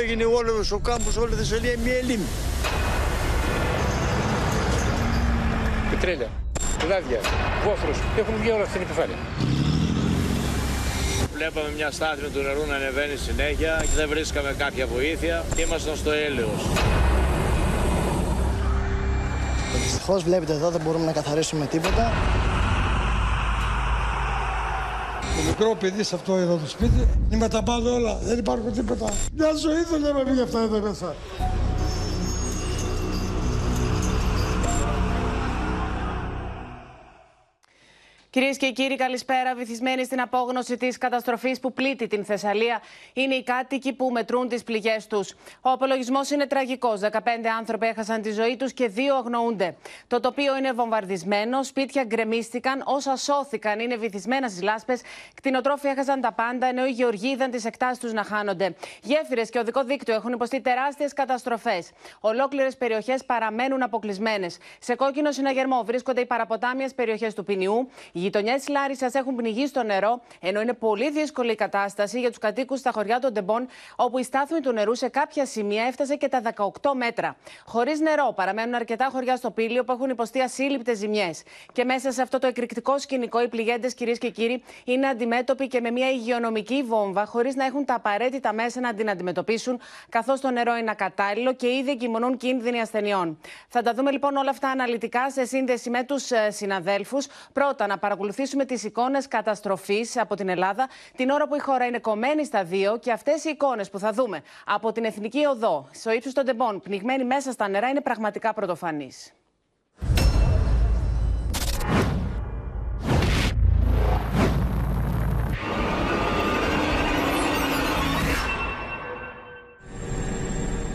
έγινε όλο ο κάμπος, όλη η Θεσσαλία μια λίμνη. Πετρέλαια, λάδια, βόθρος, έχουν βγει όλα στην επιφάνεια. Βλέπαμε μια στάθμη του νερού να ανεβαίνει συνέχεια και δεν βρίσκαμε κάποια βοήθεια και ήμασταν στο έλεος. Δυστυχώς βλέπετε εδώ δεν μπορούμε να καθαρίσουμε τίποτα. Μικρό παιδί σε αυτό εδώ το σπίτι είναι τα πάντα όλα. Δεν υπάρχουν τίποτα. Μια ζωή δεν λέμε για αυτά εδώ μέσα. Κυρίες και κύριοι, καλησπέρα. Βυθισμένοι στην απόγνωση της καταστροφής που πλήττει την Θεσσαλία είναι οι κάτοικοι που μετρούν τις πληγές τους. Ο απολογισμός είναι τραγικός. 15 άνθρωποι έχασαν τη ζωή τους και δύο αγνοούνται. Το τοπίο είναι βομβαρδισμένο, σπίτια γκρεμίστηκαν, όσα σώθηκαν είναι βυθισμένα στις λάσπες, κτηνοτρόφοι έχασαν τα πάντα, ενώ οι γεωργοί είδαν τις εκτάσεις τους να χάνονται. Γέφυρες και οδικό δίκτυο έχουν υποστεί τεράστιες καταστροφές. Ολόκληρες περιοχές παραμένουν αποκλεισμένες. Σε κόκκινο συναγερμό βρίσκονται οι παραποτάμιες περιοχές του Ποινιού. Οι γειτονιές της Λάρισας έχουν πνιγεί στο νερό, ενώ είναι πολύ δύσκολη η κατάσταση για τους κατοίκους στα χωριά των Τεμπών, όπου η στάθμη του νερού σε κάποια σημεία έφτασε και τα 18 μέτρα. Χωρίς νερό παραμένουν αρκετά χωριά στο Πύλιο που έχουν υποστεί ασύλληπτες ζημιές. Και μέσα σε αυτό το εκρηκτικό σκηνικό, οι πληγέντες, κυρίες και κύριοι, είναι αντιμέτωποι και με μια υγειονομική βόμβα, χωρίς να έχουν τα απαραίτητα μέσα να την αντιμετωπίσουν, καθώς το νερό είναι ακατάλληλο και ήδη εγκυμονούν κίνδυνοι ασθενειών. Θα τα δούμε λοιπόν όλα αυτά αναλυτικά σε σύνδεση με τους συναδέλφους. Πρώτα, να παρακολουθήσουμε τις εικόνες καταστροφής από την Ελλάδα, την ώρα που η χώρα είναι κομμένη στα δύο και αυτές οι εικόνες που θα δούμε από την Εθνική Οδό, στο ύψος των τεμπών, πνιγμένη μέσα στα νερά, είναι πραγματικά πρωτοφανείς.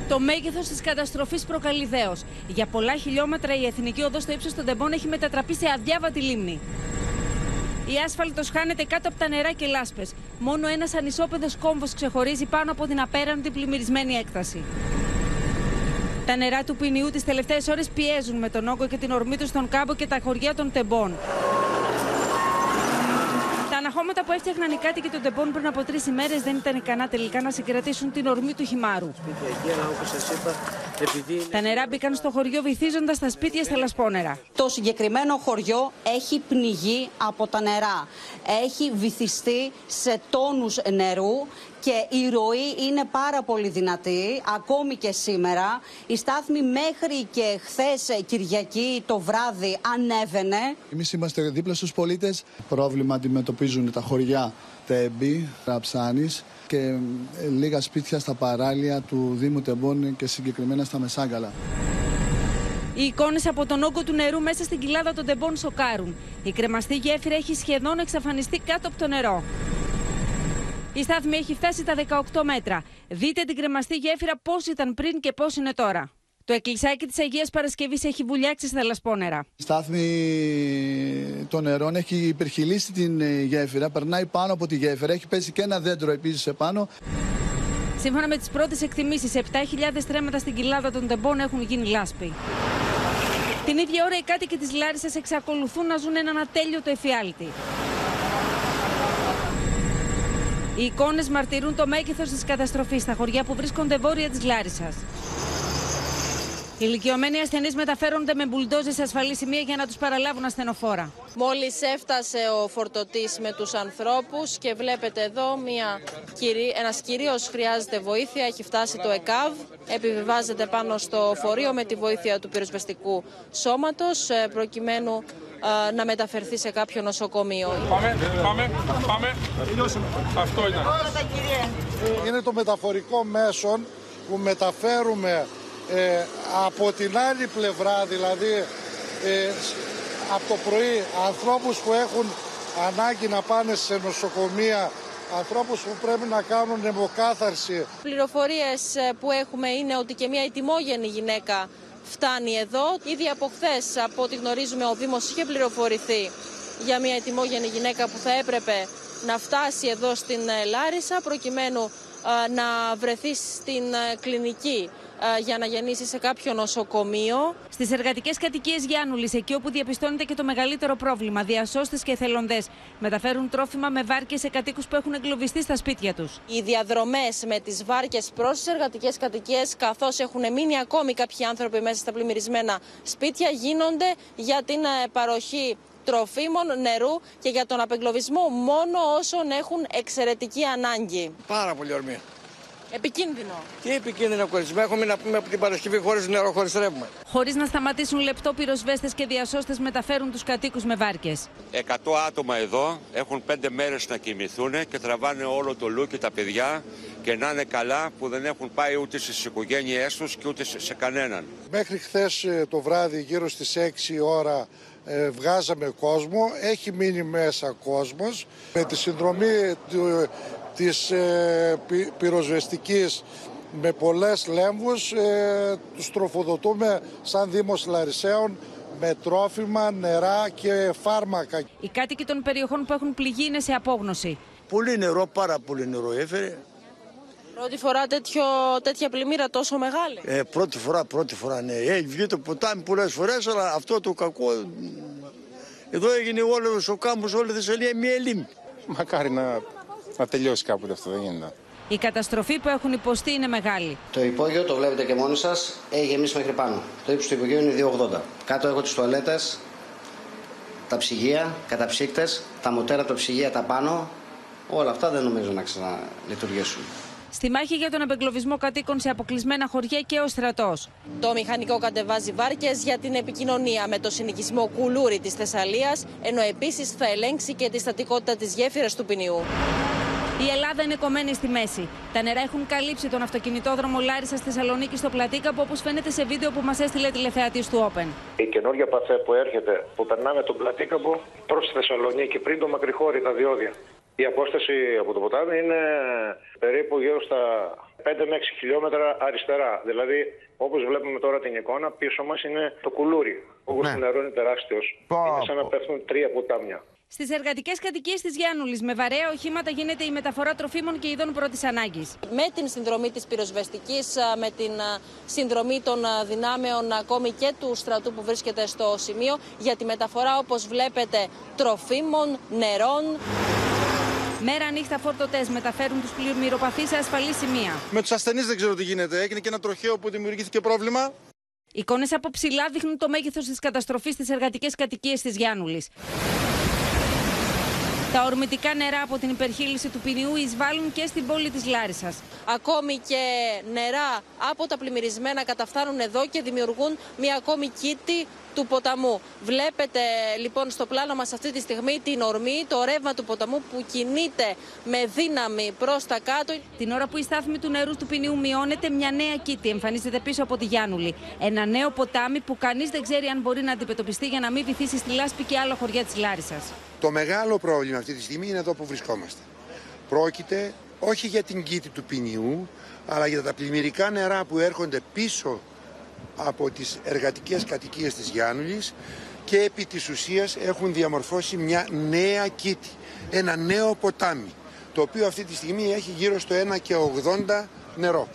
Το μέγεθος της καταστροφής προκαλεί δέος. Για πολλά χιλιόμετρα η εθνική οδός στο ύψος των τεμπών έχει μετατραπεί σε αδιάβατη λίμνη. Η άσφαλτος χάνεται κάτω από τα νερά και λάσπες. Μόνο ένας ανισόπεδος κόμβος ξεχωρίζει πάνω από την απέραντη πλημμυρισμένη έκταση. Τα νερά του ποινιού τις τελευταίες ώρες πιέζουν με τον όγκο και την ορμή τους στον κάμπο και τα χωριά των τεμπών. Τα αναχώματα που έφτιαχναν οι κάτοικοι των τεμπών πριν από τρεις ημέρες δεν ήταν ικανά τελικά να συγκρατήσουν την ορμή του χυμάρου. Τα νερά μπήκαν στο χωριό βυθίζοντας τα σπίτια στα λασπόνερα. Το συγκεκριμένο χωριό έχει πνιγεί από τα νερά. Έχει βυθιστεί σε τόνους νερού και η ροή είναι πάρα πολύ δυνατή, ακόμη και σήμερα. Η στάθμη μέχρι και χθες Κυριακή το βράδυ ανέβαινε. Εμείς είμαστε δίπλα στους πολίτες. Πρόβλημα αντιμετωπίζουν τα χωριά Τέμπη, Ραψάνης και ε, λίγα σπίτια στα παράλια του Δήμου Τεμπών και συγκεκριμένα στα Μεσάγκαλα. Οι εικόνες από τον όγκο του νερού μέσα στην κοιλάδα των τεμπών σοκάρουν. Η κρεμαστή γέφυρα έχει σχεδόν εξαφανιστεί κάτω από το νερό. Η στάθμη έχει φτάσει τα 18 μέτρα. Δείτε την κρεμαστή γέφυρα πώς ήταν πριν και πώς είναι τώρα. Το εκκλησάκι της Αγίας Παρασκευής έχει βουλιάξει στα λασπόνερα. Η στάθμη των νερών έχει υπερχιλήσει την ε, γέφυρα, περνάει πάνω από τη γέφυρα, έχει πέσει και ένα δέντρο επίσης επάνω. Σύμφωνα με τις πρώτες εκτιμήσεις, 7.000 τρέματα στην κοιλάδα των τεμπών έχουν γίνει λάσπη. Την ίδια ώρα οι κάτοικοι της Λάρισας εξακολουθούν να ζουν έναν ατέλειωτο εφιάλτη. Οι εικόνες μαρτυρούν το μέγεθος της καταστροφής στα χωριά που βρίσκονται βόρεια της Λάρισας. Οι ηλικιωμένοι ασθενείς μεταφέρονται με μπουλντόζες σε ασφαλή σημεία για να τους παραλάβουν ασθενοφόρα. Μόλις έφτασε ο φορτωτής με τους ανθρώπους και βλέπετε εδώ μια, ένας κυρίω χρειάζεται βοήθεια. Έχει φτάσει το ΕΚΑΒ. Επιβιβάζεται πάνω στο φορείο με τη βοήθεια του πυροσβεστικού σώματος προκειμένου να μεταφερθεί σε κάποιο νοσοκομείο. Πάμε, πάμε, πάμε. Αυτό ήταν. Είναι το μεταφορικό μέσο που μεταφέρουμε ε, από την άλλη πλευρά, δηλαδή ε, από το πρωί, ανθρώπους που έχουν ανάγκη να πάνε σε νοσοκομεία, ανθρώπους που πρέπει να κάνουν αιμοκάθαρση. Πληροφορίες ε, που έχουμε είναι ότι και μια ετοιμόγενη γυναίκα φτάνει εδώ. Ήδη από χθες, από ό,τι γνωρίζουμε, ο Δήμος είχε πληροφορηθεί για μια ετοιμόγενη γυναίκα που θα έπρεπε να φτάσει εδώ στην ε, Λάρισα προκειμένου ε, να βρεθείς στην ε, κλινική ε, για να γεννήσεις σε κάποιο νοσοκομείο. Στις εργατικές κατοικίες Γιάννουλης, εκεί όπου διαπιστώνεται και το μεγαλύτερο πρόβλημα, διασώστες και εθελοντές μεταφέρουν τρόφιμα με βάρκες σε κατοίκους που έχουν εγκλωβιστεί στα σπίτια τους. Οι διαδρομές με τις βάρκες προς τις εργατικές κατοικίες, καθώς έχουν μείνει ακόμη κάποιοι άνθρωποι μέσα στα πλημμυρισμένα σπίτια, γίνονται για την ε, παροχή τροφίμων, νερού και για τον απεγκλωβισμό μόνο όσων έχουν εξαιρετική ανάγκη. Πάρα πολύ ορμή. Επικίνδυνο. Τι επικίνδυνο κορίτσι, έχουμε να πούμε από την Παρασκευή χωρίς νερό, χωρίς ρεύμα. Χωρίς να σταματήσουν λεπτό, πυροσβέστες και διασώστες μεταφέρουν τους κατοίκους με βάρκες. 100 άτομα εδώ έχουν πέντε μέρες να κοιμηθούν και τραβάνε όλο το λούκι τα παιδιά και να είναι καλά που δεν έχουν πάει ούτε στις οικογένειές τους και ούτε σε κανέναν. Μέχρι χθες το βράδυ, γύρω στις 6 ώρα, ε, βγάζαμε κόσμο. Έχει μείνει μέσα κόσμος. Με τη συνδρομή του, της ε, πυ, πυροσβεστικής με πολλές λέμβους ε, τους τροφοδοτούμε σαν Δήμος Λαρισαίων με τρόφιμα, νερά και φάρμακα. Οι κάτοικοι των περιοχών που έχουν πληγεί είναι σε απόγνωση. Πολύ νερό, πάρα πολύ νερό έφερε. Πρώτη φορά τέτοιο, τέτοια πλημμύρα τόσο μεγάλη; Ε, πρώτη φορά, πρώτη φορά, ναι. Έχει βγει το ποτάμι πολλές φορές, αλλά αυτό το κακό... Εδώ έγινε όλος ο κάμπος, όλη η Θεσσαλία μια λίμνη. Μακάρι να, να τελειώσει κάποτε αυτό, δεν γίνεται. Η καταστροφή που έχουν υποστεί είναι μεγάλη. Το υπόγειο, το βλέπετε και μόνοι σας, έχει γεμίσει μέχρι πάνω. Το ύψος του υπογείου είναι 2,80. Κάτω έχω τις τουαλέτες, τα ψυγεία, καταψύκτες, τα μοτέρα από τα ψυγεία τα πάνω. Όλα αυτά δεν νομίζω να ξαναλειτουργήσουν. Στη μάχη για τον απεγκλωβισμό κατοίκων σε αποκλεισμένα χωριά και ο στρατός. Το μηχανικό κατεβάζει βάρκες για την επικοινωνία με το συνοικισμό Κουλούρι της Θεσσαλίας, ενώ επίσης θα ελέγξει και τη στατικότητα της γέφυρας του ποινιού. Η Ελλάδα είναι κομμένη στη μέση. Τα νερά έχουν καλύψει τον αυτοκινητόδρομο Λάρισα Θεσσαλονίκη στο Πλατήκαπο, όπως φαίνεται σε βίντεο που μας έστειλε τηλεθεατής του Open. Η καινούργια παθέ που έρχεται, που περνάμε τον Πλατήκαπο προς τη Θεσσαλονίκη, πριν το μακριχώρι, τα διόδια. Η απόσταση από το ποτάμι είναι περίπου γύρω στα 5 με 6 χιλιόμετρα αριστερά. Δηλαδή, όπως βλέπουμε τώρα την εικόνα, πίσω μας είναι το κουλούρι. Όπου Ναι. το νερό είναι τεράστιος. Είναι σαν να πέφτουν τρία ποτάμια. Στις εργατικές κατοικίες της Γιάννουλης, με βαρέα οχήματα γίνεται η μεταφορά τροφίμων και ειδών πρώτης ανάγκης. Με την συνδρομή της πυροσβεστικής, με την α, συνδρομή των α, δυνάμεων ακόμη και του στρατού που βρίσκεται στο σημείο για τη μεταφορά όπως βλέπετε τροφίμων, νερών. Μέρα νύχτα φορτωτές μεταφέρουν τους πλημμυροπαθεί σε ασφαλή σημεία. Με τους ασθενείς δεν ξέρω τι γίνεται. Έγινε και ένα τροχαίο που δημιουργήθηκε πρόβλημα. Εικόνες από ψηλά δείχνουν το μέγεθος της καταστροφής στις εργατικές κατοικίες της Γιάννουλης. Τα ορμητικά νερά από την υπερχείληση του ποινιού εισβάλλουν και στην πόλη της Λάρισας. Ακόμη και νερά από τα πλημμυρισμένα καταφθάνουν εδώ και δημιουργούν μια ακόμη κήτη του ποταμού. Βλέπετε λοιπόν στο πλάνο μας αυτή τη στιγμή την ορμή, το ρεύμα του ποταμού που κινείται με δύναμη προς τα κάτω. Την ώρα που η στάθμη του νερού του ποινιού μειώνεται, μια νέα κήτη εμφανίζεται πίσω από τη Γιάννουλη. Ένα νέο ποτάμι που κανείς δεν ξέρει αν μπορεί να αντιμετωπιστεί για να μην βυθίσει στη λάσπη και άλλα χωριά της Λάρισας. Το μεγάλο πρόβλημα αυτή τη στιγμή είναι εδώ που βρισκόμαστε. Πρόκειται όχι για την κήτη του ποινιού, αλλά για τα πλημμυρικά νερά που έρχονται πίσω από τις εργατικές κατοικίες της Γιάννουλης και επί της ουσίας έχουν διαμορφώσει μια νέα κήτη, ένα νέο ποτάμι, το οποίο αυτή τη στιγμή έχει γύρω στο 1,80 νερό.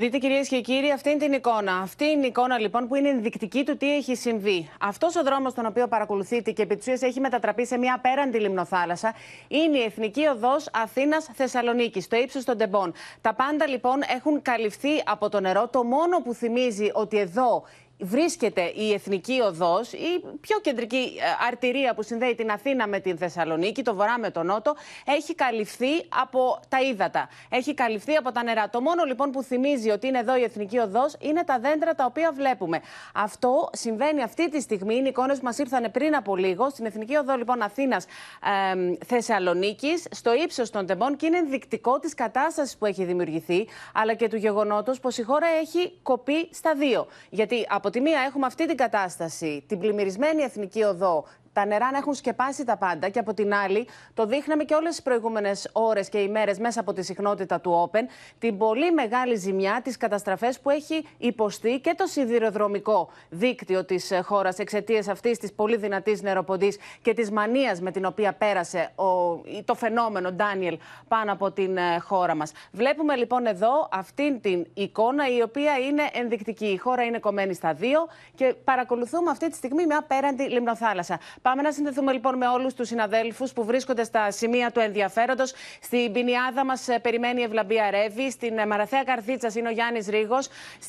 Δείτε κυρίες και κύριοι, αυτή είναι την εικόνα. Αυτή είναι η εικόνα λοιπόν που είναι ενδεικτική του τι έχει συμβεί. Αυτός ο δρόμος τον οποίο παρακολουθείτε και επί της ουσίας έχει μετατραπεί σε μια απέραντη λιμνοθάλασσα είναι η Εθνική Οδός Αθήνας Θεσσαλονίκης, στο ύψος των Τεμπών. Τα πάντα λοιπόν έχουν καλυφθεί από το νερό. Το μόνο που θυμίζει ότι εδώ βρίσκεται η Εθνική Οδός, η πιο κεντρική ε, αρτηρία που συνδέει την Αθήνα με την Θεσσαλονίκη, το βορρά με τον νότο, έχει καλυφθεί από τα ύδατα. Έχει καλυφθεί από τα νερά. Το μόνο λοιπόν που θυμίζει ότι είναι εδώ η Εθνική Οδός είναι τα δέντρα τα οποία βλέπουμε. Αυτό συμβαίνει αυτή τη στιγμή. Είναι εικόνες που μας ήρθαν πριν από λίγο στην Εθνική Οδό λοιπόν Αθήνας ε, Θεσσαλονίκης, στο ύψος των τεμπών και είναι ενδεικτικό της κατάστασης που έχει δημιουργηθεί, αλλά και του γεγονότος πως η χώρα έχει κοπεί στα δύο. Γιατί από τη μία έχουμε αυτή την κατάσταση, την πλημμυρισμένη Εθνική Οδό, τα νερά να έχουν σκεπάσει τα πάντα και από την άλλη το δείχναμε και όλες τις προηγούμενες ώρες και ημέρες μέσα από τη συχνότητα του Open την πολύ μεγάλη ζημιά, τις καταστραφές που έχει υποστεί και το σιδηροδρομικό δίκτυο της χώρας εξαιτίας αυτής της πολύ δυνατής νεροποντής και της μανίας με την οποία πέρασε ο, το φαινόμενο Ντάνιελ πάνω από την ε, χώρα μας. Βλέπουμε λοιπόν εδώ αυτήν την εικόνα η οποία είναι ενδεικτική. Η χώρα είναι κομμένη στα δύο και παρακολουθούμε αυτή τη στιγμή μια απέραντη λιμνοθάλασσα. Πάμε να συνδεθούμε λοιπόν με όλους τους συναδέλφους που βρίσκονται στα σημεία του ενδιαφέροντος. Στην Πινιάδα μας ε, περιμένει η Ευλαμπία Ρεύη. Στην ε, Μαραθέα Καρδίτσας είναι ο Γιάννης Ρίγο.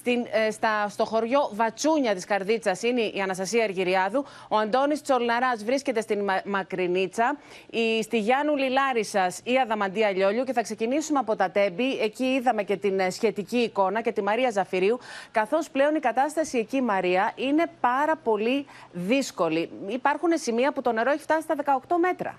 Ε, στο χωριό Βατσούνια της Καρδίτσας είναι η Αναστασία Αργυριάδου. Ο Αντώνης Τσολναράς βρίσκεται στην Μακρινίτσα. Η, στη Γιάννου Λιλάρισα η Αδαμαντία Λιόλιου. Και θα ξεκινήσουμε από τα Τέμπη. Εκεί είδαμε και την σχετική εικόνα και τη Μαρία Ζαφυρίου. Καθώς πλέον η κατάσταση εκεί, Μαρία, είναι πάρα πολύ δύσκολη. Υπάρχουν σημεία που το νερό έχει φτάσει στα 18 μέτρα.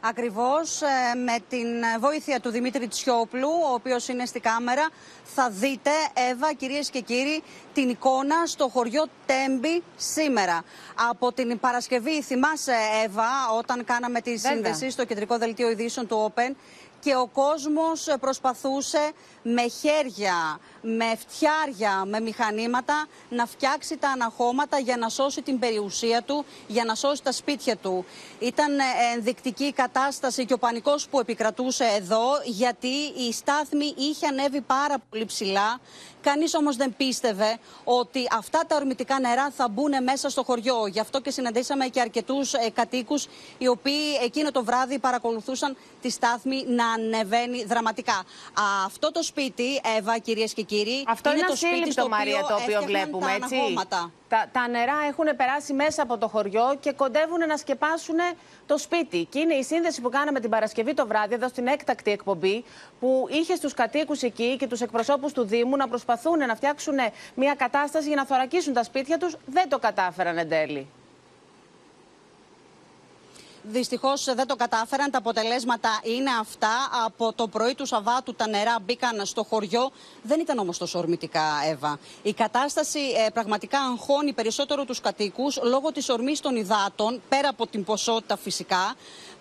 Ακριβώς ε, με την βοήθεια του Δημήτρη Τσιόπλου, ο οποίος είναι στη κάμερα, θα δείτε, Εύα, κυρίες και κύριοι, την εικόνα στο χωριό Τέμπη σήμερα. Από την Παρασκευή, θυμάσαι, Εύα, όταν κάναμε τη σύνδεση στο κεντρικό δελτίο ειδήσεων του Open, και ο κόσμος προσπαθούσε με χέρια, με φτιάρια, με μηχανήματα να φτιάξει τα αναχώματα για να σώσει την περιουσία του, για να σώσει τα σπίτια του. Ήταν ενδεικτική η κατάσταση και ο πανικός που επικρατούσε εδώ γιατί η στάθμη είχε ανέβει πάρα πολύ ψηλά. Κανείς όμως δεν πίστευε ότι αυτά τα ορμητικά νερά θα μπουν μέσα στο χωριό. Γι' αυτό και συναντήσαμε και αρκετούς ε, κατοίκους οι οποίοι εκείνο το βράδυ παρακολουθούσαν τη στάθμη να ανεβαίνει δραματικά. Αυτό το σπίτι, Εύα, κυρίες και κύριοι. Αυτό είναι, το σπίτι στο Μαρία, το οποίο βλέπουμε, τα έτσι. Τα, τα νερά έχουν περάσει μέσα από το χωριό και κοντεύουν να σκεπάσουν το σπίτι. Και είναι η σύνδεση που κάναμε την Παρασκευή το βράδυ, εδώ στην έκτακτη εκπομπή, που είχε στους κατοίκους εκεί και τους εκπροσώπους του Δήμου να προσπαθούν να φτιάξουν μια κατάσταση για να θωρακίσουν τα σπίτια τους. Δεν το κατάφεραν εν τέλει. Δυστυχώς δεν το κατάφεραν. Τα αποτελέσματα είναι αυτά. Από το πρωί του Σαββάτου τα νερά μπήκαν στο χωριό. Δεν ήταν όμως τόσο ορμητικά, Εύα. Η κατάσταση ε, πραγματικά αγχώνει περισσότερο τους κατοίκους λόγω της ορμής των υδάτων, πέρα από την ποσότητα φυσικά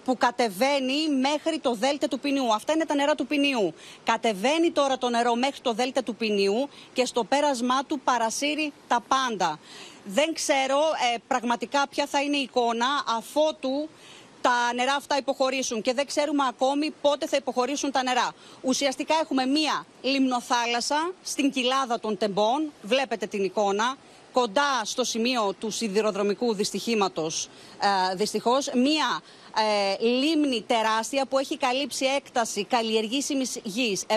που κατεβαίνει μέχρι το δέλτα του ποινιού. Αυτά είναι τα νερά του ποινιού. Κατεβαίνει τώρα το νερό μέχρι το δέλτα του ποινιού και στο πέρασμά του παρασύρει τα πάντα. Δεν ξέρω ε, πραγματικά ποια θα είναι η εικόνα αφότου τα νερά αυτά υποχωρήσουν και δεν ξέρουμε ακόμη πότε θα υποχωρήσουν τα νερά. Ουσιαστικά έχουμε μία λιμνοθάλασσα στην κοιλάδα των τεμπών, βλέπετε την εικόνα, κοντά στο σημείο του σιδηροδρομικού δυστυχήματος ε, δυστυχώς, μία ε, λίμνη τεράστια που έχει καλύψει έκταση καλλιεργήσιμης γης 7.000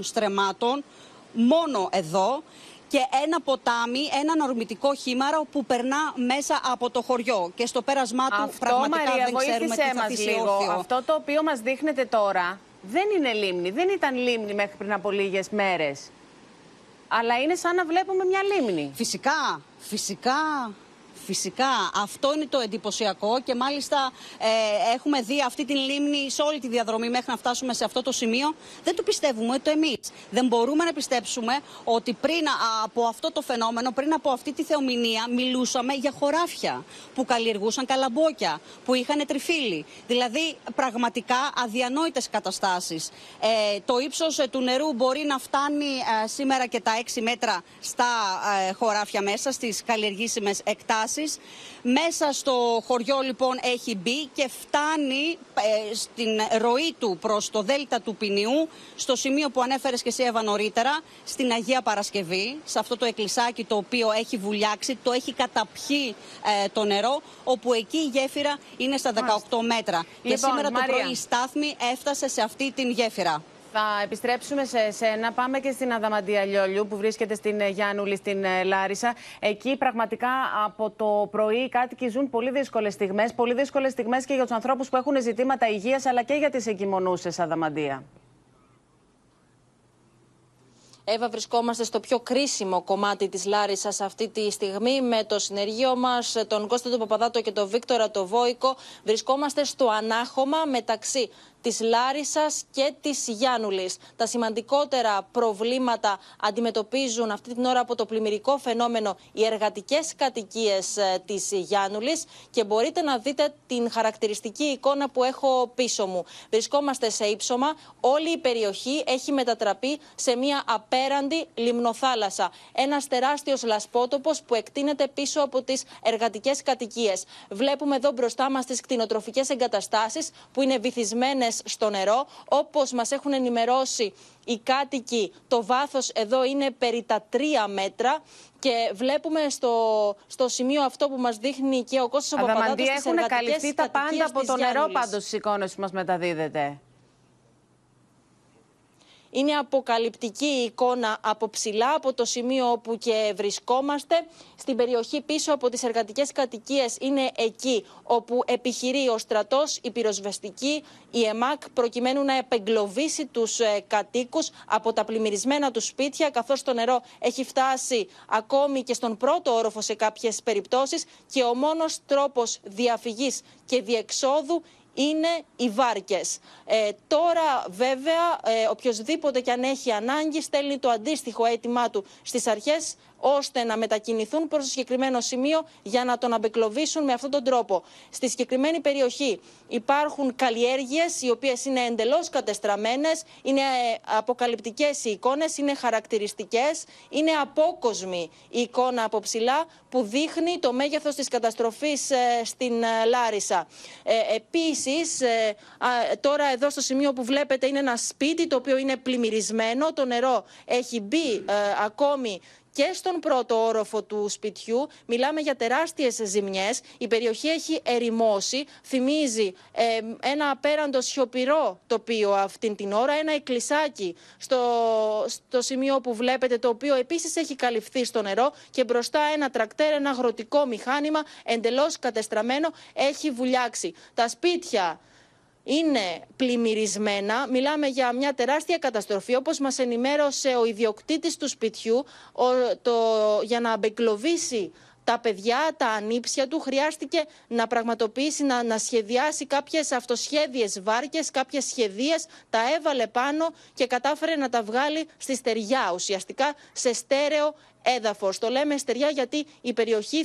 στρεμάτων μόνο εδώ και ένα ποτάμι, ένα ορμητικό χήμαρο που περνά μέσα από το χωριό. Και στο πέρασμά του Αυτό, πραγματικά Μαρία, δεν ξέρουμε τι θα μας λίγο. Αυτό το οποίο μας δείχνετε τώρα δεν είναι λίμνη. Δεν ήταν λίμνη μέχρι πριν από λίγες μέρες. Αλλά είναι σαν να βλέπουμε μια λίμνη. Φυσικά, φυσικά. Φυσικά, αυτό είναι το εντυπωσιακό και μάλιστα ε, έχουμε δει αυτή την λίμνη σε όλη τη διαδρομή μέχρι να φτάσουμε σε αυτό το σημείο. Δεν το πιστεύουμε ούτε εμείς. Δεν μπορούμε να πιστέψουμε ότι πριν από αυτό το φαινόμενο, πριν από αυτή τη θεομηνία, μιλούσαμε για χωράφια που καλλιεργούσαν καλαμπόκια, που είχαν τριφύλι. Δηλαδή, πραγματικά αδιανόητες καταστάσεις. Ε, το ύψος του νερού μπορεί να φτάνει ε, σήμερα και τα 6 μέτρα στα ε, χωράφια μέσα, στις καλλιεργήσιμες εκτάσεις. Μέσα στο χωριό λοιπόν έχει μπει και φτάνει ε, στην ροή του προς το δέλτα του Ποινιού, στο σημείο που ανέφερες και εσύ Εύα νωρίτερα, στην Αγία Παρασκευή, σε αυτό το εκκλησάκι το οποίο έχει βουλιάξει, το έχει καταπιεί ε, το νερό, όπου εκεί η γέφυρα είναι στα 18 μέτρα. και Λοιπόν, σήμερα το Μαρία. πρωί η στάθμη έφτασε σε αυτή την γέφυρα. Θα επιστρέψουμε σε σένα. Πάμε και στην Αδαμαντία Λιόλιου που βρίσκεται στην ε, Γιάννουλη, στην ε, Λάρισα. Εκεί πραγματικά από το πρωί οι κάτοικοι ζουν πολύ δύσκολες στιγμές. Πολύ δύσκολες στιγμές και για τους ανθρώπους που έχουν ζητήματα υγείας αλλά και για τις εγκυμονούσες Αδαμαντία. Εύα, βρισκόμαστε στο πιο κρίσιμο κομμάτι της Λάρισας αυτή τη στιγμή με το συνεργείο μας, τον Κώστα του Παπαδάτο και τον Βίκτορα το Βόικο. Βρισκόμαστε στο ανάχωμα μεταξύ της Λάρισας και της Γιάννουλης. Τα σημαντικότερα προβλήματα αντιμετωπίζουν αυτή την ώρα από το πλημμυρικό φαινόμενο οι εργατικές κατοικίες ε, της Γιάννουλης και μπορείτε να δείτε την χαρακτηριστική εικόνα που έχω πίσω μου. Βρισκόμαστε σε ύψωμα, όλη η περιοχή έχει μετατραπεί σε μια απέραντη λιμνοθάλασσα. Ένας τεράστιος λασπότοπος που εκτείνεται πίσω από τις εργατικές κατοικίες. Βλέπουμε εδώ μπροστά μας τις κτηνοτροφικές εγκαταστάσεις που είναι βυθισμένες στο νερό. Όπως μας έχουν ενημερώσει οι κάτοικοι, το βάθος εδώ είναι περί τα τρία μέτρα και βλέπουμε στο, στο σημείο αυτό που μας δείχνει και ο Κώστας Παπαδάτος Αδαμαντή, τις έχουν εργατικές καλυφθεί τα πάντα κατοικίες από της το νερό Γιάννουλης. πάντως στις εικόνες που μας μεταδίδεται. Είναι αποκαλυπτική η εικόνα από ψηλά, από το σημείο όπου και βρισκόμαστε. Στην περιοχή πίσω από τις εργατικές κατοικίες είναι εκεί όπου επιχειρεί ο στρατός, η πυροσβεστική, η ΕΜΑΚ, προκειμένου να επεγκλωβίσει τους ε, κατοίκους από τα πλημμυρισμένα τους σπίτια, καθώς το νερό έχει φτάσει ακόμη και στον πρώτο όροφο σε κάποιες περιπτώσεις και ο μόνος τρόπος διαφυγής και διεξόδου είναι οι βάρκες. Ε, τώρα βέβαια ε, οποιοδήποτε και αν έχει ανάγκη στέλνει το αντίστοιχο αίτημά του στις αρχές ώστε να μετακινηθούν προς το συγκεκριμένο σημείο για να τον αμπεκλωβίσουν με αυτόν τον τρόπο. Στη συγκεκριμένη περιοχή υπάρχουν καλλιέργειες οι οποίες είναι εντελώς κατεστραμμένες, είναι ε, αποκαλυπτικές οι εικόνες, είναι χαρακτηριστικές, είναι απόκοσμη η εικόνα από ψηλά που δείχνει το μέγεθος της καταστροφής ε, στην ε, Λάρισα. Ε, επίσης, ε, α, τώρα εδώ στο σημείο που βλέπετε είναι ένα σπίτι το οποίο είναι πλημμυρισμένο, το νερό έχει μπει ε, ακόμη και στον πρώτο όροφο του σπιτιού. Μιλάμε για τεράστιες ζημιές. Η περιοχή έχει ερημώσει. Θυμίζει ε, ένα απέραντο σιωπηρό τοπίο αυτήν την ώρα. Ένα εκκλησάκι στο, στο σημείο που βλέπετε, το οποίο επίσης έχει καλυφθεί στο νερό και μπροστά ένα τρακτέρ, ένα αγροτικό μηχάνημα εντελώς κατεστραμμένο έχει βουλιάξει. Τα σπίτια είναι πλημμυρισμένα. Μιλάμε για μια τεράστια καταστροφή. Όπως μας ενημέρωσε ο ιδιοκτήτης του σπιτιού, ο, το, για να αμπεκλωβίσει τα παιδιά, τα ανήψια του, χρειάστηκε να πραγματοποιήσει, να, να σχεδιάσει κάποιες αυτοσχέδιες βάρκες, κάποιες σχεδίες, τα έβαλε πάνω και κατάφερε να τα βγάλει στη στεριά, ουσιαστικά σε στέρεο έδαφος. Το λέμε στεριά γιατί η περιοχή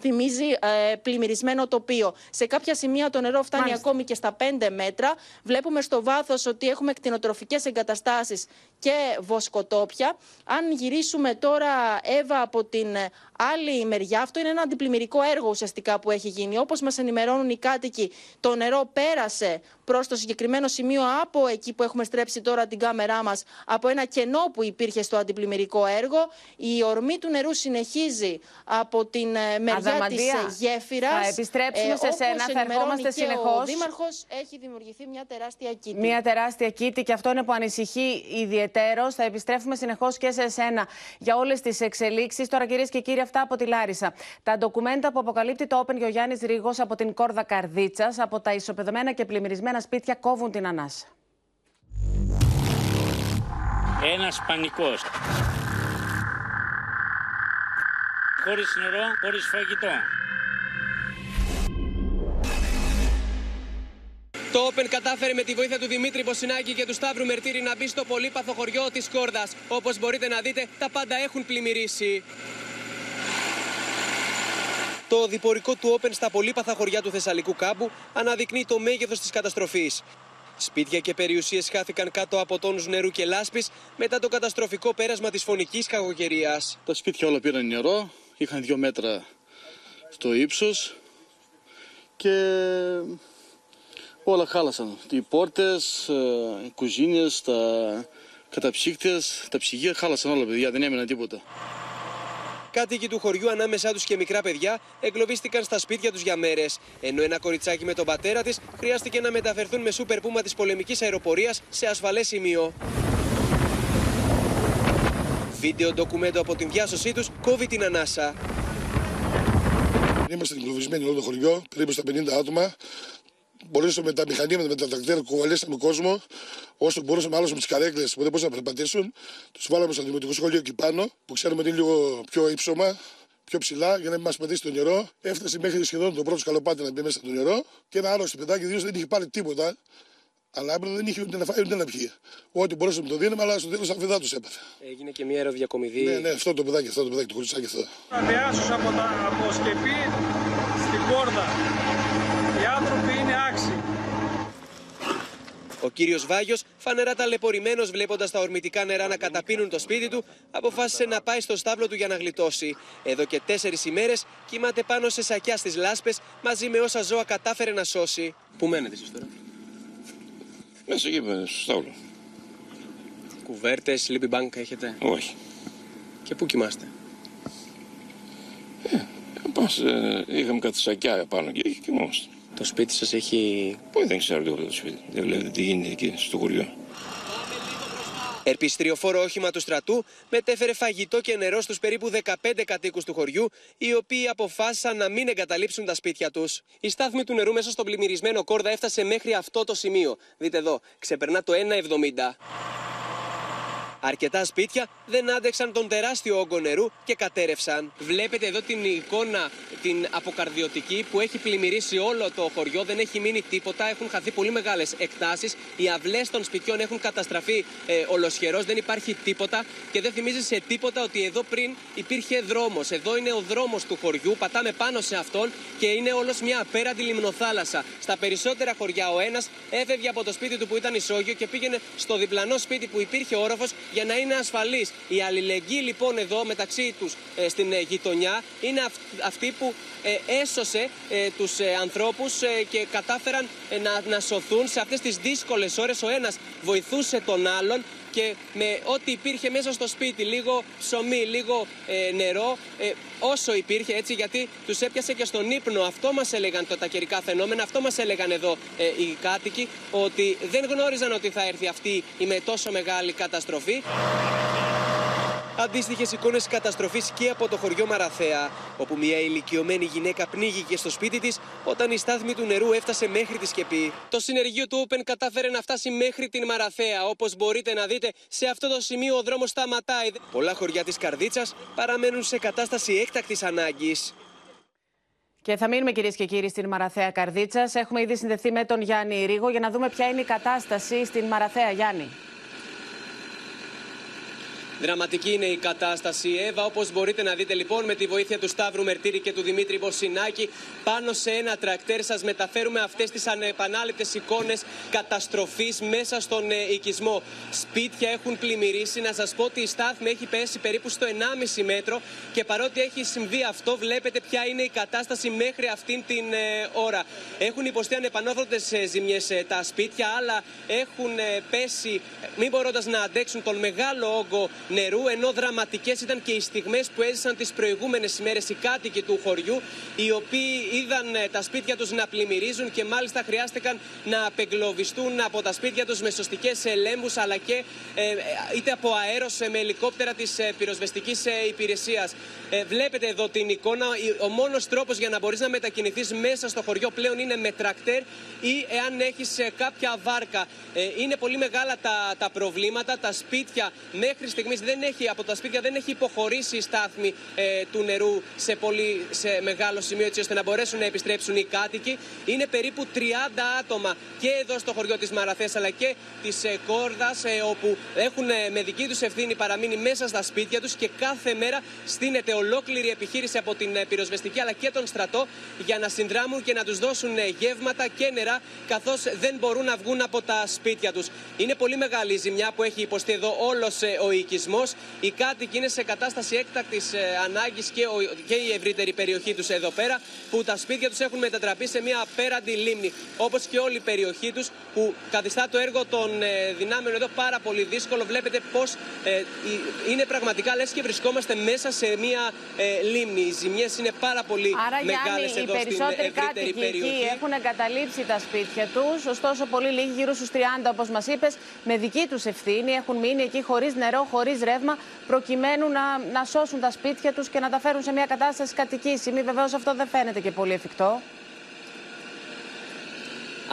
θυμίζει ε, πλημμυρισμένο τοπίο. Σε κάποια σημεία το νερό φτάνει Μάλιστα. ακόμη και στα 5 μέτρα. Βλέπουμε στο βάθος ότι έχουμε κτηνοτροφικές εγκαταστάσεις και βοσκοτόπια. Αν γυρίσουμε τώρα, Εύα, από την ε, άλλη μεριά, αυτό είναι ένα αντιπλημμυρικό έργο ουσιαστικά που έχει γίνει. Όπως μας ενημερώνουν οι κάτοικοι, το νερό πέρασε προς το συγκεκριμένο σημείο από εκεί που έχουμε στρέψει τώρα την κάμερά μας, από ένα κενό που υπήρχε στο αντιπλημμυρικό έργο. Η ορμή του νερού συνεχίζει από την ε, μεριά Αδαμαντία, της ε, γέφυρας. θα επιστρέψουμε σε όπως σένα, θα ενημερώνει ερχόμαστε και Ο συνεχώς. Δήμαρχος έχει δημιουργηθεί μια τεράστια κήτη. Μια τεράστια κήτη και αυτό είναι που ανησυχεί ιδιαιτέρως. Θα επιστρέφουμε συνεχώς και σε εσένα για όλες τις εξελίξεις. Τώρα, κυρίες και κύριοι, αυτά από τη Λάρισα. Τα ντοκουμέντα που αποκαλύπτει το Open και ο Γιάννης Ρίγο από την κόρδα Καρδίτσας, από τα ισοπεδωμένα και πλημμυρισμένα σπίτια, κόβουν την ανάσα. Ένας πανικός. Χωρίς νερό, χωρίς φαγητό. Το Open κατάφερε με τη βοήθεια του Δημήτρη Μποσινάκη και του Σταύρου Μερτήρη να μπει στο πολύπαθο χωριό της Κόρδας. Όπως μπορείτε να δείτε, τα πάντα έχουν πλημμυρίσει. Το διπορικό του Open στα πολύπαθα χωριά του Θεσσαλικού κάμπου αναδεικνύει το μέγεθος της καταστροφής. Σπίτια και περιουσίες χάθηκαν κάτω από τόνους νερού και λάσπης μετά το καταστροφικό πέρασμα της φωνικής κακοκαιρίας. Τα σπίτια όλα πήραν νερό, είχαν δύο μέτρα στο ύψος και όλα χάλασαν. Οι πόρτες, ε, οι κουζίνες, τα καταψύκτες, τα ψυγεία χάλασαν όλα παιδιά, δεν έμειναν τίποτα. Κάτοικοι του χωριού, ανάμεσά τους και μικρά παιδιά, εγκλωβίστηκαν στα σπίτια τους για μέρες. Ενώ ένα κοριτσάκι με τον πατέρα της χρειάστηκε να μεταφερθούν με σούπερ πούμα της πολεμικής αεροπορίας σε ασφαλές σημείο. Βίντεο ντοκουμέντο από την διάσωσή τους κόβει την ανάσα. Είμαστε εγκλωβισμένοι όλο το χωριό, περίπου στα 50 άτομα. Μπορέσαμε με τα μηχανήματα, με τα τρακτέρ, κουβαλήσαμε κόσμο. Όσο μπορούσαμε, άλλωστε με τις καρέκλες που δεν μπορούσαν να περπατήσουν. Τους βάλαμε στο δημοτικό σχολείο εκεί πάνω, που ξέρουμε ότι είναι λίγο πιο ύψωμα, πιο ψηλά, για να μην μας πατήσει το νερό. Έφτασε μέχρι σχεδόν το πρώτο σκαλοπάτι να μπει μέσα στο νερό. Και ένα άλλο στο παιδάκι, δύο δεν είχε πάρει τίποτα. Αλλά έπρεπε δεν είχε ούτε να φάει ούτε να πιει. Ό,τι μπορούσαμε το δίνουμε, αλλά στο τέλος αφιδά τους έπαθε. Έγινε και μια αεροδιακομιδή. Ναι, ναι, αυτό το παιδάκι, αυτό το παιδάκι, το κουριτσάκι αυτό. Διάσους από, τα, από σκεπή στην κόρδα. Ο κύριος Βάγιος, φανερά ταλαιπωρημένος βλέποντας τα ορμητικά νερά να καταπίνουν το σπίτι του, αποφάσισε να πάει στο στάβλο του για να γλιτώσει. Εδώ και τέσσερις ημέρες κοιμάται πάνω σε σακιά στις λάσπες μαζί με όσα ζώα κατάφερε να σώσει. Πού μένετε εσείς τώρα, Μέσα εκεί στο στάβλο. Κουβέρτες, sleeping bank έχετε; Όχι. Και πού κοιμάστε; Πας, ε, είχαμε κάτι σακιά πάνω και εκεί κοιμόμαστε. Το σπίτι σας έχει... Πού δεν ξέρω τίποτα το σπίτι. Δεν βλέπετε τι γίνεται εκεί στο χωριό. Ερπιστριοφόρο όχημα του στρατού μετέφερε φαγητό και νερό στους περίπου 15 κατοίκους του χωριού, οι οποίοι αποφάσισαν να μην εγκαταλείψουν τα σπίτια τους. Η στάθμη του νερού μέσα στον πλημμυρισμένο κόρδα έφτασε μέχρι αυτό το σημείο. Δείτε εδώ, ξεπερνά το 1,70. Αρκετά σπίτια δεν άντεξαν τον τεράστιο όγκο νερού και κατέρευσαν. Βλέπετε εδώ την εικόνα, την αποκαρδιωτική που έχει πλημμυρίσει όλο το χωριό. Δεν έχει μείνει τίποτα. Έχουν χαθεί πολύ μεγάλες εκτάσεις. Οι αυλές των σπιτιών έχουν καταστραφεί ε, ολοσχερός. Δεν υπάρχει τίποτα. Και δεν θυμίζει σε τίποτα ότι εδώ πριν υπήρχε δρόμος. Εδώ είναι ο δρόμος του χωριού. Πατάμε πάνω σε αυτόν και είναι όλος μια απέραντη λιμνοθάλασσα. Στα περισσότερα χωριά ο ένας έφευγε από το σπίτι του που ήταν ισόγειο και πήγαινε στο διπλανό σπίτι που υπήρχε όροφος για να είναι ασφαλής. Η αλληλεγγύη λοιπόν εδώ μεταξύ τους ε, στην ε, γειτονιά είναι αυτή που ε, έσωσε τους ανθρώπους και κατάφεραν να, να σωθούν σε αυτές τις δύσκολες ώρες. Ο ένας βοηθούσε τον άλλον και με ό,τι υπήρχε μέσα στο σπίτι, λίγο ψωμί, λίγο νερό, όσο υπήρχε έτσι, γιατί τους έπιασε και στον ύπνο. Αυτό μας έλεγαν τα καιρικά φαινόμενα, αυτό μας έλεγαν εδώ οι κάτοικοι, ότι δεν γνώριζαν ότι θα έρθει αυτή η με τόσο μεγάλη καταστροφή. Αντίστοιχες εικόνες καταστροφής και από το χωριό Μαραθέα, όπου μια ηλικιωμένη γυναίκα πνίγηκε στο σπίτι της όταν η στάθμη του νερού έφτασε μέχρι τη σκεπή. Το συνεργείο του Open κατάφερε να φτάσει μέχρι την Μαραθέα. Όπως μπορείτε να δείτε, σε αυτό το σημείο ο δρόμος σταματάει. Πολλά χωριά της Καρδίτσας παραμένουν σε κατάσταση έκτακτης ανάγκης. Και θα μείνουμε κυρίες και κύριοι στην Μαραθέα Καρδίτσας. Έχουμε ήδη συνδεθεί με τον Γιάννη Ρίγο για να δούμε ποια είναι η κατάσταση στην Μαραθέα. Γιάννη. Δραματική είναι η κατάσταση. Εύα, όπως μπορείτε να δείτε λοιπόν, με τη βοήθεια του Σταύρου Μερτήρη και του Δημήτρη Μποσινάκη, πάνω σε ένα τρακτέρ σας μεταφέρουμε αυτές τις ανεπανάληπτες εικόνες καταστροφής μέσα στον ε, οικισμό. Σπίτια έχουν πλημμυρίσει. Να σας πω ότι η στάθμη έχει πέσει περίπου στο 1,5 μέτρο και παρότι έχει συμβεί αυτό, βλέπετε ποια είναι η κατάσταση μέχρι αυτήν την ε, ώρα. Έχουν υποστεί ανεπανόρθωτες ζημιές ε, τα σπίτια, άλλα έχουν πέσει, μην μπορώντας να αντέξουν τον μεγάλο όγκο νερού, ενώ δραματικές ήταν και οι στιγμές που έζησαν τις προηγούμενες ημέρες οι κάτοικοι του χωριού, οι οποίοι είδαν ε, τα σπίτια τους να πλημμυρίζουν και μάλιστα χρειάστηκαν να απεγκλωβιστούν από τα σπίτια τους με σωστικές ελέγχου αλλά και ε, είτε από αέρος με ελικόπτερα της ε, πυροσβεστικής υπηρεσίας. Βλέπετε εδώ την εικόνα. Ο μόνος τρόπος για να μπορείς να μετακινηθείς μέσα στο χωριό πλέον είναι με τρακτέρ ή εάν έχεις κάποια βάρκα. Είναι πολύ μεγάλα τα, τα προβλήματα. Τα σπίτια μέχρι στιγμής δεν έχει, από τα σπίτια δεν έχει υποχωρήσει η στάθμη ε, του νερού σε, πολύ, σε μεγάλο σημείο έτσι ώστε να μπορέσουν να επιστρέψουν οι κάτοικοι. Είναι περίπου 30 άτομα και εδώ στο χωριό της Μαραθές αλλά και της ε, Κόρδας ε, όπου έχουν ε, με δική τους ευθύνη παραμείνει μέσα στα σπίτια τους και κάθε μέρα στείνεται ολόκληρη επιχείρηση από την ε, πυροσβεστική αλλά και τον στρατό για να συνδράμουν και να τους δώσουν ε, γεύματα και νερά καθώς δεν μπορούν να βγουν από τα σπίτια τους. Είναι πολύ μεγάλη η ζημιά που έχει υποστεί εδώ όλος ο οικισμό. Οι κάτοικοι είναι σε κατάσταση έκτακτης ε, ανάγκης και, και η ευρύτερη περιοχή τους εδώ πέρα, που τα σπίτια τους έχουν μετατραπεί σε μια απέραντη λίμνη. Όπως και όλη η περιοχή τους, που καθιστά το έργο των ε, δυνάμεων εδώ πάρα πολύ δύσκολο. Βλέπετε πώς ε, είναι πραγματικά λες και βρισκόμαστε μέσα σε μια ε, λίμνη. Οι ζημιές είναι πάρα πολύ μεγάλες εδώ στην ευρύτερη περιοχή. Εκεί έχουν εγκαταλείψει τα σπίτια τους, ωστόσο πολύ λίγοι, γύρω στους 30 όπως μας είπες, με δική τους ευθύνη έχουν μείνει εκεί χωρίς νερό, χωρίς ρεύμα, προκειμένου να, να σώσουν τα σπίτια τους και να τα φέρουν σε μια κατάσταση κατοικήσιμη. Βεβαίως αυτό δεν φαίνεται και πολύ εφικτό.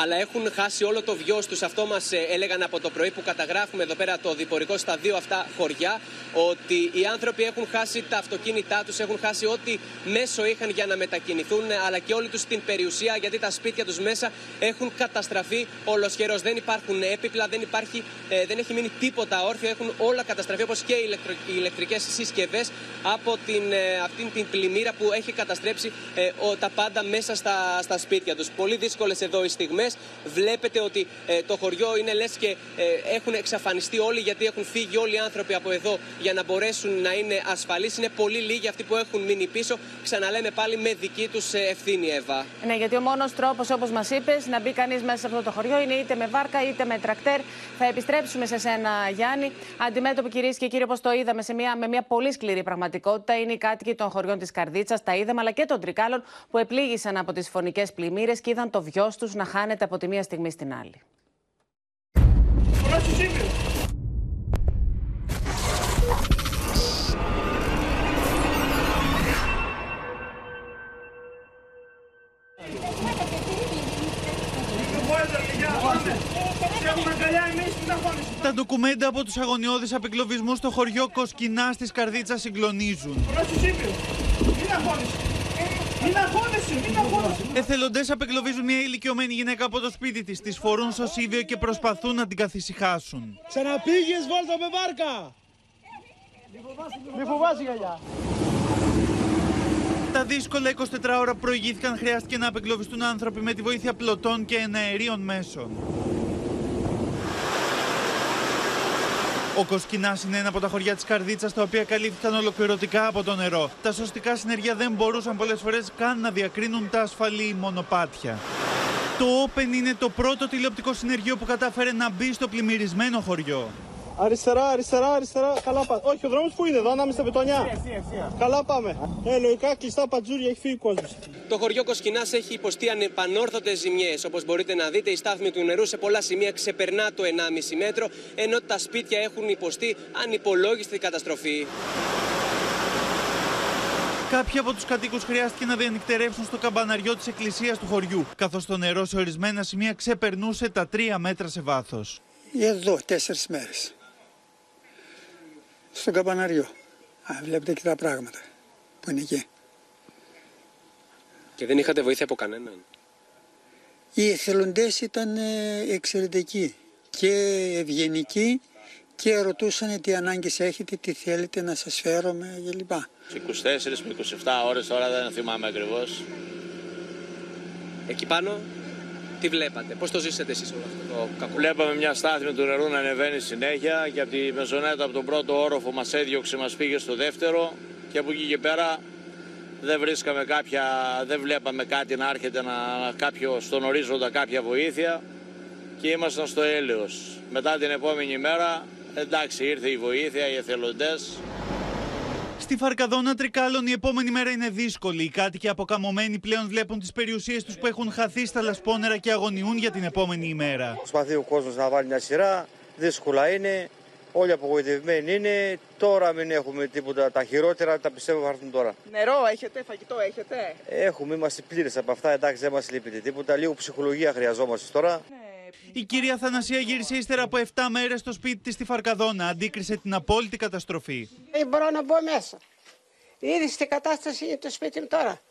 Αλλά έχουν χάσει όλο το βιός τους. Αυτό μας έλεγαν από το πρωί που καταγράφουμε εδώ πέρα το διπορικό στα δύο αυτά χωριά. Ότι οι άνθρωποι έχουν χάσει τα αυτοκίνητά τους, έχουν χάσει ό,τι μέσο είχαν για να μετακινηθούν, αλλά και όλη τους την περιουσία, γιατί τα σπίτια τους μέσα έχουν καταστραφεί ολοσχερός. Δεν υπάρχουν έπιπλα, δεν, υπάρχει, ε, δεν έχει μείνει τίποτα όρθιο. Έχουν όλα καταστραφεί όπως και οι, ηλεκτρο, οι ηλεκτρικές συσκευές από την, ε, αυτήν την πλημμύρα που έχει καταστρέψει ε, ο, τα πάντα μέσα στα, στα σπίτια τους. Πολύ δύσκολες εδώ οι στιγμές. Βλέπετε ότι ε, το χωριό είναι λες και ε, έχουν εξαφανιστεί όλοι γιατί έχουν φύγει όλοι οι άνθρωποι από εδώ για να μπορέσουν να είναι ασφαλείς. Είναι πολύ λίγοι αυτοί που έχουν μείνει πίσω. Ξαναλέμε πάλι με δική τους ευθύνη, Εύα. Ναι, γιατί ο μόνος τρόπος, όπως μας είπες, να μπει κανείς μέσα σε αυτό το χωριό είναι είτε με βάρκα είτε με τρακτέρ. Θα επιστρέψουμε σε σένα, Γιάννη. Αντιμέτωποι, κυρίες και κύριοι, όπως το είδαμε σε μια, με μια πολύ σκληρή πραγματικότητα, είναι οι κάτοικοι των χωριών της Καρδίτσας, τα είδαμε, αλλά και των Τρικάλων που επλήγησαν από τις φωνικές πλημμύρες και είδαν το βιός τους να χάνεται από τη μία στιγμή στην άλλη. Τα ντοκουμέντα από τους αγωνιώδεις απεγκλωβισμούς στο χωριό Κοσκινά της Καρδίτσα συγκλονίζουν. Εθελοντές απεγκλωβίζουν μια ηλικιωμένη γυναίκα από το σπίτι της. Τις φορούν στο σίδιο και προσπαθούν να την καθησυχάσουν. Ξαναπήγες βόλτα με βάρκα! Μη φοβάσαι γαλιά. Τα δύσκολα 24 ώρα που προηγήθηκαν χρειάστηκε να απεγκλωβιστούν άνθρωποι με τη βοήθεια πλωτών και εναερίων μέσων. Ο Κοσκινάς είναι ένα από τα χωριά της Καρδίτσας τα οποία καλύφθηκαν ολοκληρωτικά από το νερό. Τα σωστικά συνεργεία δεν μπορούσαν πολλές φορές καν να διακρίνουν τα ασφαλή μονοπάτια. Το Open είναι το πρώτο τηλεοπτικό συνεργείο που κατάφερε να μπει στο πλημμυρισμένο χωριό. Αριστερά, αριστερά, αριστερά. Καλά πάμε. Όχι, ο δρόμος που είναι εδώ, ανάμεσα στα μπετονιά. Καλά πάμε. Ε, λογικά κλειστά πατζούρια, έχει φύγει ο κόσμος. Το χωριό Κοσκινάς έχει υποστεί ανεπανόρθωτες ζημιές. Όπως μπορείτε να δείτε, η στάθμη του νερού σε πολλά σημεία ξεπερνά το 1,5 μέτρο, ενώ τα σπίτια έχουν υποστεί ανυπολόγιστη καταστροφή. Κάποιοι από τους κατοίκους χρειάστηκε να διανυκτερεύσουν στο καμπαναριό της εκκλησίας του χωριού, καθώς το νερό σε ορισμένα σημεία ξεπερνούσε τα 3 μέτρα σε βάθος. Εδώ τέσσερις μέρες. Στο καμπαναριό. Α, βλέπετε και τα πράγματα που είναι εκεί. Και δεν είχατε βοήθεια από κανέναν. Οι εθελοντές ήταν ε, εξαιρετικοί και ευγενικοί και ρωτούσαν τι ανάγκες έχετε, τι θέλετε να σας φέρουμε κλπ. 24 με 27 ώρες τώρα δεν θυμάμαι ακριβώς. Εκεί πάνω τι βλέπατε, πώς το ζήσατε εσείς όλο αυτό το κακό; Βλέπαμε μια στάθμη του νερού να ανεβαίνει συνέχεια και από τη μεζονέτα από τον πρώτο όροφο μας έδιωξε, μας πήγε στο δεύτερο και από εκεί και πέρα δεν βρίσκαμε κάποια, δεν βλέπαμε κάτι να έρχεται να, κάποιο, στον ορίζοντα κάποια βοήθεια και ήμασταν στο έλεος. Μετά την επόμενη μέρα, εντάξει, ήρθε η βοήθεια, οι εθελοντές. Στη Φαρκαδόνα Τρικάλων η επόμενη μέρα είναι δύσκολη. Οι κάτοικοι αποκαμωμένοι πλέον βλέπουν τις περιουσίες τους που έχουν χαθεί στα λασπόνερα και αγωνιούν για την επόμενη ημέρα. Προσπαθεί ο κόσμος να βάλει μια σειρά. Δύσκολα είναι. Όλοι απογοητευμένοι είναι. Τώρα μην έχουμε τίποτα. Τα χειρότερα τα πιστεύω θα έρθουν τώρα. Νερό έχετε, φαγητό έχετε; Έχουμε, είμαστε πλήρες από αυτά. Εντάξει, δεν μας λείπει τίποτα. Λίγο ψυχολογία χρειαζόμαστε τώρα. Η κυρία Θανασία γύρισε ύστερα από 7 μέρες στο σπίτι της στη Φαρκαδόνα. Αντίκρισε την απόλυτη καταστροφή. Δεν μπορώ να μπω μέσα. Είδε τι κατάσταση είναι το σπίτι μου τώρα.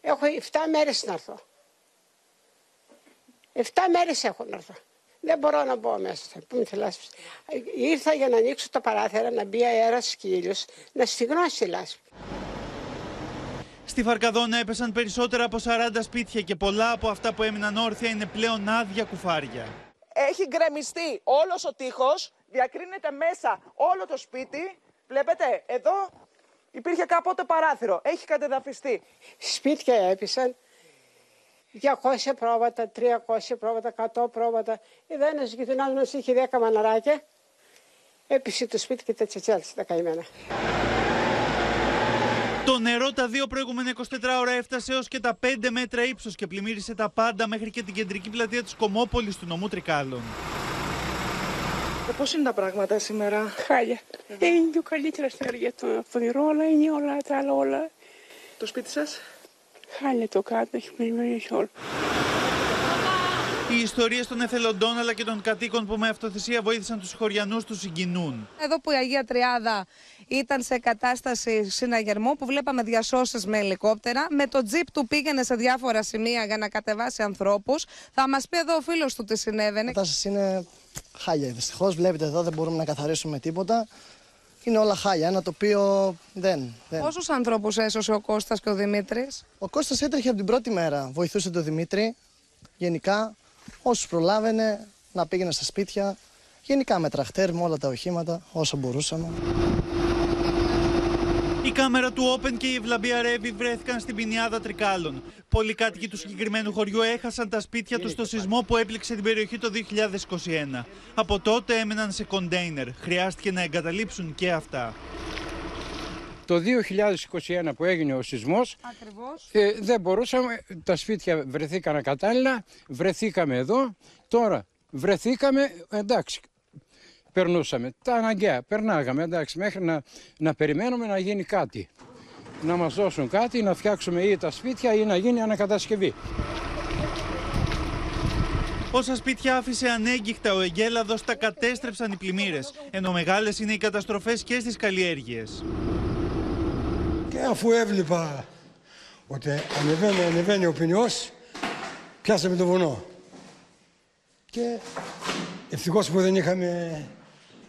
Έχω 7 μέρες να έρθω. 7 μέρες έχω να έρθω. Δεν μπορώ να μπω μέσα. Πού με Ήρθα για να ανοίξω τα παράθυρα, να μπει αέρας και να στιγνώσει τη λάσπη. Στη Φαρκαδόνα έπεσαν περισσότερα από 40 σπίτια και πολλά από αυτά που έμειναν όρθια είναι πλέον άδεια κουφάρια. Έχει γκρεμιστεί όλος ο τείχος, διακρίνεται μέσα όλο το σπίτι. Βλέπετε, εδώ υπήρχε κάποτε παράθυρο, έχει κατεδαφιστεί. Σπίτια έπεσαν 200 πρόβατα, 300 πρόβατα, 100 πρόβατα. Εδώ ένας γειτονά μα είχε 10 μαναράκια. Έπεισε το σπίτι και τα τσετσέλσε τα καημένα. Το νερό τα δύο προηγούμενα 24 ώρα έφτασε έως και τα 5 μέτρα ύψος και πλημμύρισε τα πάντα μέχρι και την κεντρική πλατεία της Κομόπολης του νομού Τρικάλων. Ε, πώς είναι τα πράγματα σήμερα; Χάλια. Είναι πιο καλύτερα στην αργία του νερό, αλλά είναι όλα τα άλλα όλα. Το σπίτι σας; Χάλια το κάτω, έχει πλημμυρίσει όλο. Οι ιστορίες των εθελοντών αλλά και των κατοίκων που με αυτοθυσία βοήθησαν τους χωριανούς τους συγκινούν. Εδώ που η Αγία Τριάδα ήταν σε κατάσταση συναγερμού, που βλέπαμε διασώσεις με ελικόπτερα, με το τζιπ του πήγαινε σε διάφορα σημεία για να κατεβάσει ανθρώπους. Θα μας πει εδώ ο φίλος του τι συνέβαινε. Η κατάσταση είναι χάλια. Δυστυχώς, βλέπετε εδώ δεν μπορούμε να καθαρίσουμε τίποτα. Είναι όλα χάλια. Ένα τοπίο δεν. δεν. Πόσους ανθρώπους έσωσε ο Κώστας και ο Δημήτρης; Ο Κώστας έτρεχε από την πρώτη μέρα. Βοηθούσε τον Δημήτρη. Γενικά, όσους προλάβαινε να πήγαινε στα σπίτια. Γενικά με τραχτέρ, με όλα τα οχήματα, όσο μπορούσαμε. Η κάμερα του Open και η Ευλαμπία Ρεύη βρέθηκαν στην ποινιάδα Τρικάλων. Πολλοί κάτοικοι του συγκεκριμένου χωριού έχασαν τα σπίτια τους στο σεισμό που έπληξε την περιοχή το 2021. Από τότε έμεναν σε κοντέινερ. Χρειάστηκε να εγκαταλείψουν και αυτά. Το 2021 που έγινε ο σεισμός, ε, δεν μπορούσαμε, τα σπίτια βρεθήκαν ακατάλληλα, βρεθήκαμε εδώ, τώρα βρεθήκαμε, εντάξει, περνούσαμε. Τα αναγκαία, περνάγαμε, εντάξει, μέχρι να, να περιμένουμε να γίνει κάτι. Να μας δώσουν κάτι, να φτιάξουμε ή τα σπίτια ή να γίνει ανακατασκευή. Όσα σπίτια άφησε ανέγκυχτα ο Εγκέλαδος τα κατέστρεψαν οι πλημμύρες, ενώ μεγάλες είναι οι καταστροφές και στις καλλιέργειες. Και αφού έβλεπα ότι ανεβαίνει, ανεβαίνει ο ποινιός, πιάσαμε το βουνό. Και ευτυχώς που δεν είχαμε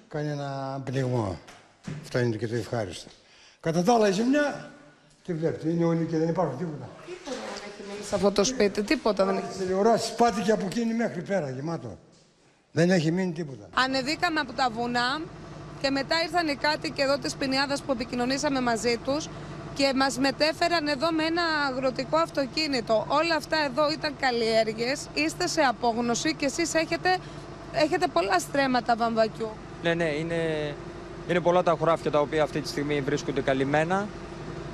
κάνει ένα πληγμό. Αυτό είναι και το ευχάριστο. Κατά τα άλλα η ζημιά, τι βλέπετε, είναι όλοι και δεν υπάρχει τίποτα. Σε αυτό το σπίτι, τίποτα δεν έχει. Τηλεοράσει πάτηκε από εκείνη μέχρι πέρα, γεμάτο. Δεν έχει μείνει τίποτα. Ανεβήκαμε από τα βουνά και μετά ήρθαν οι κάτοικοι εδώ της Πινιάδας που επικοινωνήσαμε μαζί τους και μας μετέφεραν εδώ με ένα αγροτικό αυτοκίνητο. Όλα αυτά εδώ ήταν καλλιέργειες, είστε σε απόγνωση και εσείς έχετε, έχετε πολλά στρέμματα βαμβακιού. Ναι, ναι, είναι, είναι πολλά τα χωράφια τα οποία αυτή τη στιγμή βρίσκονται καλυμμένα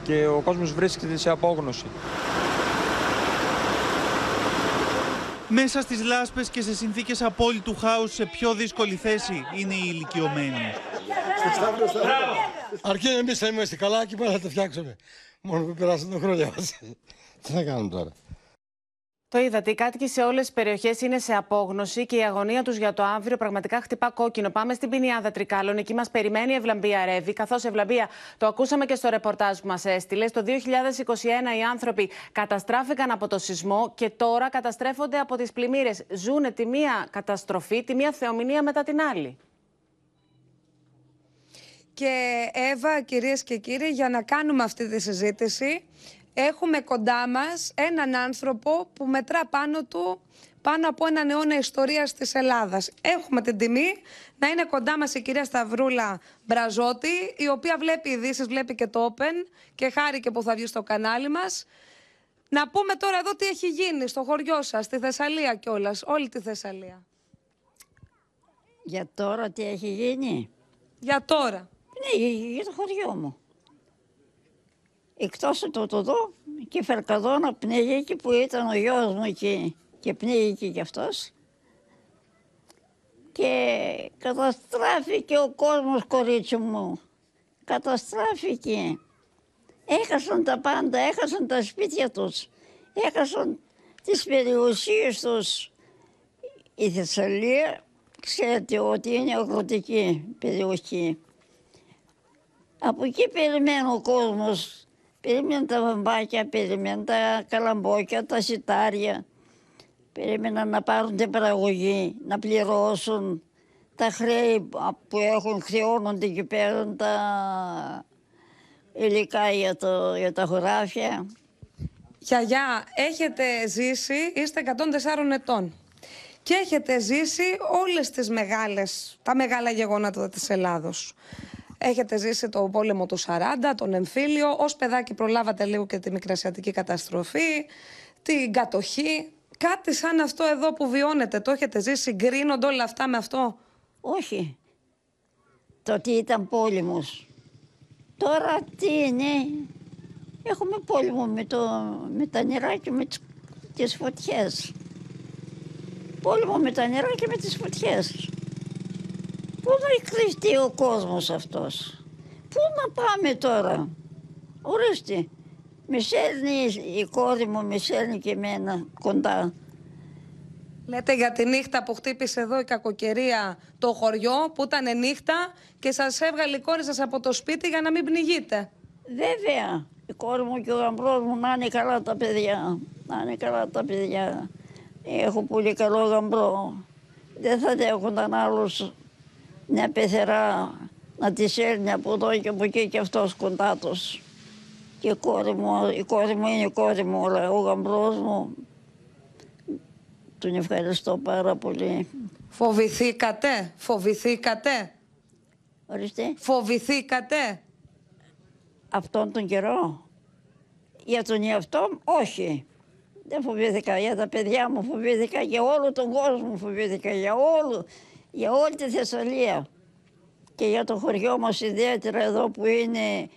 και ο κόσμος βρίσκεται σε απόγνωση. Μέσα στις λάσπες και σε συνθήκες απόλυτου χάους σε πιο δύσκολη θέση είναι οι ηλικιωμένοι. Αρκεί εμείς θα είμαστε καλά και πέρα θα το φτιάξουμε. Μόνο που περάσαν τα χρόνια μας. Τι θα κάνουμε τώρα; Το είδατε, οι κάτοικοι σε όλες τις περιοχές είναι σε απόγνωση και η αγωνία τους για το αύριο πραγματικά χτυπά κόκκινο. Πάμε στην ποινιάδα Τρικάλων. Εκεί μας περιμένει η Ευλαμπία Ρεύη. Καθώς Ευλαμπία, το ακούσαμε και στο ρεπορτάζ που μας έστειλες. Το 2021 οι άνθρωποι καταστράφηκαν από το σεισμό και τώρα καταστρέφονται από τις πλημμύρες. Ζούνε τη μία καταστροφή, τη μία θεομηνία μετά την άλλη. Και Εύα, κυρίες και κύριοι, για να κάνουμε αυτή τη συζήτηση, έχουμε κοντά μας έναν άνθρωπο που μετρά πάνω του πάνω από έναν αιώνα ιστορίας της Ελλάδας. Έχουμε την τιμή να είναι κοντά μας η κυρία Σταυρούλα Μπραζότη, η οποία βλέπει ειδήσεις, βλέπει και το Open και χάρηκε που θα βγει στο κανάλι μας. Να πούμε τώρα εδώ τι έχει γίνει στο χωριό σας, στη Θεσσαλία κιόλας, όλη τη Θεσσαλία. Για τώρα τι έχει γίνει; Για τώρα. Ναι, για το χωριό μου. Εκτός από το δω και Φερκαδόνα πνίγηκε που ήταν ο γιος μου εκεί και πνίγηκε κι αυτός. Και καταστράφηκε ο κόσμος κορίτσι μου. Καταστράφηκε. Έχασαν τα πάντα, έχασαν τα σπίτια τους, έχασαν τις περιουσίες τους. Η Θεσσαλία ξέρετε ότι είναι αγροτική περιοχή. Από εκεί περιμένει ο κόσμος. Περίμενε τα βαμβάκια, περίμενε τα καλαμπόκια, τα σιτάρια. Περίμεναν να πάρουν την παραγωγή, να πληρώσουν τα χρέη που έχουν, χρεώνονται και παίρνουν τα υλικά για, το, για τα χωράφια. Γιαγιά, έχετε ζήσει, είστε 104 ετών και έχετε ζήσει όλες τις μεγάλες, τα μεγάλα γεγονότα της Ελλάδος. Έχετε ζήσει το πόλεμο του 40, τον εμφύλιο. Ως παιδάκι προλάβατε λίγο και τη μικρασιατική καταστροφή, την κατοχή. Κάτι σαν αυτό εδώ που βιώνετε, το έχετε ζήσει, συγκρίνονται όλα αυτά με αυτό; Όχι. Τότε ήταν πόλεμος. Τώρα τι είναι; Έχουμε πόλεμο με, το, με τα νερά και με τις, τις φωτιές. Πόλεμο με τα νερά και με τις φωτιές. Πού θα κρυφτεί ο κόσμος αυτός; Πού να πάμε τώρα; Ορίστε. Με σέρνει η κόρη μου, με σέρνει και εμένα κοντά. Λέτε για τη νύχτα που χτύπησε εδώ η κακοκαιρία το χωριό που ήταν νύχτα και σας έβγαλε η κόρη σας από το σπίτι για να μην πνιγείτε. Βέβαια, η κόρη μου και ο γαμπρός μου να είναι καλά τα παιδιά. Να είναι καλά τα παιδιά. Έχω πολύ καλό γαμπρό. Δεν θα δέχονταν άλλους μια πεθερά να τη σέρνει από εδώ και από εκεί και αυτός κοντά τους. Και η κόρη μου, η κόρη μου είναι η κόρη μου, αλλά ο γαμπρός μου τον ευχαριστώ πάρα πολύ. Φοβηθήκατε, φοβηθήκατε. Ορίστε. Φοβηθήκατε. Αυτόν τον καιρό; Για τον εαυτό μου, όχι. Δεν φοβήθηκα για τα παιδιά μου, φοβήθηκα για όλο τον κόσμο, φοβήθηκα για, όλο, για όλη τη Θεσσαλία. Και για το χωριό μας ιδιαίτερα εδώ που είναι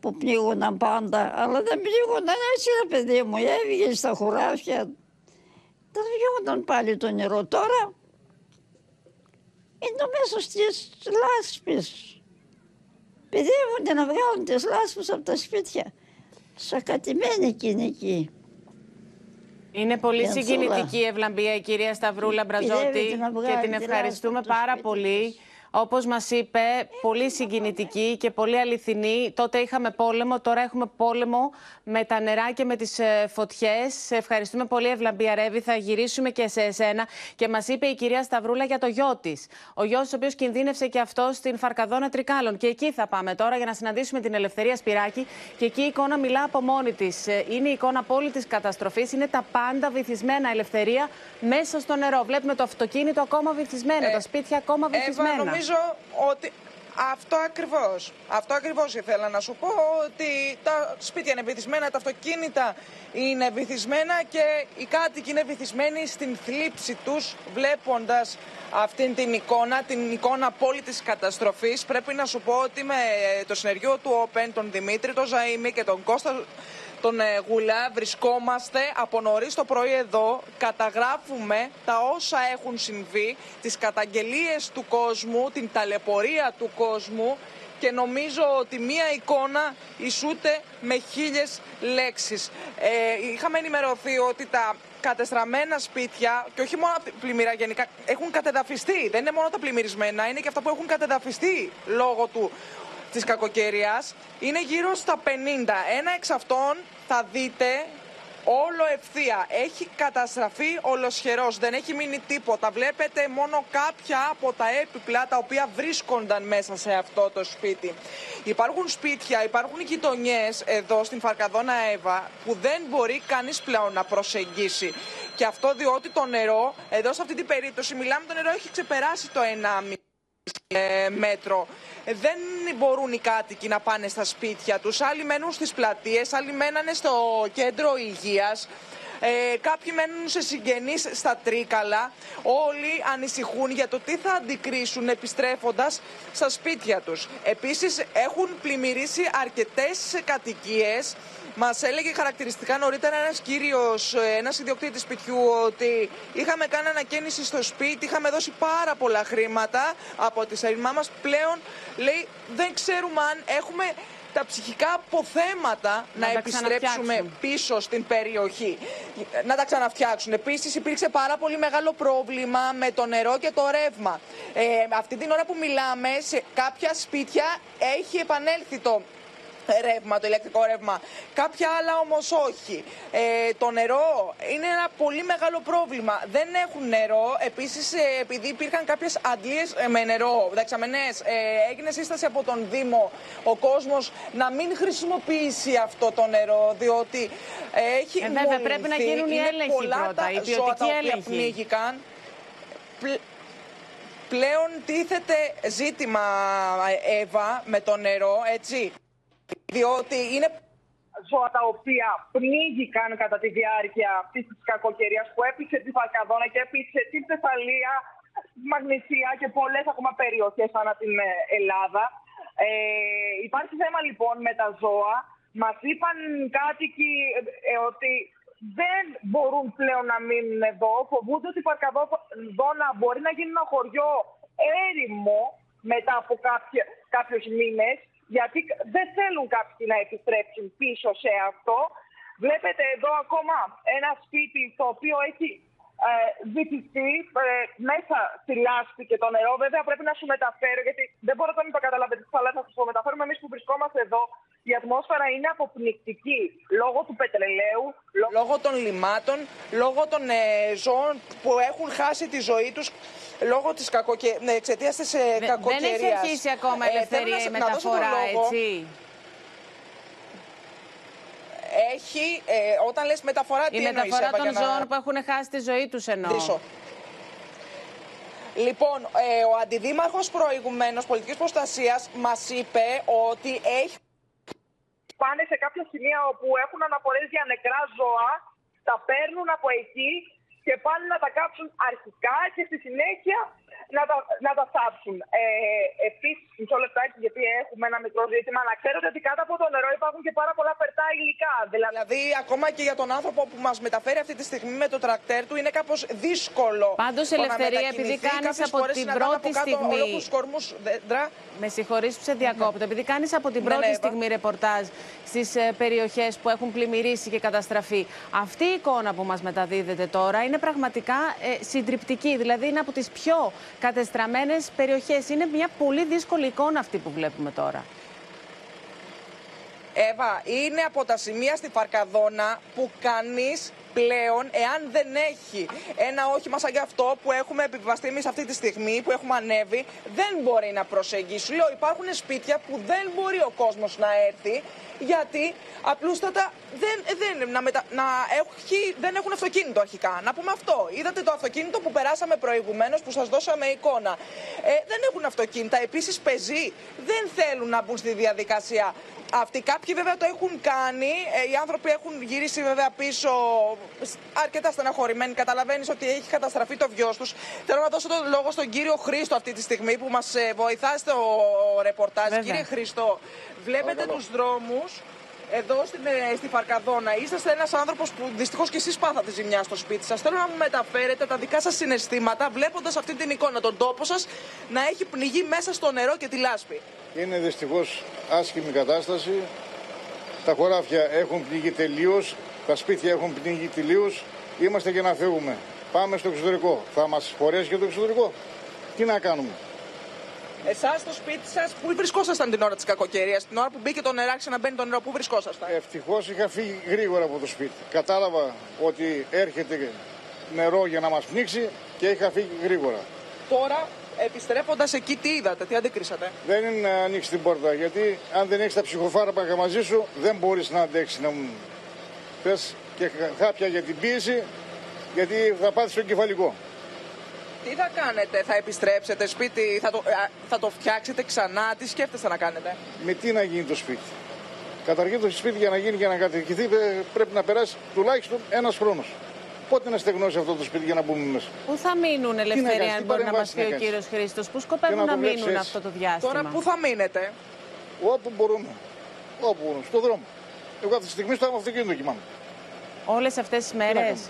που πνίγονταν πάντα, αλλά δεν πνίγονταν έτσι ρε παιδί μου, έβγαινε στα χωράφια, δεν βγαίνονταν πάλι το νερό. Τώρα είναι μέσα στις λάσπες. Παιδεύονται να βγάλουν τις λάσπες από τα σπίτια. Σακατημένοι εκείνοι εκεί. Είναι πολύ Η Αντσούλα. συγκινητική η ευλαμπία η κυρία Σταυρούλα Μπραζότη Παιδεύεται να βγάλει και την τη ευχαριστούμε λάσπη από το πάρα σπίτι πολύ. Όπως μας είπε, πολύ συγκινητική και πολύ αληθινή. Τότε είχαμε πόλεμο, τώρα έχουμε πόλεμο με τα νερά και με τις ε, φωτιές. Σε ευχαριστούμε πολύ Ευλαμπία Ρεύη, θα γυρίσουμε και σε εσένα. Και μας είπε η κυρία Σταυρούλα για το γιο της. Ο γιος ο οποίος κινδύνευσε και αυτό στην Φαρκαδόνα Τρικάλων. Και εκεί θα πάμε τώρα για να συναντήσουμε την Ελευθερία Σπυράκη. Και εκεί η εικόνα μιλά από μόνη της. Ε, Είναι η εικόνα απόλυτης καταστροφής. Είναι τα πάντα βυθισμένα ελευθερία μέσα στο νερό. Βλέπουμε το αυτοκίνητο ακόμα βυθισμένο, τα σπίτια ακόμα βυθισμένα. Ε, Εύα, νομίζω ότι αυτό ακριβώς, αυτό ακριβώς ήθελα να σου πω, ότι τα σπίτια είναι βυθισμένα, τα αυτοκίνητα είναι βυθισμένα και οι κάτοικοι είναι βυθισμένοι στην θλίψη τους βλέποντας αυτήν την εικόνα, την εικόνα απόλυτης καταστροφής. Πρέπει να σου πω ότι με το συνεργείο του ΟΠΕΝ, τον Δημήτρη, τον Ζαΐμι και τον Κώστα τον ε, Γουλά βρισκόμαστε από νωρίς το πρωί εδώ, καταγράφουμε τα όσα έχουν συμβεί, τις καταγγελίες του κόσμου, την ταλαιπωρία του κόσμου και νομίζω ότι μία εικόνα ισούται με χίλιες λέξεις. Ε, είχαμε ενημερωθεί ότι τα κατεστραμμένα σπίτια, και όχι μόνο από την πλημμύρα γενικά, έχουν κατεδαφιστεί. Δεν είναι μόνο τα πλημμυρισμένα, είναι και αυτά που έχουν κατεδαφιστεί λόγω του της κακοκαιρίας είναι γύρω στα 50. Ένα εξ αυτών θα δείτε όλο ευθεία. Έχει καταστραφεί ολοσχερός, δεν έχει μείνει τίποτα. Βλέπετε μόνο κάποια από τα έπιπλα τα οποία βρίσκονταν μέσα σε αυτό το σπίτι. Υπάρχουν σπίτια, υπάρχουν γειτονιές εδώ στην Φαρκαδόνα Εύα που δεν μπορεί κανείς πλέον να προσεγγίσει. Και αυτό διότι το νερό, εδώ σε αυτή την περίπτωση μιλάμε, το νερό έχει ξεπεράσει το 1,5 ε, μέτρο. Ε, Δεν μπορούν οι κάτοικοι να πάνε στα σπίτια τους. Άλλοι μένουν στις πλατείες, άλλοι μένανε στο κέντρο υγείας. Ε, κάποιοι μένουν σε συγγενείς στα Τρίκαλα. Όλοι ανησυχούν για το τι θα αντικρίσουν επιστρέφοντας στα σπίτια τους. Επίσης έχουν πλημμυρίσει αρκετές κατοικίες. Μας έλεγε χαρακτηριστικά νωρίτερα ένας κύριος, ένας ιδιοκτήτης σπιτιού, ότι είχαμε κάνει ανακαίνιση στο σπίτι, είχαμε δώσει πάρα πολλά χρήματα από τη σαρινμά μας. Πλέον λέει δεν ξέρουμε αν έχουμε τα ψυχικά αποθέματα να, τα επιστρέψουμε ξαναφτιάξουν. πίσω στην περιοχή. Να τα ξαναφτιάξουν. Επίσης, υπήρξε πάρα πολύ μεγάλο πρόβλημα με το νερό και το ρεύμα. Ε, αυτή την ώρα που μιλάμε, σε κάποια σπίτια έχει επανέλθει το ρεύμα, το ηλεκτρικό ρεύμα. Κάποια άλλα όμως όχι. Ε, το νερό είναι ένα πολύ μεγάλο πρόβλημα. Δεν έχουν νερό. Επίσης, ε, επειδή υπήρχαν κάποιες αντλίες ε, με νερό, δεξαμενές, ε, έγινε σύσταση από τον Δήμο ο κόσμος να μην χρησιμοποιήσει αυτό το νερό, διότι ε, έχει Ε, βέβαια, μολυνθεί. πρέπει να γίνουν οι Είναι έλεγχοι πολλά πρώτα, τα οι ζώα ποιοτικοί τα οποία έλεγχοι. πνίγηκαν. Πλ- Πλέον τίθεται ζήτημα, ε, Εύα, με το νερό, έτσι. Διότι είναι ζώα τα οποία πνίγηκαν κατά τη διάρκεια αυτής της κακοκαιρίας που έπεισε τη Φαλκαδόνα και έπεισε την Θεσσαλία, τη Μαγνησία και πολλές ακόμα περιοχές ανά την ε, Ελλάδα. Ε, υπάρχει θέμα λοιπόν με τα ζώα. Μας είπαν κάτοικοι ε, ότι δεν μπορούν πλέον να μείνουν εδώ. Φοβούνται ότι η Φαλκαδόνα μπορεί να γίνει ένα χωριό έρημο μετά από κάποια, κάποιους μήνες γιατί δεν θέλουν κάποιοι να επιστρέψουν πίσω σε αυτό. Βλέπετε εδώ ακόμα ένα σπίτι το οποίο έχει ε, βυθιστεί ε, μέσα στη λάσπη και το νερό. Βέβαια πρέπει να σου μεταφέρω, γιατί δεν μπορώ να το καταλάβετε τι θα σα το μεταφέρουμε εμείς που βρισκόμαστε εδώ. Η ατμόσφαιρα είναι αποπνικτική λόγω του πετρελαίου, λόγω των λιμάτων, λόγω των ε, ζώων που έχουν χάσει τη ζωή τους λόγω της κακοκαι... ναι, εξαιτίας της ε, Δεν κακοκαιρίας. έχει αρχίσει ακόμα Ε, θέλω ελευθερία να η σε- να δώσω τον μεταφορά, λόγο. έτσι. Έχει, ε, όταν λες μεταφορά, Η τι εννοείς, μεταφορά Εύα, των για να- ζώων που έχουν χάσει τη ζωή τους εννοώ. Δείσω. Λοιπόν, ε, ο αντιδήμαρχος προηγουμένως πολιτικής προστασίας μας είπε ότι έχει πάνε σε κάποια σημεία όπου έχουν αναφορές για νεκρά ζώα, τα παίρνουν από εκεί και πάνε να τα κάψουν αρχικά και στη συνέχεια να τα, να τα θάψουν. Ε, Επίσης, μισό λεπτάκι, γιατί έχουμε ένα μικρό ζήτημα, να ξέρετε ότι κάτω από το νερό υπάρχουν και πάρα πολλά φερτά υλικά. Δηλαδή, ακόμα και για τον άνθρωπο που μας μεταφέρει αυτή τη στιγμή με το τρακτέρ του, είναι κάπως δύσκολο. Πάντως, το να Ελευθερία, επειδή μετακινηθεί. κάνεις Κάποιες από φορές την συναντάμε πρώτη από κάτω στιγμή- ολόκληρους κορμούς δέντρα. Με συγχωρείς που σε διακόπτω. Επειδή κάνεις από την Ναι, πρώτη ναι, Εύα. στιγμή ρεπορτάζ στις περιοχές που έχουν πλημμυρίσει και καταστραφεί, αυτή η εικόνα που μας μεταδίδεται τώρα είναι πραγματικά ε, συντριπτική. Δηλαδή είναι από τις πιο κατεστραμμένες περιοχές. Είναι μια πολύ δύσκολη εικόνα αυτή που βλέπουμε τώρα. Εύα, είναι από τα σημεία στη Φαρκαδόνα που κανείς πλέον, εάν δεν έχει ένα όχημα σαν και αυτό που έχουμε επιβαστεί εμείς αυτή τη στιγμή, που έχουμε ανέβει, δεν μπορεί να προσεγγίσει. Λέω, υπάρχουν σπίτια που δεν μπορεί ο κόσμος να έρθει, γιατί απλούστατα δεν, δεν, να μετα- να έχει, δεν έχουν αυτοκίνητο αρχικά. Να πούμε αυτό. Είδατε το αυτοκίνητο που περάσαμε προηγουμένως, που σας δώσαμε εικόνα. Ε, δεν έχουν αυτοκίνητα. Επίσης, πεζοί δεν θέλουν να μπουν στη διαδικασία αυτοί. Κάποιοι βέβαια το έχουν κάνει. Ε, οι άνθρωποι έχουν γυρίσει βέβαια πίσω σ- αρκετά στεναχωρημένοι. Καταλαβαίνεις ότι έχει καταστραφεί το βιός τους. Θέλω να δώσω τον λόγο στον κύριο Χρήστο αυτή τη στιγμή που μας βοηθά στο ρεπορτάζ. Βέβαια. Κύριε Χρήστο, βλέπετε τους δρόμους. Εδώ στην, ε, στη Φαρκαδόνα είσαστε ένας άνθρωπος που δυστυχώς και εσείς πάθατε ζημιά στο σπίτι σας. Θέλω να μου μεταφέρετε τα δικά σας συναισθήματα βλέποντας αυτή την εικόνα, τον τόπο σας να έχει πνιγεί μέσα στο νερό και τη λάσπη. Είναι δυστυχώς άσχημη κατάσταση. Τα χωράφια έχουν πνιγεί τελείως, τα σπίτια έχουν πνιγεί τελείω. Είμαστε για να φύγουμε. Πάμε στο εξωτερικό. Θα μας χωρέσει και το εξωτερικό. Τι να κάνουμε; Εσάς στο σπίτι σας, πού βρισκόσασταν την ώρα της κακοκαιρίας, την ώρα που μπήκε το νεράκι να μπαίνει το νερό, πού βρισκόσασταν; Ευτυχώς είχα φύγει γρήγορα από το σπίτι. Κατάλαβα ότι έρχεται νερό για να μας πνίξει και είχα φύγει γρήγορα. Τώρα, επιστρέφοντας εκεί, τι είδατε, τι αντίκρισατε; Δεν είναι να ανοίξει την πόρτα γιατί αν δεν έχεις τα ψυχοφάρμακα μαζί σου δεν μπορείς να αντέξεις να μου πες και χάπια για την πίεση γιατί θα πάθεις το κεφαλικό. Τι θα κάνετε, θα επιστρέψετε σπίτι, θα το, α, θα το φτιάξετε ξανά, τι σκέφτεστε να κάνετε; Με τι να γίνει το σπίτι; Καταρχήν το σπίτι για να γίνει και να κατοικηθεί πρέ- πρέπει να περάσει τουλάχιστον ένας χρόνος. Πότε να στεγνώσει αυτό το σπίτι για να μπούμε μέσα; Πού θα μείνουν κάνεις, ελευθερία, τι αν μπορεί να μας παρεμβάσεις πει να ο κάνεις; κύριος Χρήστος, πού σκοπεύουν Και να να, το βλέπεις μείνουν έτσι. αυτό το διάστημα; Τώρα, πού θα μείνετε; Όπου μπορούμε. Όπου μπορούμε. Στο δρόμο. Εγώ αυτή τη στιγμή στο αυτοκίνητο κοιμάμαι. Όλες αυτές τις μέρες;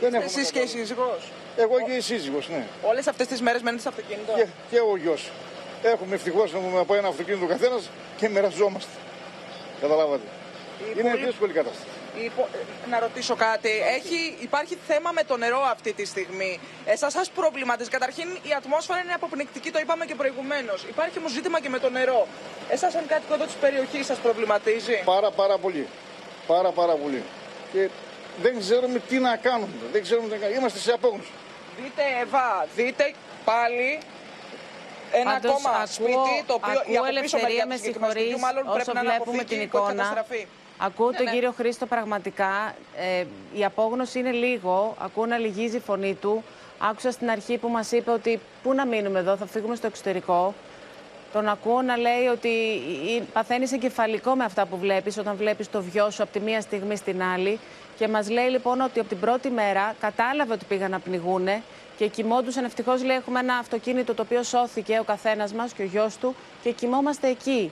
Δεν έχω Εσεί και η σύζυγος; Εγώ και η σύζυγος, ναι. Όλες αυτές τις μέρες μένετε στο αυτοκίνητο; Και, και ο γιος. Έχουμε ευτυχώς από ένα αυτοκίνητο καθένας και μοιραζόμαστε. Καταλάβατε. Είναι πολύ- δύσκολη κατάσταση. Λοιπόν, να ρωτήσω κάτι. Έχει, υπάρχει θέμα με το νερό αυτή τη στιγμή. Εσάς σας προβληματίζει. Καταρχήν η ατμόσφαιρα είναι αποπνικτική, το είπαμε και προηγουμένως. Υπάρχει όμως ζήτημα και με το νερό. Εσάς, σαν κάτοικο εδώ της περιοχής, σας προβληματίζει; Πάρα πάρα πολύ. Πάρα πάρα πολύ. Και δεν ξέρουμε τι να κάνουμε. Δεν ξέρουμε τι να κάνουμε. Είμαστε σε απόγνωση. Δείτε, Εύα, δείτε πάλι ένα Πάντως, ακόμα ακούω- σπίτι το οποίο η ακούω από πίσω ελευθερία, μεριά με του συγκεκριμένου σπιτιού συγχωρείς, μάλλον πρέπει όσο να είναι βλέπουμε αποθήκη την που έχει εικόνα. Καταστραφεί. Ακούω Ναι, τον ναι. κύριο Χρήστο πραγματικά. Ε, η απόγνωση είναι λίγο. Ακούω να λυγίζει η φωνή του. Άκουσα στην αρχή που μας είπε ότι πού να μείνουμε εδώ, θα φύγουμε στο εξωτερικό. Τον ακούω να λέει ότι ε, παθαίνεις εγκεφαλικό με αυτά που βλέπεις όταν βλέπεις το βιό σου από τη μία στιγμή στην άλλη. Και μας λέει λοιπόν ότι από την πρώτη μέρα κατάλαβε ότι πήγαν να πνιγούνε και κοιμόντουσαν. Ευτυχώς λέει έχουμε ένα αυτοκίνητο το οποίο σώθηκε ο καθένας μας και ο γιος του και κοιμόμαστε εκεί.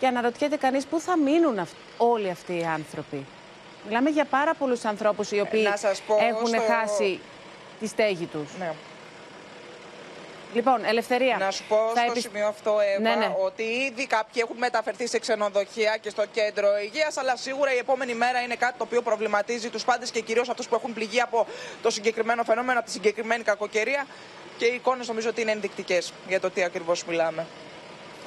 Και αναρωτιέται κανείς πού θα μείνουν αυ- όλοι αυτοί οι άνθρωποι. Μιλάμε για πάρα πολλούς ανθρώπους οι οποίοι να σας πω έχουν στο- χάσει τη στέγη τους. Ναι. Λοιπόν, Ελευθερία. Να σου πω θα στο επισ- σημείο αυτό, Εύα, Ναι, ναι. ότι ήδη κάποιοι έχουν μεταφερθεί σε ξενοδοχεία και στο κέντρο υγείας, αλλά σίγουρα η επόμενη μέρα είναι κάτι το οποίο προβληματίζει τους πάντες και κυρίως αυτούς που έχουν πληγεί από το συγκεκριμένο φαινόμενο, από τη συγκεκριμένη κακοκαιρία. Και οι εικόνες νομίζω ότι είναι ενδεικτικές για το τι ακριβώς μιλάμε.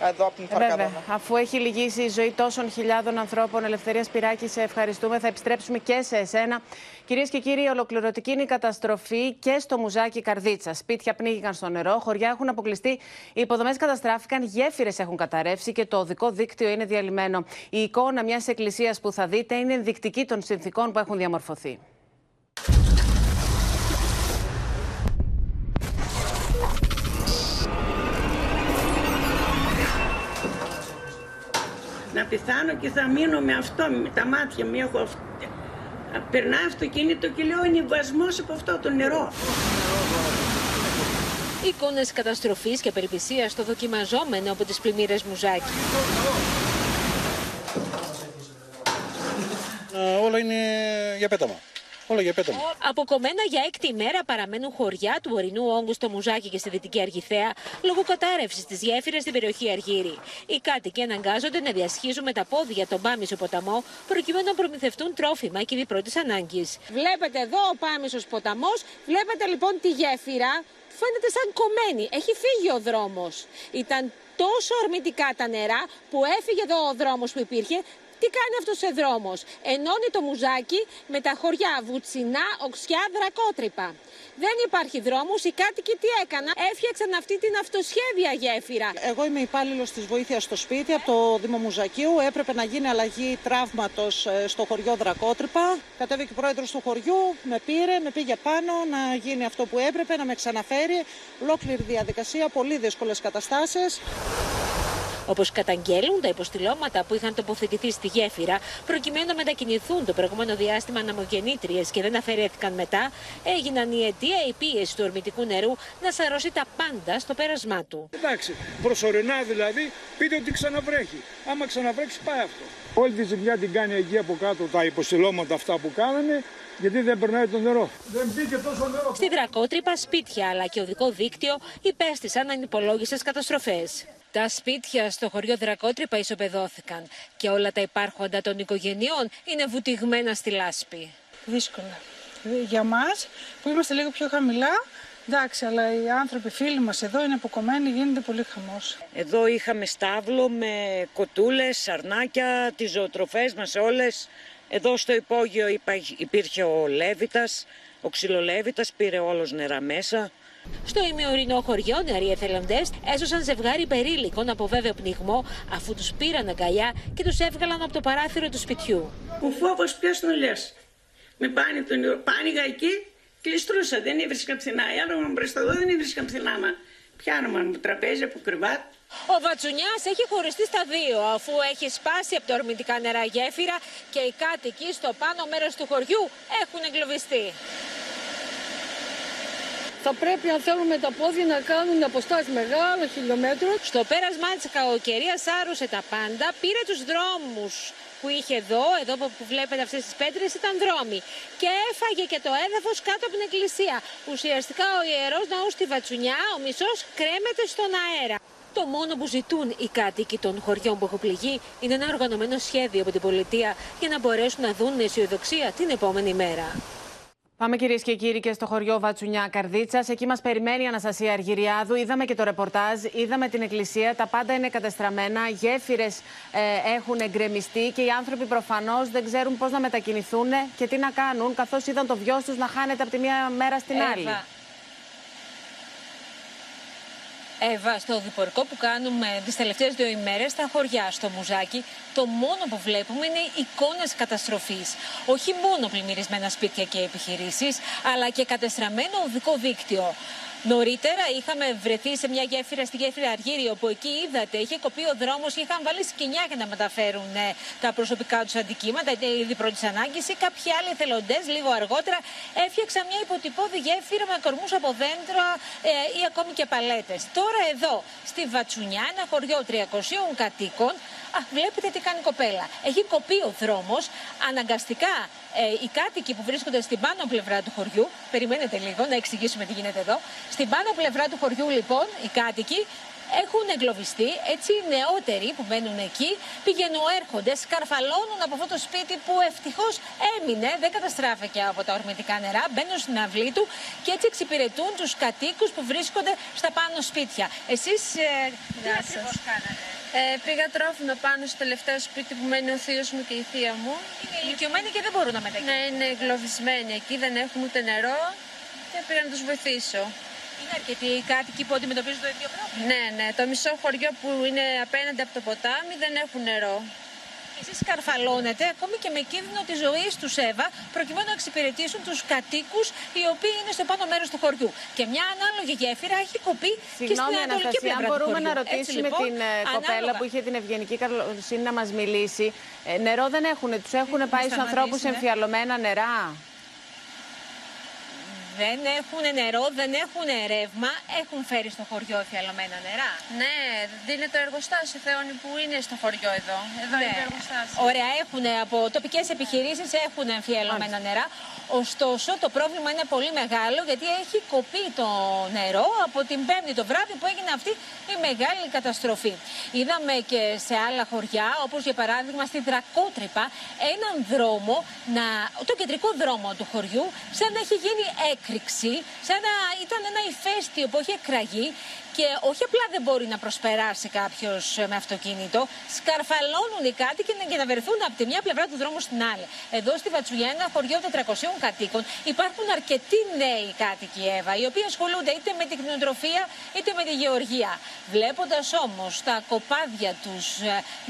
Εδώ από την Ε, Βέβαια, Φαρκαδόνα. αφού έχει λυγίσει η ζωή τόσων χιλιάδων ανθρώπων, Ελευθερίας Σπυράκη, σε ευχαριστούμε. Θα επιστρέψουμε και σε εσένα. Κυρίες και κύριοι, ολοκληρωτική είναι η καταστροφή και στο μουζάκι Καρδίτσα. Σπίτια πνίγηκαν στο νερό, χωριά έχουν αποκλειστεί, οι υποδομές καταστράφηκαν, γέφυρες έχουν καταρρεύσει και το οδικό δίκτυο είναι διαλυμένο. Η εικόνα μιας εκκλησίας που θα δείτε είναι ενδεικτική των συνθήκων που έχουν διαμορφωθεί. Να πεθάνω και θα μείνω με αυτό, με τα μάτια μου έχω αυτό. Περνά αυτοκίνητο και λέω είναι βασμός από αυτό το νερό. Εικόνες καταστροφής και απελπισίας στο δοκιμαζόμενο από τις πλημμύρες Μουζάκη. όλα είναι για πέταμα. Όλα για πέταμα. Αποκομμένα για έκτη ημέρα παραμένουν χωριά του ορεινού όγκου στο Μουζάκι και στη Δυτική Αργιθέα λόγω κατάρρευσης της γέφυρας στην περιοχή Αργύρι. Οι κάτοικοι αναγκάζονται να διασχίζουν με τα πόδια τον Πάμισο ποταμό προκειμένου να προμηθευτούν τρόφιμα και είδη πρώτης ανάγκης. Βλέπετε εδώ ο Πάμισος ποταμός, βλέπετε λοιπόν τη γέφυρα, φαίνεται σαν κομμένη, έχει φύγει ο δρόμος. Ήταν τόσο ορμητικά τα νερά που έφυγε εδώ ο δρόμος που υπήρχε, τι κάνει αυτός ο δρόμος. Ενώνει το μουζάκι με τα χωριά Βουτσινά, Οξιά, Δρακότρυπα. Δεν υπάρχει δρόμος, οι κάτοικοι τι έκαναν, έφτιαξαν αυτή την αυτοσχέδια γέφυρα. Εγώ είμαι υπάλληλος της βοήθειας στο σπίτι από το Δήμο Μουζακίου. Έπρεπε να γίνει αλλαγή τραύματος στο χωριό Δρακότρυπα. Κατέβηκε ο πρόεδρος του χωριού, με πήρε, με πήγε πάνω να γίνει αυτό που έπρεπε, να με ξαναφέρει. Ολόκληρη διαδικασία, πολύ δύσκολες καταστάσεις. Όπως καταγγέλουν τα υποστηλώματα που είχαν τοποθετηθεί στη γέφυρα, προκειμένου να μετακινηθούν το προηγούμενο διάστημα αναμογεννήτριες και δεν αφαιρέθηκαν μετά, έγιναν η αιτία η πίεση του ορμητικού νερού να σαρώσει τα πάντα στο πέρασμά του. Εντάξει, προσωρινά δηλαδή, πείτε ότι ξαναβρέχει. Άμα ξαναβρέξει πάει αυτό. Όλη τη ζημιά την κάνει εκεί από κάτω τα υποστηλώματα αυτά που κάνανε, γιατί δεν περνάει το νερό. Δεν μπήκε τόσο νερό. Στη Δρακότρυπα, σπίτια αλλά και οδικό δίκτυο υπέστησαν ανυπολόγιστες καταστροφές. Τα σπίτια στο χωριό Δρακότρυπα ισοπεδώθηκαν και όλα τα υπάρχοντα των οικογενειών είναι βουτυγμένα στη λάσπη. δύσκολα. Για μας που είμαστε λίγο πιο χαμηλά, εντάξει, αλλά οι άνθρωποι, φίλοι μας εδώ είναι αποκομμένοι, γίνεται πολύ χαμός. Εδώ είχαμε στάβλο με κοτούλες, σαρνάκια, τις ζωοτροφές μας όλες. Εδώ στο υπόγειο υπά- υπήρχε ο Λέβητας, ο ξυλολέβητας, πήρε όλος νερά μέσα. Στο ημιορεινό χωριό, νεαροί εθελοντέ έσωσαν ζευγάρι περίλικων από βέβαιο πνιγμό, αφού τους πήραν αγκαλιά και τους έβγαλαν από το παράθυρο του σπιτιού. Ο φόβος ποιος τον λες; Με πάνε τον νερό. Πάνηγα εκεί, κλειστρούσα, δεν έβρισκα πουθενά. Οι άλλοι μου μπροστά εδώ δεν έβρισκα πουθενά. Μα πιάνομαι μου τραπέζι από κρεβάτ. Ο Βατσουνιάς έχει χωριστεί στα δύο, αφού έχει σπάσει από τα ορμητικά νερά γέφυρα και οι κάτοικοι στο πάνω μέρος του χωριού έχουν εγκλωβιστεί. Θα πρέπει αν θέλουν με τα πόδια να κάνουν αποστάσεις μεγάλων χιλιόμετρων. Στο πέρασμά της κακοκαιρίας άρρωσε τα πάντα, πήρε τους δρόμους που είχε εδώ, εδώ που βλέπετε αυτές τις πέτρες ήταν δρόμοι. Και έφαγε και το έδαφος κάτω από την εκκλησία. Ουσιαστικά ο ιερός ναός στη Βατσουνιά, ο μισός κρέμεται στον αέρα. Το μόνο που ζητούν οι κάτοικοι των χωριών που έχουν πληγεί είναι ένα οργανωμένο σχέδιο από την πολιτεία για να μπορέσουν να δουν με αισιοδοξία την επόμενη μέρα. Πάμε κυρίες και κύριοι και στο χωριό Βατσουνιά Καρδίτσας. Εκεί μας περιμένει η Αναστασία Αργυριάδου. Είδαμε και το ρεπορτάζ, είδαμε την εκκλησία. Τα πάντα είναι κατεστραμμένα. Γέφυρες ε, έχουν εγκρεμιστεί και οι άνθρωποι προφανώς δεν ξέρουν πώς να μετακινηθούν και τι να κάνουν, καθώς είδαν το βιός τους να χάνεται από τη μία μέρα στην Εύα. άλλη. Εύα, στο διπορικό που κάνουμε τις τελευταίες δύο ημέρες στα χωριά, στο Μουζάκι, το μόνο που βλέπουμε είναι εικόνες καταστροφής. Όχι μόνο πλημμυρισμένα σπίτια και επιχειρήσεις, αλλά και κατεστραμμένο οδικό δίκτυο. Νωρίτερα είχαμε βρεθεί σε μια γέφυρα στη γέφυρα Αργύριο, όπου εκεί είδατε, είχε κοπεί ο δρόμος και είχαν βάλει σκηνιά για να μεταφέρουν ε, τα προσωπικά τους αντικείμενα, είτε είδη πρώτη ανάγκη, ή κάποιοι άλλοι εθελοντές λίγο αργότερα έφτιαξαν μια υποτυπώδη γέφυρα με κορμούς από δέντρα ε, ή ακόμη και παλέτες. Τώρα εδώ, στη Βατσουνιά, ένα χωριό 300 κατοίκων, Α, βλέπετε τι κάνει η κοπέλα. Έχει κοπεί ο δρόμος. Αναγκαστικά ε, οι κάτοικοι που βρίσκονται στην πάνω πλευρά του χωριού, περιμένετε λίγο να εξηγήσουμε τι γίνεται εδώ. Στην πάνω πλευρά του χωριού, λοιπόν, οι κάτοικοι έχουν εγκλωβιστεί. Έτσι, οι νεότεροι που μένουν εκεί πηγαίνουν, έρχονται, σκαρφαλώνουν από αυτό το σπίτι που ευτυχώς έμεινε, δεν καταστράφηκε από τα ορμητικά νερά, μπαίνουν στην αυλή του και έτσι εξυπηρετούν τους κατοίκους που βρίσκονται στα πάνω σπίτια. Εσείς ε, τι ακριβώς κάνατε; Ε, πήγα τρόφιμα πάνω στο τελευταίο σπίτι που μένει ο θείος μου και η θεία μου. Είναι ηλικιωμένοι και δεν μπορούν να μετακινηθούν. Ναι, είναι εγκλωβισμένοι εκεί, δεν έχουν ούτε νερό και πήγα να τους βοηθήσω. Είναι αρκετοί οι κάτοικοι που αντιμετωπίζουν το ίδιο πρόβλημα. Ναι, ναι. Το μισό χωριό που είναι απέναντι από το ποτάμι δεν έχουν νερό. Εσείς σκαρφαλώνετε ακόμη και με κίνδυνο της ζωής του Εύα, προκειμένου να εξυπηρετήσουν τους κατοίκους οι οποίοι είναι στο πάνω μέρος του χωριού. Και μια ανάλογη γέφυρα έχει κοπεί και στην ανατολική πλευρά. Αν μπορούμε του χωριού. να ρωτήσουμε Έτσι, λοιπόν, την ε, κοπέλα ανάλογα. που είχε την ευγενική καλοσύνη να μας μιλήσει. Ε, νερό δεν έχουν, τους έχουν πάει στους ανθρώπους σταματήσουν, ε. εμφιαλωμένα νερά; Δεν έχουν νερό, δεν έχουν ρεύμα, έχουν φέρει στο χωριό εφιαλωμένα νερά. Ναι, είναι το εργοστάσιο Θεόνι που είναι στο χωριό εδώ. Εδώ Ναι. είναι το εργοστάσιο. Ωραία, έχουν από τοπικές επιχειρήσεις έχουν εμφιαλωμένα νερά. Ωστόσο, το πρόβλημα είναι πολύ μεγάλο γιατί έχει κοπεί το νερό από την Πέμπτη το βράδυ που έγινε αυτή η μεγάλη καταστροφή. Είδαμε και σε άλλα χωριά, όπως για παράδειγμα στη Δρακότρυπα, έναν δρόμο, να, το κεντρικό δρόμο του χωριού, σαν να έχει γίνει έκρηξη, σαν να ήταν ένα ηφαίστειο που έχει εκραγεί και όχι απλά δεν μπορεί να προσπεράσει κάποιος με αυτοκίνητο, σκαρφαλώνουν οι κάτοικοι και να βρεθούν από τη μια πλευρά του δρόμου στην άλλη. Εδώ στη Βατσουλιά, ένα χωριό 400 κατοίκων, υπάρχουν αρκετοί νέοι κάτοικοι, Εύα, οι οποίοι ασχολούνται είτε με την κτηνοτροφία είτε με τη γεωργία. Βλέποντας όμως τα κοπάδια τους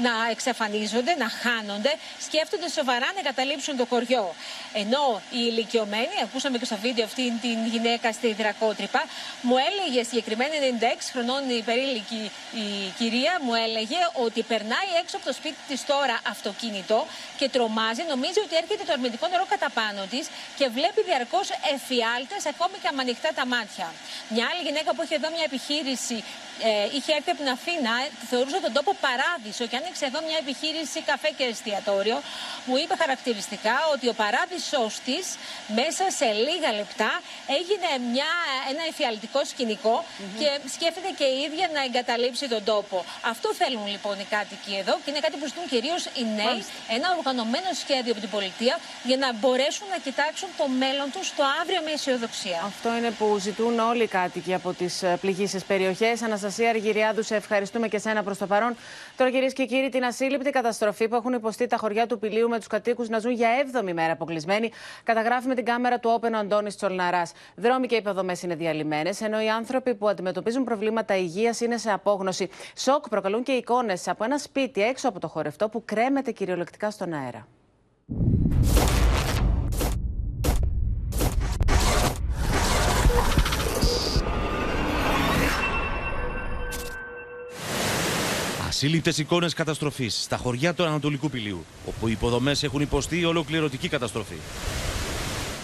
να εξαφανίζονται, να χάνονται, σκέφτονται σοβαρά να εγκαταλείψουν το χωριό. Ενώ οι ηλικιωμένοι, ακούσαμε και στο βίντεο αυτή την γυναίκα στη Δρακότρυπα, μου έλεγε συγκεκριμένα 96 χρονών η περίλικη η κυρία, μου έλεγε ότι περνάει έξω από το σπίτι της τώρα αυτοκίνητο και τρομάζει, νομίζει ότι έρχεται το αρνητικό νερό κατά πάνω της και βλέπει διαρκώς εφιάλτες, ακόμη και αμανιχτά τα μάτια. Μια άλλη γυναίκα που είχε εδώ μια επιχείρηση, ε, είχε έρθει από την Αθήνα, θεωρούσε τον τόπο παράδεισο και άνοιξε εδώ μια επιχείρηση καφέ και εστιατόριο. Μου είπε χαρακτηριστικά ότι ο παράδεισό της μέσα σε λίγα λεπτά έγινε μια, ένα εφιαλτικό σκηνικό και σκέφτεται και η ίδια να εγκαταλείψει τον τόπο. Αυτό θέλουν λοιπόν οι κάτοικοι εδώ και είναι κάτι που ζητούν κυρίως οι νέοι, ένα οργανωμένο σχέδιο από την πολιτεία για να μπορέσουν να κοιτάξουν το μέλλον τους το αύριο με αισιοδοξία. Αυτό είναι που ζητούν όλοι οι κάτοικοι από τις πληγήσεις περιοχές. Αναστασία Αργυριάδου, σε ευχαριστούμε και σένα προς το παρόν. Τώρα, κυρίες και κύριοι, την ασύλληπτη καταστροφή που έχουν υποστεί τα χωριά του Πηλίου με τους κατοίκους να ζουν για 7η μέρα αποκλεισμένοι, καταγράφει με την κάμερα του Όπεν ο Αντώνη Τσολναράς. Δρόμοι και υποδομές είναι διαλυμένες, ενώ οι άνθρωποι που αντιμετωπίζουν προβλήματα υγείας είναι σε απόγνωση. Σοκ προκαλούν και εικόνες από ένα σπίτι έξω από το χορευτό που κρέμεται κυριολεκτικά στον αέρα. Ασύλληπτες εικόνες καταστροφής στα χωριά του Ανατολικού Πηλίου, όπου οι υποδομές έχουν υποστεί ολοκληρωτική καταστροφή.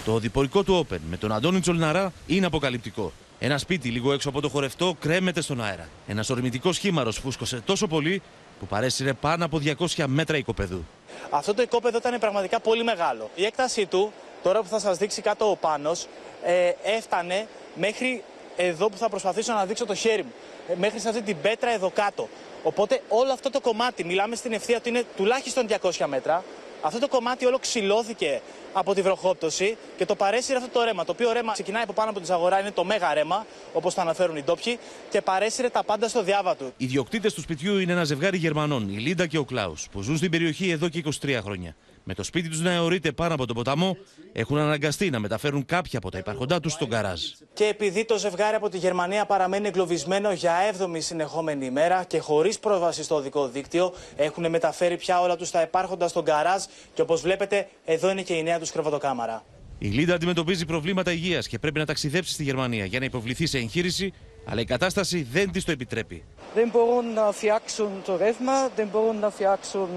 Το διπορικό του Όπεν με τον Αντώνη Τσολναρά είναι αποκαλυπτικό. Ένα σπίτι λίγο έξω από το χορευτό κρέμεται στον αέρα. Ένας ορμητικός σχήμαρο φούσκωσε τόσο πολύ που παρέσυρε πάνω από 200 μέτρα οικοπεδού. Αυτό το οικόπεδο ήταν πραγματικά πολύ μεγάλο. Η έκτασή του, τώρα που θα σας δείξει κάτω ο Πάνος, ε, έφτανε μέχρι εδώ που θα προσπαθήσω να δείξω το χέρι μου. Ε, μέχρι σε αυτή την πέτρα εδώ κάτω. Οπότε όλο αυτό το κομμάτι, μιλάμε στην ευθεία ότι είναι τουλάχιστον 200 μέτρα, αυτό το κομμάτι όλο ξυλώθηκε από τη βροχόπτωση και το παρέσυρε αυτό το ρέμα. Το οποίο ρέμα ξεκινάει από πάνω από τη Ζαγορά, είναι το μέγα ρέμα, όπως το αναφέρουν οι ντόπιοι, και παρέσυρε τα πάντα στο διάβατο. Οι ιδιοκτήτες του σπιτιού είναι ένα ζευγάρι Γερμανών, η Λίντα και ο Κλάους, που ζουν στην περιοχή εδώ και 23 χρόνια. Με το σπίτι τους να αιωρείται πάνω από τον ποταμό, έχουν αναγκαστεί να μεταφέρουν κάποια από τα υπαρχοντά τους στον καράζ. Και επειδή το ζευγάρι από τη Γερμανία παραμένει εγκλωβισμένο για 7η συνεχόμενη ημέρα και χωρίς πρόσβαση στο οδικό δίκτυο, έχουν μεταφέρει πια όλα τους τα υπάρχοντα στον καράζ και όπως βλέπετε, εδώ είναι και η νέα τους κρεβατοκάμαρα. Η Λίντα αντιμετωπίζει προβλήματα υγείας και πρέπει να ταξιδέψει στη Γερμανία για να υποβληθεί σε εγχείρηση, αλλά η κατάσταση δεν της το επιτρέπει. Δεν μπορούν να φτιάξουν το ρεύμα, δεν μπορούν να φτιάξουν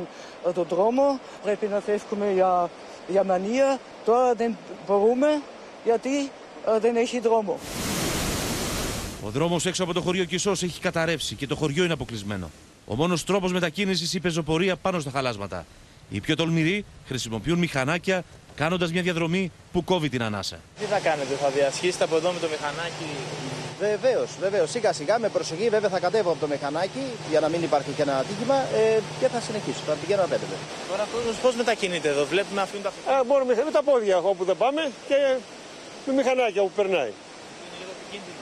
ε, το δρόμο. Πρέπει να φεύγουμε για Γερμανία. Τώρα δεν μπορούμε γιατί ε, δεν έχει δρόμο. Ο δρόμος έξω από το χωριό Κισός έχει καταρρεύσει και το χωριό είναι αποκλεισμένο. Ο μόνος τρόπος μετακίνησης η πεζοπορία πάνω στα χαλάσματα. Οι πιο τολμηροί χρησιμοποιούν μηχανάκια κάνοντας μια διαδρομή που κόβει την ανάσα. Τι θα κάνετε, θα διασχίσετε από εδώ με το μηχανάκι; Βεβαίως, βεβαίως. Σιγά σιγά με προσοχή, βέβαια θα κατέβω από το μηχανάκι για να μην υπάρχει και ένα ατύχημα ε, και θα συνεχίσω. Θα πηγαίνω απέναντι. Τώρα πώς μετακινείτε εδώ, βλέπουμε αυτήν τα ε, Μπορούμε με τα πόδια όπου δεν πάμε και με μηχανάκια που περνάει.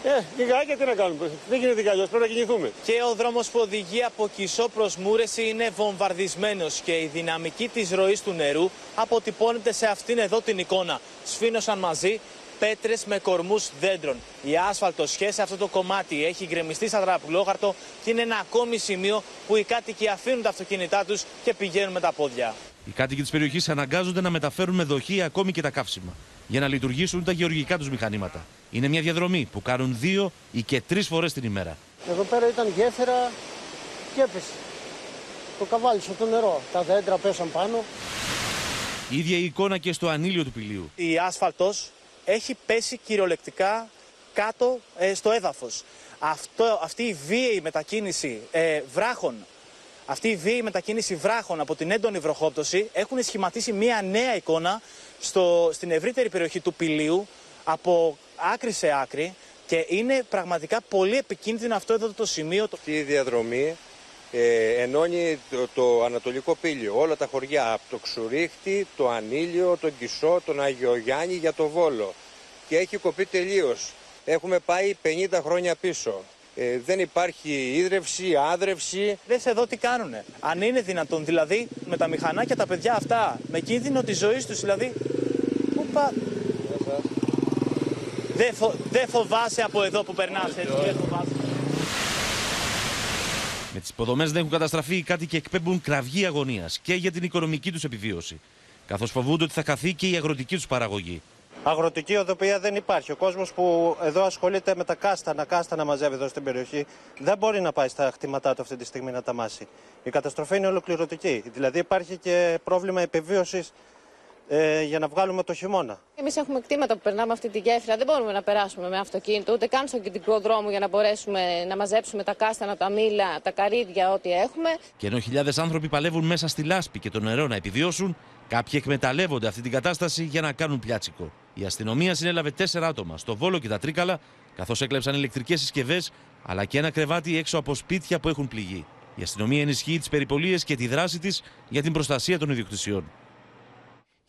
Ε, λιγάκια τι να κάνουμε. Δεν γίνεται κι αλλιώς. Πρέπει να κινηθούμε. Και ο δρόμος που οδηγεί από Κισό προς Μούρεση είναι βομβαρδισμένος και η δυναμική της ροής του νερού αποτυπώνεται σε αυτήν εδώ την εικόνα. Σφίνωσαν μαζί πέτρες με κορμούς δέντρων. Η άσφαλτο σχέση αυτό το κομμάτι έχει γκρεμιστεί στα τραπουλόχαρτο και είναι ένα ακόμη σημείο που οι κάτοικοι αφήνουν τα αυτοκίνητά τους και πηγαίνουν με τα πόδια. Οι κάτοικοι της περιοχής αναγκάζονται να μεταφέρουν με δοχή ακόμη και τα καύσιμα για να λειτουργήσουν τα γεωργικά τους μηχανήματα. Είναι μια διαδρομή που κάνουν δύο ή και τρεις φορές την ημέρα. Εδώ πέρα ήταν γέφυρα και έπεσε. Το καβάλι στο νερό. Τα δέντρα πέσαν πάνω. Η ίδια η εικόνα και στο ανήλιο του πηλίου. Η άσφαλτος έχει πέσει κυριολεκτικά κάτω ε, στο έδαφος. Αυτό, αυτή η βίαιη μετακίνηση ε, βράχων αυτή η βίαιη μετακίνηση βράχων από την έντονη βροχόπτωση έχουν σχηματίσει μια νέα εικόνα στο, στην ευρύτερη περιοχή του Πηλίου από άκρη σε άκρη και είναι πραγματικά πολύ επικίνδυνο αυτό εδώ το σημείο. Αυτή η διαδρομή ε, ενώνει το, το, Ανατολικό Πήλιο, όλα τα χωριά, από το Ξουρίχτη, το Ανήλιο, τον Κισό, τον Αγιο Γιάννη για το Βόλο και έχει κοπεί τελείως. Έχουμε πάει 50 χρόνια πίσω. Ε, δεν υπάρχει ίδρυυση, άδρευση. Δες εδώ τι κάνουνε. Αν είναι δυνατόν, δηλαδή με τα μηχανάκια τα παιδιά αυτά, με κίνδυνο της ζωής τους, δηλαδή. Πού πα... Δεν φο... δε φοβάσαι από εδώ που περνάς, έτσι, δεν φοβάσαι. Με τις υποδομές δεν έχουν καταστραφεί, οι κάτοικοι εκπέμπουν κραυγή αγωνίας και για την οικονομική τους επιβίωση. Καθώς φοβούνται ότι θα χαθεί και η αγροτική τους παραγωγή. Αγροτική οδοποιία δεν υπάρχει. Ο κόσμος που εδώ ασχολείται με τα κάστανα, κάστανα μαζεύει εδώ στην περιοχή, δεν μπορεί να πάει στα χτήματά του αυτή τη στιγμή να τα μάσει. Η καταστροφή είναι ολοκληρωτική. Δηλαδή υπάρχει και πρόβλημα επιβίωσης ε, για να βγάλουμε το χειμώνα. Εμείς έχουμε κτήματα που περνάμε αυτή τη γέφυρα. Δεν μπορούμε να περάσουμε με αυτοκίνητο, ούτε καν στον κεντρικό δρόμο για να μπορέσουμε να μαζέψουμε τα κάστανα, τα μήλα, τα καρύδια, ό,τι έχουμε. Και ενώ χιλιάδες άνθρωποι παλεύουν μέσα στη λάσπη και το νερό να επιβιώσουν, κάποιοι εκμεταλλεύονται αυτή την κατάσταση για να κάνουν πιάτσικο. Η αστυνομία συνέλαβε τέσσερα άτομα στο Βόλο και τα Τρίκαλα, καθώς έκλεψαν ηλεκτρικές συσκευές αλλά και ένα κρεβάτι έξω από σπίτια που έχουν πληγεί. Η αστυνομία ενισχύει τις περιπολίες και τη δράση της για την προστασία των ιδιοκτησιών.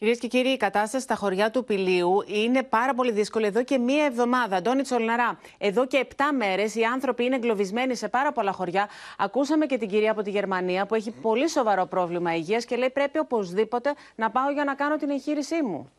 Κυρίες και κύριοι, η κατάσταση στα χωριά του Πηλίου είναι πάρα πολύ δύσκολη εδώ και μία εβδομάδα. Αντώνη Τσολναρά, εδώ και 7 μέρες οι άνθρωποι είναι εγκλωβισμένοι σε πάρα πολλά χωριά. Ακούσαμε και την κυρία από τη Γερμανία που έχει πολύ σοβαρό πρόβλημα υγείας και λέει: Πρέπει οπωσδήποτε να πάω για να κάνω την εγχείρησή μου.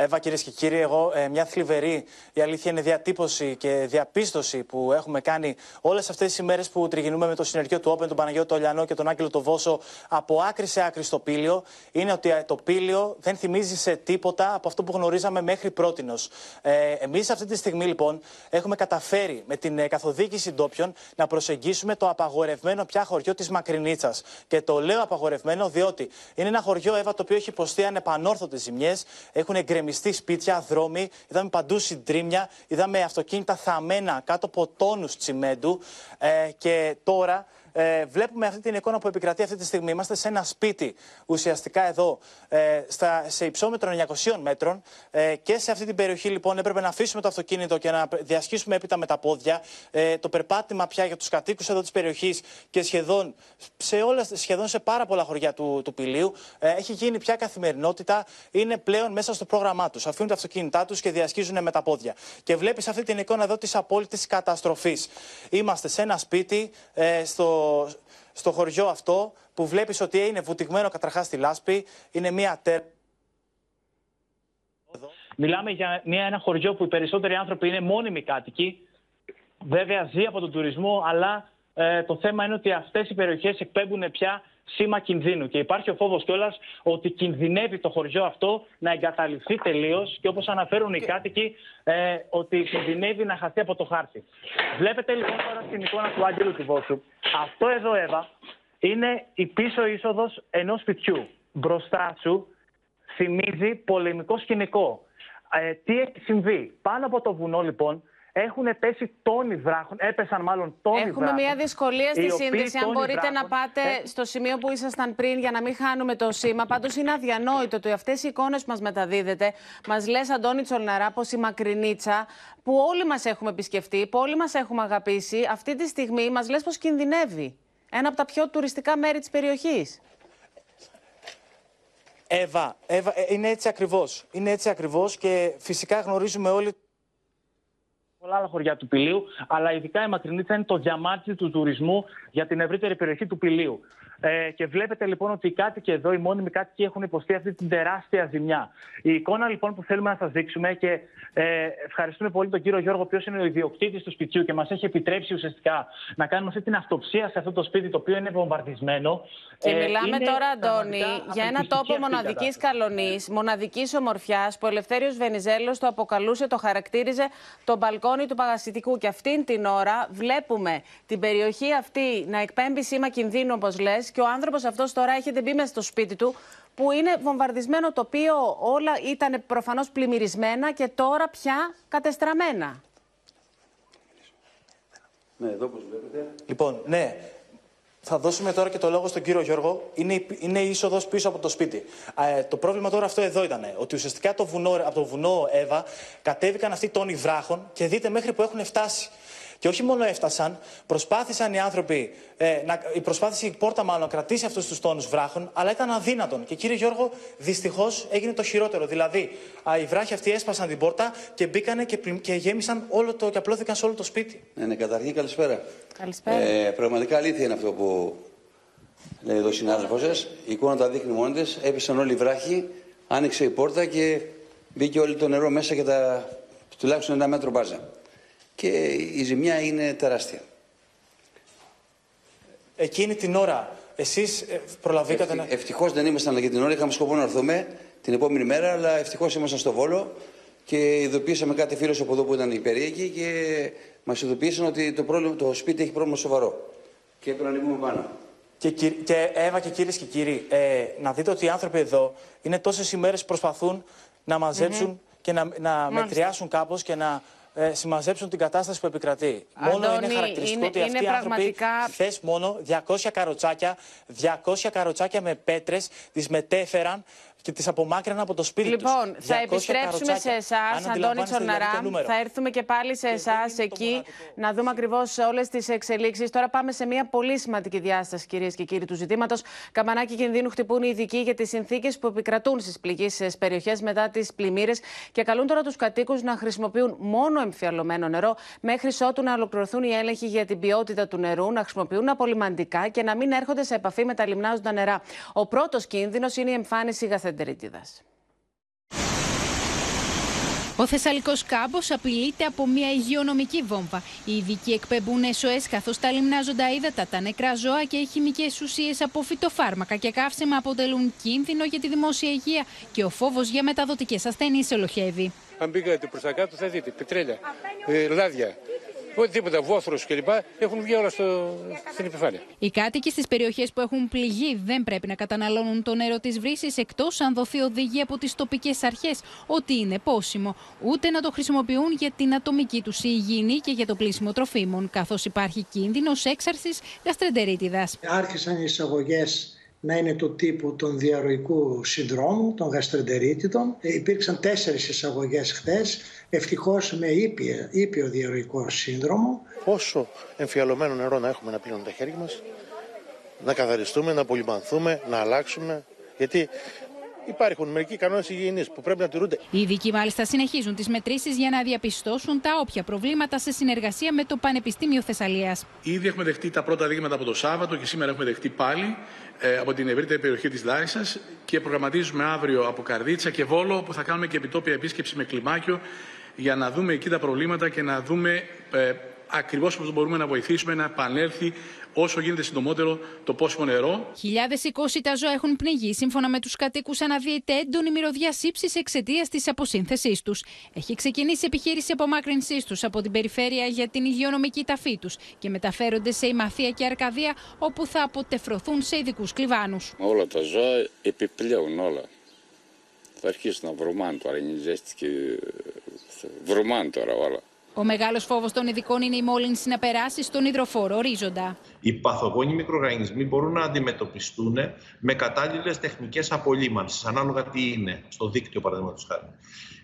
Εύα, κυρίες και κύριοι, εγώ ε, μια θλιβερή, η αλήθεια είναι διατύπωση και διαπίστωση που έχουμε κάνει όλες αυτές τις ημέρες που τριγυνούμε με το συνεργείο του Όπεν, τον Παναγιώτο Ολιανό και τον Άγγελο το Βόσο από άκρη σε άκρη στο πήλιο, είναι ότι ε, το πήλιο δεν θυμίζει σε τίποτα από αυτό που γνωρίζαμε μέχρι πρότινος. Ε, Εμείς αυτή τη στιγμή λοιπόν έχουμε καταφέρει με την ε, καθοδήγηση ντόπιων να προσεγγίσουμε το απαγορευμένο πια χωριό της Μακρινίτσας. Και το λέω απαγορευμένο διότι είναι ένα χωριό, Εύα, το οποίο έχει υποστεί ανεπανόρθωτες ζημιές, έχουν εγκρεμίσει γκρεμιστεί σπίτια, δρόμοι, είδαμε παντού συντρίμια, είδαμε αυτοκίνητα θαμμένα κάτω από τόνους τσιμέντου. Ε, και τώρα ε, βλέπουμε αυτή την εικόνα που επικρατεί αυτή τη στιγμή. Είμαστε σε ένα σπίτι ουσιαστικά εδώ ε, στα, σε υψόμετρο 900 μέτρων ε, και σε αυτή την περιοχή λοιπόν έπρεπε να αφήσουμε το αυτοκίνητο και να διασχίσουμε έπειτα με τα πόδια. Ε, το περπάτημα πια για τους κατοίκους εδώ της περιοχής και σχεδόν σε, όλες, σχεδόν σε πάρα πολλά χωριά του, του Πηλίου ε, έχει γίνει πια καθημερινότητα. Είναι πλέον μέσα στο πρόγραμμά τους. Αφήνουν τα αυτοκίνητά τους και διασχίζουν με τα πόδια. Και βλέπεις αυτή την εικόνα εδώ της απόλυτης καταστροφής. Είμαστε σε ένα σπίτι ε, στο στο, χωριό αυτό που βλέπεις ότι είναι βουτυγμένο καταρχάς στη λάσπη, είναι μια τέρ... Μιλάμε για μια, ένα χωριό που οι περισσότεροι άνθρωποι είναι μόνιμοι κάτοικοι. Βέβαια ζει από τον τουρισμό, αλλά ε, το θέμα είναι ότι αυτές οι περιοχές εκπέμπουν πια σήμα κινδύνου. Και υπάρχει ο φόβος κιόλας ότι κινδυνεύει το χωριό αυτό να εγκαταλειφθεί τελείως και όπως αναφέρουν οι κάτοικοι, ε, ότι κινδυνεύει να χαθεί από το χάρτη. Βλέπετε λοιπόν τώρα στην εικόνα του Άγγελου του Βόσου. Αυτό εδώ, Εύα, είναι η πίσω είσοδος ενός σπιτιού. Μπροστά σου θυμίζει πολεμικό σκηνικό. Ε, τι έχει συμβεί. Πάνω από το βουνό, λοιπόν, έχουν πέσει τόνοι βράχων, έπεσαν μάλλον τόνοι Έχουμε βράχων. μια δυσκολία στη οι οποίοι σύνδεση. Αν τόνοι μπορείτε να βράχων, πάτε ε, στο σημείο που ήσασταν πριν για να μην χάνουμε το σήμα. Πάντως είναι αδιανόητο ότι αυτές οι εικόνες που μας μεταδίδετε μας λες, Αντώνη Τσολναρά, πως η Μακρινίτσα που όλοι μας έχουμε επισκεφτεί, που όλοι μας έχουμε αγαπήσει, αυτή τη στιγμή μας λες πως κινδυνεύει. Ένα από τα πιο τουριστικά μέρη της περιοχής. Εύα, Εύα, ε, είναι έτσι ακριβώς. Είναι έτσι ακριβώς και φυσικά γνωρίζουμε όλοι πολλά άλλα χωριά του Πηλίου, αλλά ειδικά η Μακρινίτσα είναι το διαμάτι του τουρισμού για την ευρύτερη περιοχή του Πηλίου. Ε, και βλέπετε λοιπόν ότι οι κάτοικοι εδώ, οι μόνιμοι κάτοικοι, έχουν υποστεί αυτή την τεράστια ζημιά. Η εικόνα λοιπόν που θέλουμε να σας δείξουμε και ε, ευχαριστούμε πολύ τον κύριο Γιώργο, ο οποίος είναι ο ιδιοκτήτης του σπιτιού και μας έχει επιτρέψει ουσιαστικά να κάνουμε αυτή την αυτοψία σε αυτό το σπίτι το οποίο είναι βομβαρδισμένο. Και Ε, μιλάμε είναι τώρα, Αντώνη, πραγματικά για ένα απελπιστική τόπο αυτή η μοναδικής κατάσταση. καλονής, μοναδικής ομορφιάς, που ο Ελευθέριος Βενιζέλος το αποκαλούσε, το χαρακτήριζε το μπαλκόνι του Παγασιτικού. Και αυτήν την ώρα βλέπουμε την περιοχή αυτή να εκπέμπει σήμα κινδύνου, όπως λες, και ο άνθρωπος αυτός τώρα έχετε μπει μέσα στο σπίτι του, που είναι βομβαρδισμένο τοπίο, όλα ήταν προφανώς πλημμυρισμένα και τώρα πια κατεστραμμένα. Ναι, εδώ όπως βλέπετε. Λοιπόν, ναι. Θα δώσουμε τώρα και το λόγο στον κύριο Γιώργο. Είναι, η- είναι η είσοδος πίσω από το σπίτι. Ε, το πρόβλημα τώρα αυτό εδώ ήταν. Ότι ουσιαστικά το βουνό, από το βουνό Εύα κατέβηκαν αυτοί οι τόνοι βράχων και δείτε μέχρι που έχουν φτάσει. Και όχι μόνο έφτασαν, προσπάθησαν οι άνθρωποι, ε, να, η προσπάθησε η πόρτα μάλλον να κρατήσει αυτούς τους τόνους βράχων, αλλά ήταν αδύνατον. Και κύριε Γιώργο, δυστυχώς έγινε το χειρότερο. Δηλαδή, α, οι βράχοι αυτοί έσπασαν την πόρτα και μπήκανε και, πλη- και γέμισαν όλο το και απλώθηκαν σε όλο το σπίτι. Ναι, ναι, καταρχήν καλησπέρα. Καλησπέρα. Ε, πραγματικά αλήθεια είναι αυτό που λέει εδώ ο συνάδελφός σας. Η εικόνα τα δείχνει μόνη της. Έπεσαν όλοι οι βράχοι, άνοιξε η πόρτα και μπήκε όλο το νερό μέσα και τα τουλάχιστον ένα μέτρο μπάζα. Και η ζημιά είναι τεράστια. Εκείνη την ώρα, εσείς προλαβήκατε να. Ευτυχώς δεν ήμασταν για την ώρα, είχαμε σκοπό να έρθουμε την επόμενη μέρα, αλλά ευτυχώς ήμασταν στο Βόλο και ειδοποίησαμε κάτι φίλο από εδώ που ήταν υπερήεκοι και μας ειδοποίησαν ότι το, πρόβλημα, το σπίτι έχει πρόβλημα σοβαρό. Και έπρεπε να ανεβούμε πάνω. Και, κυ- και Εύα και κυρίε και κύριοι, ε, να δείτε ότι οι άνθρωποι εδώ είναι τόσες ημέρες που προσπαθούν να μαζεψουν και να, να μετριάσουν κάπως και να ε, συμμαζέψουν την κατάσταση που επικρατεί. μόνο Αντώνη, είναι χαρακτηριστικό είναι- ότι αυτοί είναι οι άνθρωποι πραγματικά- χθες μόνο 200 καροτσάκια, 200 καροτσάκια με πέτρες τις μετέφεραν και τις απομάκρυναν από το σπίτι Λοιπόν, τους. θα 200 επιστρέψουμε σε καροτσάκια. εσάς, Αν Αντώνη αντιλαμβάνεστε δηλαδή Τσορναρά. το νούμερο. Θα έρθουμε και πάλι σε εσάς εκεί να δούμε ακριβώς όλες τις εξελίξεις. Τώρα πάμε σε μια πολύ σημαντική διάσταση, κυρίες και κύριοι, του ζητήματος. Καμπανάκι κινδύνου χτυπούν οι ειδικοί για τις συνθήκες που επικρατούν στις πληγήσεις περιοχές μετά τις πλημμύρες και καλούν τώρα τους κατοίκους να χρησιμοποιούν μόνο εμφιαλωμένο νερό μέχρι ότου να ολοκληρωθούν οι έλεγχοι για την ποιότητα του νερού, να χρησιμοποιούν απολυμαντικά και να μην έρχονται σε επαφή με τα λιμνάζοντα νερά. Ο πρώτος κίνδυνος είναι η εμφάνιση γαθεντερίτιδα. Ο Θεσσαλικός κάμπος απειλείται από μια υγειονομική βόμβα. Οι ειδικοί εκπέμπουν SOS καθώς τα λιμνάζοντα ύδατα, τα νεκρά ζώα και οι χημικές ουσίες από φυτοφάρμακα και καύσιμα αποτελούν κίνδυνο για τη δημόσια υγεία και ο φόβος για μεταδοτικές ασθένειες ελοχεύει. Αν μπήκατε προς τα κάτω, θα δείτε πετρέλαια, ε, λάδια, οτιδήποτε, βόθρος κλπ. έχουν βγει όλα στο, στην επιφάνεια. Οι κάτοικοι στις περιοχές που έχουν πληγεί δεν πρέπει να καταναλώνουν το νερό της βρύσης εκτός αν δοθεί οδηγία από τις τοπικές αρχές ότι είναι πόσιμο, ούτε να το χρησιμοποιούν για την ατομική τους υγιεινή και για το πλήσιμο τροφίμων, καθώς υπάρχει κίνδυνος έξαρσης γαστρεντερίτιδας. Άρχισαν οι εισαγωγές να είναι του τύπου των διαρροϊκού συνδρόμου, των γαστρεντερίτιδων. Ε, υπήρξαν τέσσερις εισαγωγές χθες, ευτυχώς με ήπιο, ήπιο διαρροϊκό σύνδρομο. Όσο εμφιαλωμένο νερό να έχουμε να πλύνουμε τα χέρια μας, να καθαριστούμε, να απολυμανθούμε, να αλλάξουμε. Γιατί υπάρχουν μερικοί κανόνες υγιεινής που πρέπει να τηρούνται. Οι ειδικοί μάλιστα συνεχίζουν τις μετρήσεις για να διαπιστώσουν τα όποια προβλήματα σε συνεργασία με το Πανεπιστήμιο Θεσσαλίας. Ήδη έχουμε δεχτεί τα πρώτα δείγματα από το Σάββατο και σήμερα έχουμε δεχτεί πάλι ε, από την ευρύτερη περιοχή της Λάρισας και προγραμματίζουμε αύριο από Καρδίτσα και Βόλο που θα κάνουμε και επιτόπια επίσκεψη με κλιμάκιο για να δούμε εκεί τα προβλήματα και να δούμε ε, ακριβώς πώς μπορούμε να βοηθήσουμε να επανέλθει όσο γίνεται συντομότερο το πόσιμο νερό. Χιλιάδες οικόσιτα ζώα έχουν πνιγεί. Σύμφωνα με τους κατοίκους, αναδύεται έντονη μυρωδιά σύψης εξαιτίας της αποσύνθεσής τους. Έχει ξεκινήσει επιχείρηση απομάκρυνσής τους από την περιφέρεια για την υγειονομική ταφή τους και μεταφέρονται σε Ημαθία και Αρκαδία, όπου θα αποτεφρωθούν σε ειδικούς κλιβάνους. Όλα τα ζώα επιπλέον όλα. Θα αρχίσουν να βρωμάνε τώρα, είναι ζέστηκε. Βρωμάνε τώρα όλα. Ο μεγάλος φόβος των ειδικών είναι η μόλυνση να περάσει στον υδροφόρο ορίζοντα. Οι παθογόνοι μικροοργανισμοί μπορούν να αντιμετωπιστούν με κατάλληλες τεχνικές απολύμανσης, ανάλογα τι είναι, στο δίκτυο παραδείγματος χάρη.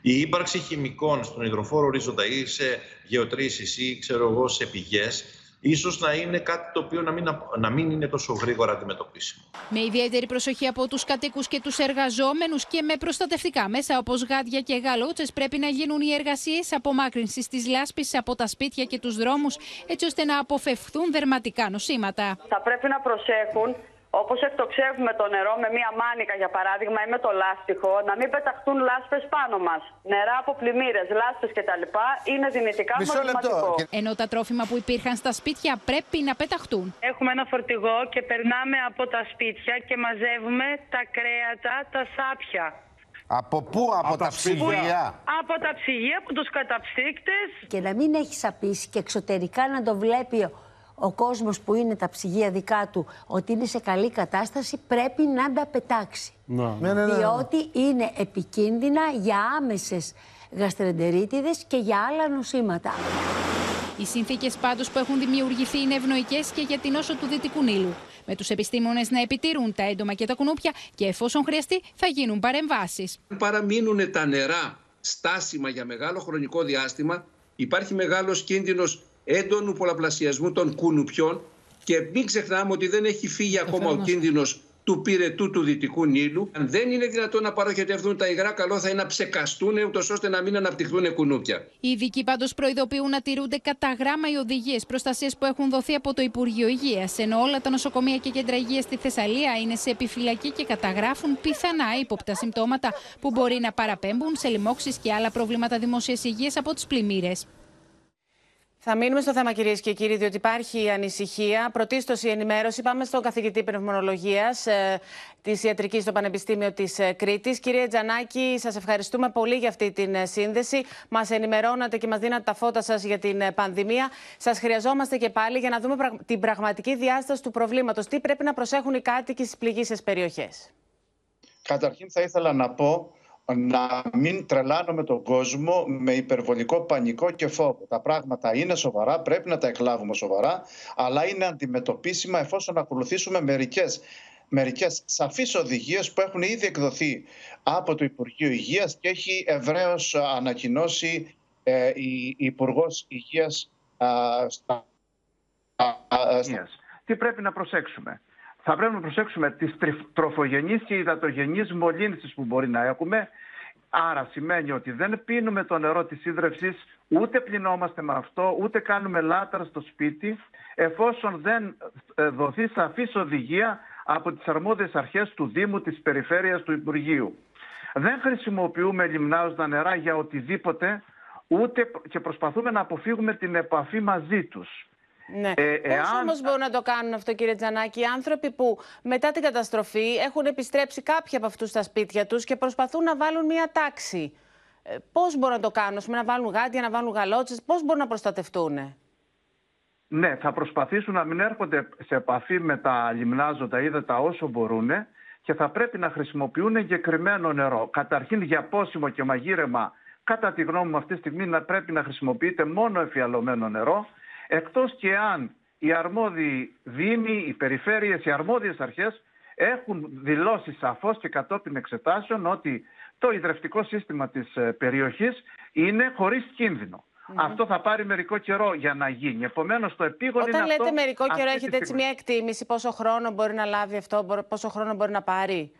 Η ύπαρξη χημικών στον υδροφόρο ορίζοντα ή σε γεωτρήσεις ή ξέρω εγώ σε πηγές ίσως να είναι κάτι το οποίο να μην, να μην είναι τόσο γρήγορα αντιμετωπίσιμο. Με ιδιαίτερη προσοχή από τους κατοίκους και τους εργαζόμενους και με προστατευτικά μέσα όπως γάντια και γαλότσες πρέπει να γίνουν οι εργασίες απομάκρυνσης της λάσπης από τα σπίτια και τους δρόμους έτσι ώστε να αποφευχθούν δερματικά νοσήματα. Θα πρέπει να προσέχουν όπως εκτοξεύουμε το νερό με μία μάνικα για παράδειγμα ή με το λάστιχο, να μην πεταχτούν λάσπες πάνω μας. Νερά από πλημμύρες, λάσπες κτλ. είναι δυνητικά μολυματικό. Ενώ τα τρόφιμα που υπήρχαν στα σπίτια πρέπει να πεταχτούν. Έχουμε ένα φορτηγό και περνάμε από τα σπίτια και μαζεύουμε τα κρέατα, τα σάπια. Από πού, από, από τα ψυγεία; Από τα ψυγεία, από τους καταψύκτες. Και να μην έχεις σαπίσει και εξωτερικά να το βλέπει ο κόσμος που είναι τα ψυγεία δικά του ότι είναι σε καλή κατάσταση πρέπει να τα πετάξει. Ναι, ναι, ναι, διότι είναι επικίνδυνα για άμεσες γαστρεντερίτιδες και για άλλα νοσήματα. Οι συνθήκες πάντως που έχουν δημιουργηθεί είναι ευνοϊκές και για την όσο του Δυτικού Νείλου. Με τους επιστήμονες να επιτήρουν τα έντομα και τα κουνούπια και εφόσον χρειαστεί θα γίνουν παρεμβάσεις. Αν παραμείνουν τα νερά στάσιμα για μεγάλο χρονικό διάστημα, υπάρχει μεγάλος κίνδυνος έντονου πολλαπλασιασμού των κουνουπιών και μην ξεχνάμε ότι δεν έχει φύγει ακόμα ο κίνδυνος του πυρετού του Δυτικού Νείλου. Αν δεν είναι δυνατόν να παροχετευτούν τα υγρά, καλό θα είναι να ψεκαστούν ούτως ώστε να μην αναπτυχθούν κουνούπια. Οι ειδικοί πάντως προειδοποιούν να τηρούνται κατά γράμμα οι οδηγίες προστασίας που έχουν δοθεί από το Υπουργείο Υγείας. Ενώ όλα τα νοσοκομεία και κέντρα υγείας στη Θεσσαλία είναι σε επιφυλακή και καταγράφουν πιθανά ύποπτα συμπτώματα που μπορεί να παραπέμπουν σε λοιμώξεις και άλλα προβλήματα δημόσιας υγείας από τις πλημμύρες. Θα μείνουμε στο θέμα, κυρίες και κύριοι, διότι υπάρχει ανησυχία. Πρωτίστως η ενημέρωση. Πάμε στον καθηγητή πνευμονολογίας ε, της Ιατρικής στο Πανεπιστήμιο της ε, Κρήτης. Κύριε Τζανάκη, σας ευχαριστούμε πολύ για αυτή την ε, σύνδεση. Μας ενημερώνατε και μας δίνατε τα φώτα σας για την ε, πανδημία. Σας χρειαζόμαστε και πάλι για να δούμε την πραγματική διάσταση του προβλήματος. Τι πρέπει να προσέχουν οι κάτοικοι στις πληγήσεις περιοχές; Καταρχήν, θα ήθελα να πω να μην τρελάνουμε τον κόσμο με υπερβολικό πανικό και φόβο. Τα πράγματα είναι σοβαρά, πρέπει να τα εκλάβουμε σοβαρά, αλλά είναι αντιμετωπίσιμα εφόσον ακολουθήσουμε μερικές μερικές σαφείς οδηγίες που έχουν ήδη εκδοθεί από το Υπουργείο Υγείας και έχει ευρέως ανακοινώσει ε, η Υπουργός Υγείας στα... Τι πρέπει να προσέξουμε; Θα πρέπει να προσέξουμε τις τροφογενείς και υδατογενείς μολύνσεις που μπορεί να έχουμε. Άρα σημαίνει ότι δεν πίνουμε το νερό της ίδρευσης, ούτε πλυνόμαστε με αυτό, ούτε κάνουμε λάτρα στο σπίτι, εφόσον δεν ε, δοθεί σαφής οδηγία από τις αρμόδιες αρχές του Δήμου, της Περιφέρειας του Υπουργείου. Δεν χρησιμοποιούμε λιμνάωστα νερά για οτιδήποτε, ούτε και προσπαθούμε να αποφύγουμε την επαφή μαζί τους. Ναι. Ε, Πώς όμως μπορούν να το κάνουν αυτό κύριε Τζανάκη; Οι άνθρωποι που μετά την καταστροφή έχουν επιστρέψει κάποιοι από αυτούς στα σπίτια τους και προσπαθούν να βάλουν μια τάξη. Ε, πώς μπορούν να το κάνουν, να βάλουν γάντια, να βάλουν γαλότσες, πώς μπορούν να προστατευτούν. Ναι, θα προσπαθήσουν να μην έρχονται σε επαφή με τα λιμνάζοντα ύδατα όσο μπορούν και θα πρέπει να χρησιμοποιούν εγκεκριμένο νερό. Καταρχήν για πόσιμο και μαγείρεμα, κατά τη γνώμη μου αυτή τη στιγμή να πρέπει να χρησιμοποιείται μόνο εφιαλωμένο νερό εκτός και αν οι αρμόδιοι δήμοι, οι περιφέρειες, οι αρμόδιες αρχές έχουν δηλώσει σαφώς και κατόπιν εξετάσεων ότι το ιδρευτικό σύστημα της ε, περιοχής είναι χωρίς κίνδυνο. Αυτό θα πάρει μερικό καιρό για να γίνει. Επομένως, το επίγον Όταν είναι λέτε αυτό, μερικό καιρό, έχετε έτσι μια εκτίμηση πόσο χρόνο μπορεί να λάβει αυτό, πόσο χρόνο μπορεί να πάρει;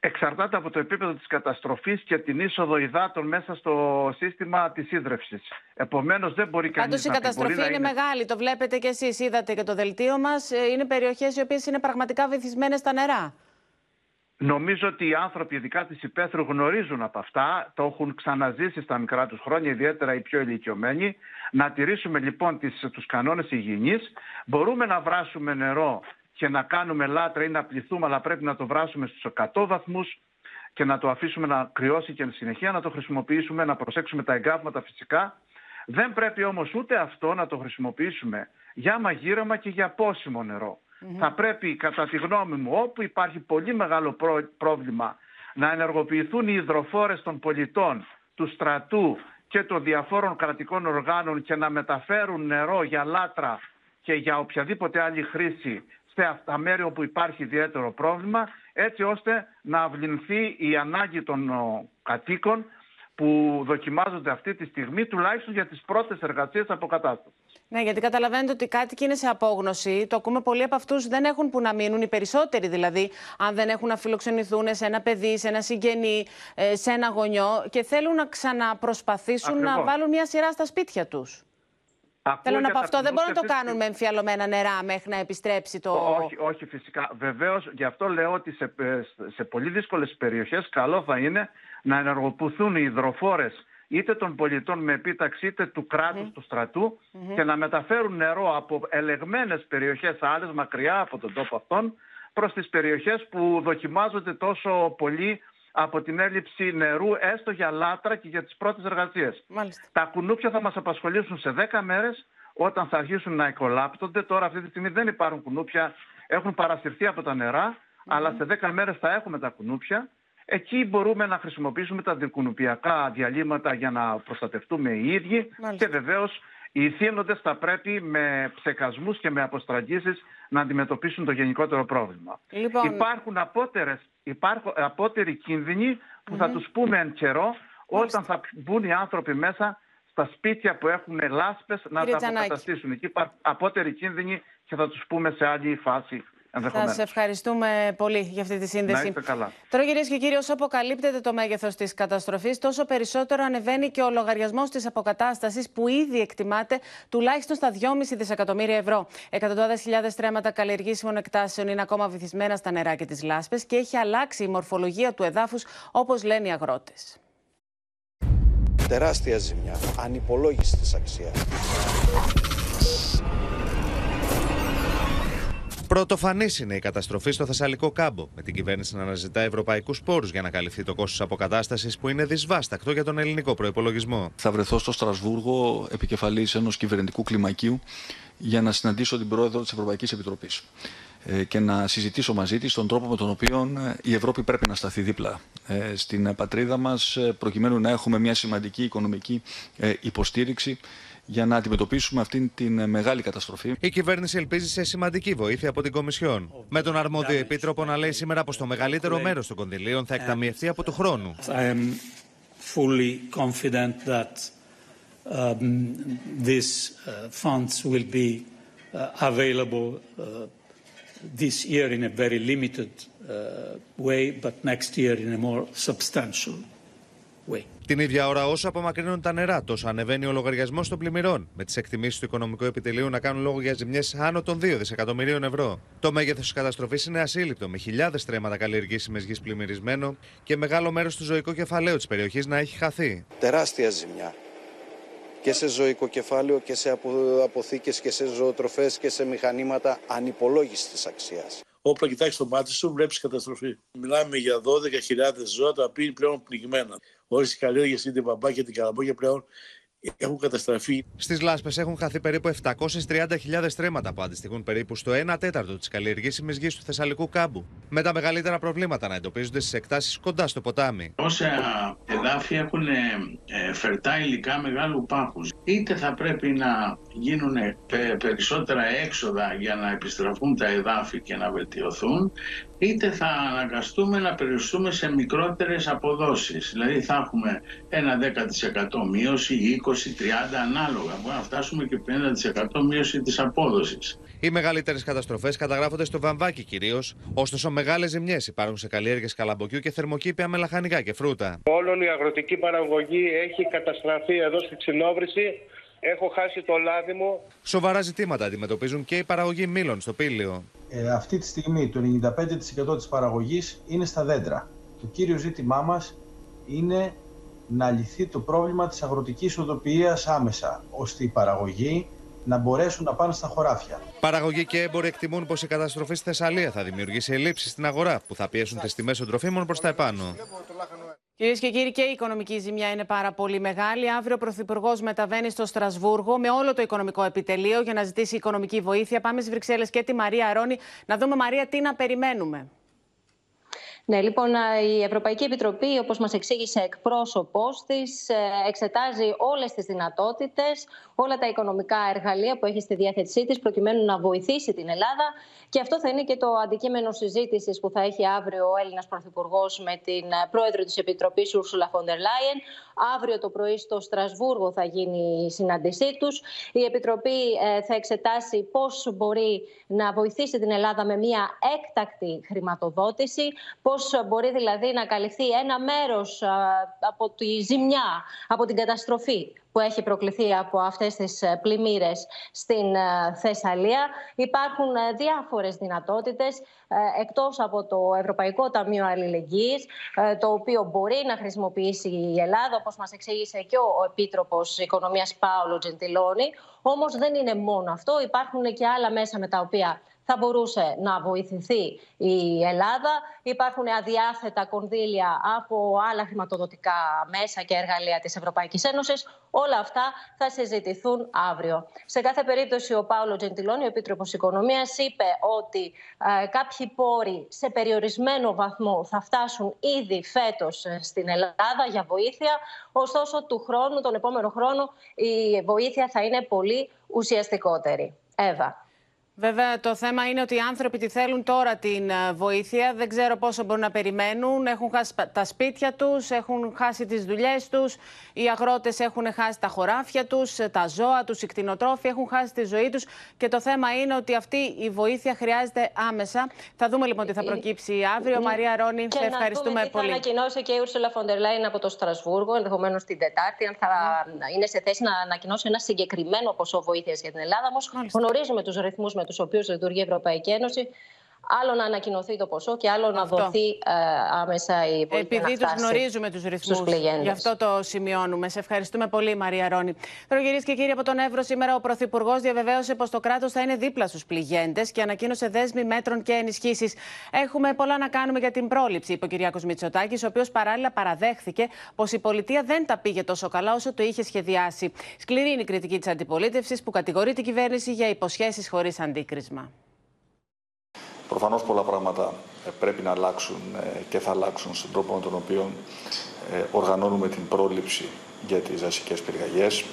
Εξαρτάται από το επίπεδο της καταστροφής και την είσοδο υδάτων μέσα στο σύστημα της ίδρυυσης. Επομένως δεν μπορεί κανείς Πάντως, να η καταστροφή είναι, είναι μεγάλη, το βλέπετε κι εσείς, είδατε και το δελτίο μας. Ε, είναι περιοχές οι οποίες είναι πραγματικά βυθισμένες στα νερά. Νομίζω ότι οι άνθρωποι, ειδικά της υπαίθρου, γνωρίζουν από αυτά, το έχουν ξαναζήσει στα μικρά τους χρόνια, ιδιαίτερα οι πιο ηλικιωμένοι. Να τηρήσουμε λοιπόν τους κανόνες υγιεινής. Μπορούμε να βράσουμε νερό και να κάνουμε λάτρα ή να πληθούμε, αλλά πρέπει να το βράσουμε στους 100 βαθμούς και να το αφήσουμε να κρυώσει και συνεχεία να το χρησιμοποιήσουμε, να προσέξουμε τα εγκάβματα φυσικά. Δεν πρέπει όμως ούτε αυτό να το χρησιμοποιήσουμε για μαγείρεμα και για πόσιμο Θα πρέπει κατά τη γνώμη μου όπου υπάρχει πολύ μεγάλο πρόβλημα να ενεργοποιηθούν οι υδροφόρες των πολιτών, του στρατού και των διαφόρων κρατικών οργάνων και να μεταφέρουν νερό για λάτρα και για οποιαδήποτε άλλη χρήση σε αυτά μέρη όπου υπάρχει ιδιαίτερο πρόβλημα, έτσι ώστε να αυλυνθεί η ανάγκη των κατοίκων που δοκιμάζονται αυτή τη στιγμή, τουλάχιστον για τις πρώτες εργασίες αποκατάστασης. Ναι, γιατί καταλαβαίνετε ότι οι κάτοικοι είναι σε απόγνωση. Το ακούμε πολλοί από αυτούς δεν έχουν που να μείνουν, οι περισσότεροι δηλαδή, αν δεν έχουν να φιλοξενηθούν σε ένα παιδί, σε ένα συγγενή, ε, σε ένα γονιό και θέλουν να ξαναπροσπαθήσουν να βάλουν μια σειρά στα σπίτια τους. Θέλω να πω αυτό, δεν μπορούν να το κάνουν με εμφιαλωμένα νερά μέχρι να επιστρέψει το. Όχι, όχι φυσικά. Βεβαίως, γι' αυτό λέω ότι σε, σε πολύ δύσκολες περιοχές καλό θα είναι να ενεργοποιηθούν οι υδροφόρες είτε των πολιτών με επίταξη είτε του κράτους του στρατού και να μεταφέρουν νερό από ελεγμένες περιοχές άλλες μακριά από τον τόπο αυτόν προς τις περιοχές που δοκιμάζονται τόσο πολύ από την έλλειψη νερού έστω για λάτρα και για τις πρώτες εργασίες. Τα κουνούπια θα μας απασχολήσουν σε 10 μέρες όταν θα αρχίσουν να εκολάπτονται. Τώρα αυτή τη στιγμή δεν υπάρχουν κουνούπια, έχουν παρασυρθεί από τα νερά, αλλά σε 10 μέρες θα έχουμε τα κουνούπια. Εκεί μπορούμε να χρησιμοποιήσουμε τα δικουνουπιακά διαλύματα για να προστατευτούμε οι ίδιοι. Και βεβαίως οι θύνοντες θα πρέπει με ψεκασμούς και με αποστραγγίσεις να αντιμετωπίσουν το γενικότερο πρόβλημα. Λοιπόν... Υπάρχουν, απότερες, υπάρχουν απότεροι κίνδυνοι που θα τους πούμε εν καιρό όταν θα μπουν οι άνθρωποι μέσα στα σπίτια που έχουν λάσπες να τα αποκαταστήσουν. Εκεί υπάρχουν απότεροι κίνδυνοι και θα τους πούμε σε άλλη φάση θα ευχαριστούμε πολύ για αυτή τη σύνδεση. Να είστε καλά. Τώρα, κυρίες και κύριοι, όσο αποκαλύπτεται το μέγεθος της καταστροφής, τόσο περισσότερο ανεβαίνει και ο λογαριασμός της αποκατάστασης, που ήδη εκτιμάται τουλάχιστον στα 2,5 δισεκατομμύρια ευρώ. Εκατοντάδες χιλιάδες τρέματα καλλιεργήσιμων εκτάσεων είναι ακόμα βυθισμένα στα νερά και τις λάσπες και έχει αλλάξει η μορφολογία του εδάφους, όπως λένε οι αγρότες. Τεράστια ζημιά, ανυπολόγιστη αξίας. Πρωτοφανής είναι η καταστροφή στο Θεσσαλικό κάμπο, με την κυβέρνηση να αναζητά ευρωπαϊκούς πόρους για να καλυφθεί το κόστος αποκατάστασης που είναι δυσβάστακτο για τον ελληνικό προπολογισμό. Θα βρεθώ στο Στρασβούργο επικεφαλής ενός κυβερνητικού κλιμακίου για να συναντήσω την πρόεδρο της Ευρωπαϊκής Επιτροπής ε, και να συζητήσω μαζί της τον τρόπο με τον οποίο ε, η Ευρώπη πρέπει να σταθεί δίπλα ε, στην πατρίδα μας προκειμένου να έχουμε μια σημαντική οικονομική υποστήριξη για να αντιμετωπίσουμε αυτήν την ε, μεγάλη καταστροφή. Η κυβέρνηση ελπίζει σε σημαντική βοήθεια από την Κομισιόν. Με τον αρμόδιο επίτροπο να λέει σήμερα πως το μεγαλύτερο μέρος των κονδυλίων θα εκταμιευτεί από του χρόνου. fully confident that um, these uh, funds will be uh, available uh, this year in a very limited way, but next year in a more substantial την ίδια ώρα, όσο απομακρύνουν τα νερά, τόσο ανεβαίνει ο λογαριασμός των πλημμυρών, με τις εκτιμήσεις του Οικονομικού Επιτελείου να κάνουν λόγο για ζημιές άνω των 2 δισεκατομμυρίων ευρώ. Το μέγεθος της καταστροφής είναι ασύλληπτο, με χιλιάδες τρέματα καλλιεργήσιμες γης πλημμυρισμένο και μεγάλο μέρος του ζωικού κεφαλαίου της περιοχής να έχει χαθεί. Τεράστια ζημιά. Και σε ζωικό κεφάλαιο και σε αποθήκες και σε ζωοτροφές και σε μηχανήματα ανυπολόγιστης αξίας. Όπλα κοιτάξει το μάτι σου, βλέπει καταστροφή. Μιλάμε για 12.000 ζώα τα οποία είναι πλέον πνιγμένα. Όλε οι καλλιέργειε είτε μπαμπά και την καλαμπόκια πλέον έχουν καταστραφεί. Στις λάσπες έχουν χαθεί περίπου 730.000 στρέμματα που αντιστοιχούν περίπου στο 1 τέταρτο της καλλιεργήσιμης γης του Θεσσαλικού κάμπου. Με τα μεγαλύτερα προβλήματα να εντοπίζονται στις εκτάσεις κοντά στο ποτάμι. Όσα εδάφια έχουν ε, φερτά υλικά μεγάλου πάχους. Είτε θα πρέπει να γίνουν περισσότερα έξοδα για να επιστραφούν τα εδάφη και να βελτιωθούν, είτε θα αναγκαστούμε να περιοριστούμε σε μικρότερες αποδόσεις. Δηλαδή θα έχουμε ένα 10% μείωση, 20-30 ανάλογα. Μπορεί να φτάσουμε και 50% μείωση της απόδοσης. Οι μεγαλύτερες καταστροφές καταγράφονται στο βαμβάκι κυρίως, ωστόσο μεγάλες ζημιές υπάρχουν σε καλλιέργειες καλαμποκιού και θερμοκήπια με λαχανικά και φρούτα. Όλη η αγροτική παραγωγή έχει καταστραφεί εδώ στη ξυνόβρηση. Έχω χάσει το λάδι μου. Σοβαρά ζητήματα αντιμετωπίζουν και η παραγωγή μήλων στο πύλιο. Ε, αυτή τη στιγμή το 95% της παραγωγής είναι στα δέντρα. Το κύριο ζήτημά μας είναι να λυθεί το πρόβλημα της αγροτικής οδοποιίας άμεσα, ώστε η παραγωγή να μπορέσουν να πάνε στα χωράφια. Παραγωγοί και έμποροι εκτιμούν πως η καταστροφή στη Θεσσαλία θα δημιουργήσει ελλείψεις στην αγορά που θα πιέσουν τις τιμές των τροφίμων προς τα επάνω. Κυρίες και κύριοι, και η οικονομική ζημιά είναι πάρα πολύ μεγάλη. Αύριο ο Πρωθυπουργός μεταβαίνει στο Στρασβούργο με όλο το οικονομικό επιτελείο για να ζητήσει οικονομική βοήθεια. Πάμε στις Βρυξέλλες και τη Μαρία Αρώνη να δούμε, Μαρία, τι να περιμένουμε. Ναι, λοιπόν, η Ευρωπαϊκή Επιτροπή, όπως μας εξήγησε εκπρόσωπός της, ε, εξετάζει όλες τις δυνατότητες, όλα τα οικονομικά εργαλεία που έχει στη διάθεσή της, προκειμένου να βοηθήσει την Ελλάδα. Και αυτό θα είναι και το αντικείμενο συζήτησης που θα έχει αύριο ο Έλληνας Πρωθυπουργός με την ε, πρόεδρο της Επιτροπής, Ursula von der Leyen. Αύριο το πρωί στο Στρασβούργο θα γίνει η συνάντησή τους. Η Επιτροπή ε, θα εξετάσει πώς μπορεί να βοηθήσει την Ελλάδα με μια έκτακτη χρηματοδότηση, πώς μπορεί δηλαδή να καλυφθεί ένα μέρος από τη ζημιά, από την καταστροφή που έχει προκληθεί από αυτές τις ε, πλημμύρες στην ε, Θεσσαλία. Υπάρχουν ε, διάφορες δυνατότητες εκτός από το Ευρωπαϊκό Ταμείο Αλληλεγγύης, το οποίο μπορεί να χρησιμοποιήσει η Ελλάδα, όπως μας εξήγησε και ο Επίτροπος Οικονομίας Πάολο Τζεντιλόνι. Όμως δεν είναι μόνο αυτό, υπάρχουν και άλλα μέσα με τα οποία θα μπορούσε να βοηθηθεί η Ελλάδα. Υπάρχουν αδιάθετα κονδύλια από άλλα χρηματοδοτικά μέσα και εργαλεία της Ευρωπαϊκής Ένωσης. Όλα αυτά θα συζητηθούν αύριο. Σε κάθε περίπτωση ο Πάολο Τζεντιλόνι, ο Επίτροπος Οικονομίας, είπε ότι ε, κάποιοι πόροι σε περιορισμένο βαθμό θα φτάσουν ήδη φέτος ε, στην Ελλάδα για βοήθεια. Ωστόσο, του χρόνου, τον επόμενο χρόνο, η βοήθεια θα είναι πολύ ουσιαστικότερη. Εύα. Βέβαια, το θέμα είναι ότι οι άνθρωποι τη θέλουν τώρα την ε, βοήθεια. Δεν ξέρω πόσο μπορούν να περιμένουν. Έχουν χάσει τα σπίτια τους, έχουν χάσει τις δουλειές τους. Οι αγρότες έχουν χάσει τα χωράφια τους, τα ζώα τους, οι κτηνοτρόφοι έχουν χάσει τη ζωή τους. Και το θέμα είναι ότι αυτή η βοήθεια χρειάζεται άμεσα. Θα δούμε λοιπόν τι θα προκύψει αύριο. Μαρία Ρόνι, σε ευχαριστούμε τι πολύ. Θα ανακοινώσει και η Ursula von der Leyen από το Στρασβούργο, ενδεχομένως την Τετάρτη, αν θα είναι σε θέση να ανακοινώσει ένα συγκεκριμένο ποσό βοήθειας για την Ελλάδα. Όμως γνωρίζουμε τους ρυθμούς με τους οποίους λειτουργεί η Ευρωπαϊκή Ένωση. Άλλο να ανακοινωθεί το ποσό και άλλο να δοθεί ε, άμεσα η βοήθεια. Επειδή τους γνωρίζουμε τους ρυθμούς. Γι' αυτό το σημειώνουμε. Σε ευχαριστούμε πολύ, Μαρία Ρόνη. Τώρα, κυρίες και κύριοι, από τον Εύρο, σήμερα ο Πρωθυπουργός διαβεβαίωσε πως το κράτος θα είναι δίπλα στους πληγέντες και ανακοίνωσε δέσμη μέτρων και ενισχύσεις. Έχουμε πολλά να κάνουμε για την πρόληψη, είπε ο Κυριάκος Μητσοτάκης, ο οποίος παράλληλα παραδέχθηκε πως η πολιτεία δεν τα πήγε τόσο καλά όσο το είχε σχεδιάσει. Σκληρή είναι η κριτική της αντιπολίτευσης που κατηγορεί την κυβέρνηση για υποσχέσεις χωρίς αντίκρισμα. Προφανώς πολλά πράγματα ε, πρέπει να αλλάξουν ε, και θα αλλάξουν στον τρόπο με τον οποίο ε, οργανώνουμε την πρόληψη για τις δασικές πυρκαγιές.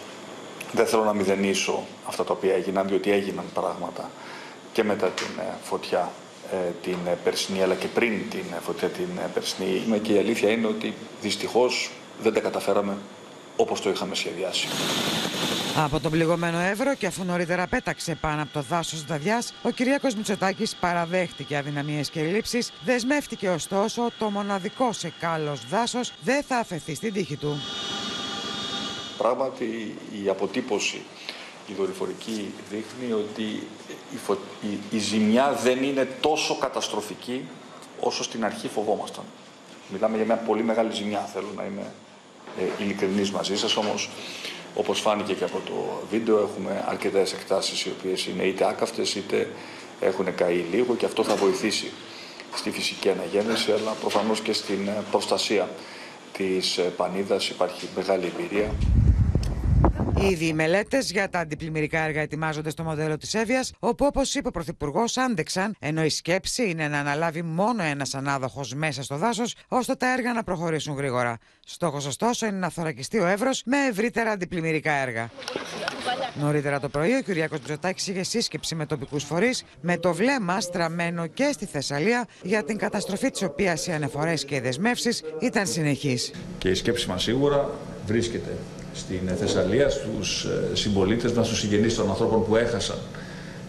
Δεν θέλω να μηδενίσω αυτά τα οποία έγιναν, διότι έγιναν πράγματα και μετά την φωτιά την περσινή, αλλά και πριν την φωτιά την περσινή. Και η αλήθεια είναι ότι δυστυχώς δεν τα καταφέραμε όπως το είχαμε σχεδιάσει. Από τον πληγωμένο Εύρο και αφού νωρίτερα πέταξε πάνω από το δάσος Δαβιά, ο Κυριάκος Μητσοτάκης παραδέχτηκε αδυναμίες και ελλείψεις, δεσμεύτηκε ωστόσο το μοναδικό σε κάλος δάσος δεν θα αφαιθεί στην τύχη του. Πράγματι η αποτύπωση η δορυφορική δείχνει ότι η, φω... η, η ζημιά δεν είναι τόσο καταστροφική όσο στην αρχή φοβόμασταν. Μιλάμε για μια πολύ μεγάλη ζημιά, θέλω να είμαι ε, ειλικρινής μαζί σας, όμως όπως φάνηκε και από το βίντεο έχουμε αρκετές εκτάσεις οι οποίες είναι είτε άκαυτες είτε έχουν καεί λίγο και αυτό θα βοηθήσει στη φυσική αναγέννηση αλλά προφανώς και στην προστασία της πανίδας υπάρχει μεγάλη εμπειρία. Ήδη οι μελέτες για τα αντιπλημμυρικά έργα ετοιμάζονται στο μοντέλο της Εύβοια, όπου όπως είπε ο Πρωθυπουργός, άντεξαν, ενώ η σκέψη είναι να αναλάβει μόνο ένας ανάδοχος μέσα στο δάσος, ώστε τα έργα να προχωρήσουν γρήγορα. Στόχος ωστόσο είναι να θωρακιστεί ο Εύρος με ευρύτερα αντιπλημμυρικά έργα. Νωρίτερα το πρωί, ο Κυριακό Μητσοτάκη είχε σύσκεψη με τοπικούς φορείς, με το βλέμμα στραμμένο και στη Θεσσαλία, για την καταστροφή της οποίας οι ανεφορές και οι δεσμεύσεις ήταν συνεχείς. Και η σκέψη μας σίγουρα βρίσκεται στην Θεσσαλία, στους ε, συμπολίτες μας, στους συγγενείς των ανθρώπων που έχασαν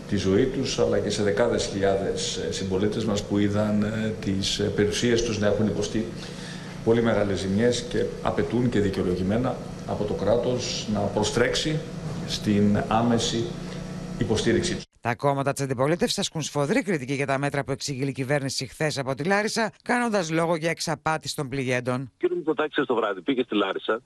τη ζωή τους, αλλά και σε δεκάδες χιλιάδες ε, συμπολίτες μας που είδαν ε, τις περιουσίες τους να έχουν υποστεί πολύ μεγάλες ζημιές και απαιτούν και δικαιολογημένα από το κράτος να προστρέξει στην άμεση υποστήριξή τους. Τα κόμματα της αντιπολίτευσης ασκούν σφοδρή κριτική για τα μέτρα που εξήγηλε η κυβέρνηση χθες από τη Λάρισα, κάνοντας λόγο για εξαπάτηση των πληγέντων. Κύριε Μητσοτάκη, το βράδυ πήγε στη Λάρισα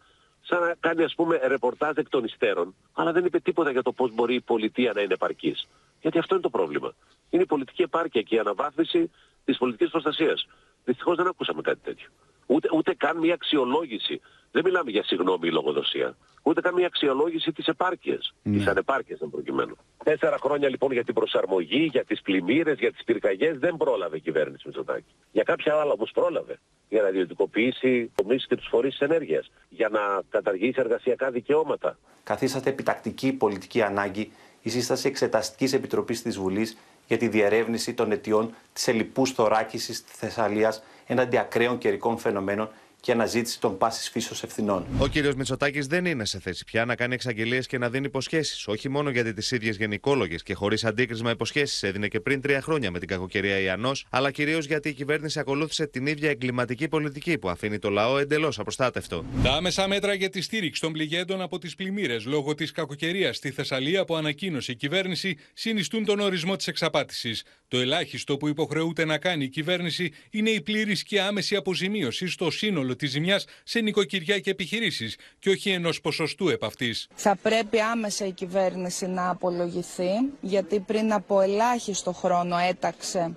σαν να κάνει ας πούμε ρεπορτάζ εκ των υστέρων, αλλά δεν είπε τίποτα για το πώς μπορεί η πολιτεία να είναι επαρκής. Γιατί αυτό είναι το πρόβλημα. Είναι η πολιτική επάρκεια και η αναβάθμιση της πολιτικής προστασίας. Δυστυχώς δεν ακούσαμε κάτι τέτοιο. Ούτε, ούτε καν μια αξιολόγηση. Δεν μιλάμε για συγγνώμη λογοδοσία. Ούτε καν μια αξιολόγηση της επάρκειας. Ναι. Της ανεπάρκειας εν προκειμένου. Τέσσερα χρόνια λοιπόν για την προσαρμογή, για τις πλημμύρες, για τις πυρκαγιές δεν πρόλαβε η κυβέρνηση Μητσοτάκη. Για κάποια άλλα όμως πρόλαβε. Για να ιδιωτικοποιήσει τομείς και τους φορείς ενέργειας. Για να καταργήσει εργασιακά δικαιώματα. Καθίσατε επιτακτική πολιτική ανάγκη η σύσταση Εξεταστικής Επιτροπής της Βουλής για τη διερεύνηση των αιτιών της ελληπούς θωράκισης της Θεσσαλίας έναντι ακραίων καιρικών φαινομένων και αναζήτηση των πάση φύσεως ευθυνών. Ο κύριος Μητσοτάκης δεν είναι σε θέση πια να κάνει εξαγγελίες και να δίνει υποσχέσεις. Όχι μόνο γιατί τις ίδιες γενικόλογες και χωρίς αντίκρισμα υποσχέσεις έδινε και πριν τρία χρόνια με την κακοκαιρία Ιανό, αλλά κυρίως γιατί η κυβέρνηση ακολούθησε την ίδια εγκληματική πολιτική που αφήνει το λαό εντελώς απροστάτευτο. Τα άμεσα μέτρα για τη στήριξη των πληγέντων από τις πλημμύρες λόγω της κακοκαιρίας στη Θεσσαλία που ανακοίνωσε η κυβέρνηση συνιστούν τον ορισμό της εξαπάτησης. Το ελάχιστο που υποχρεούται να κάνει η κυβέρνηση είναι η πλήρης και άμεση αποζημίωση στο σύνολο της ζημιάς σε νοικοκυριά και επιχειρήσεις και όχι ενός ποσοστού επ' αυτής. Θα πρέπει άμεσα η κυβέρνηση να απολογηθεί, γιατί πριν από ελάχιστο χρόνο έταξε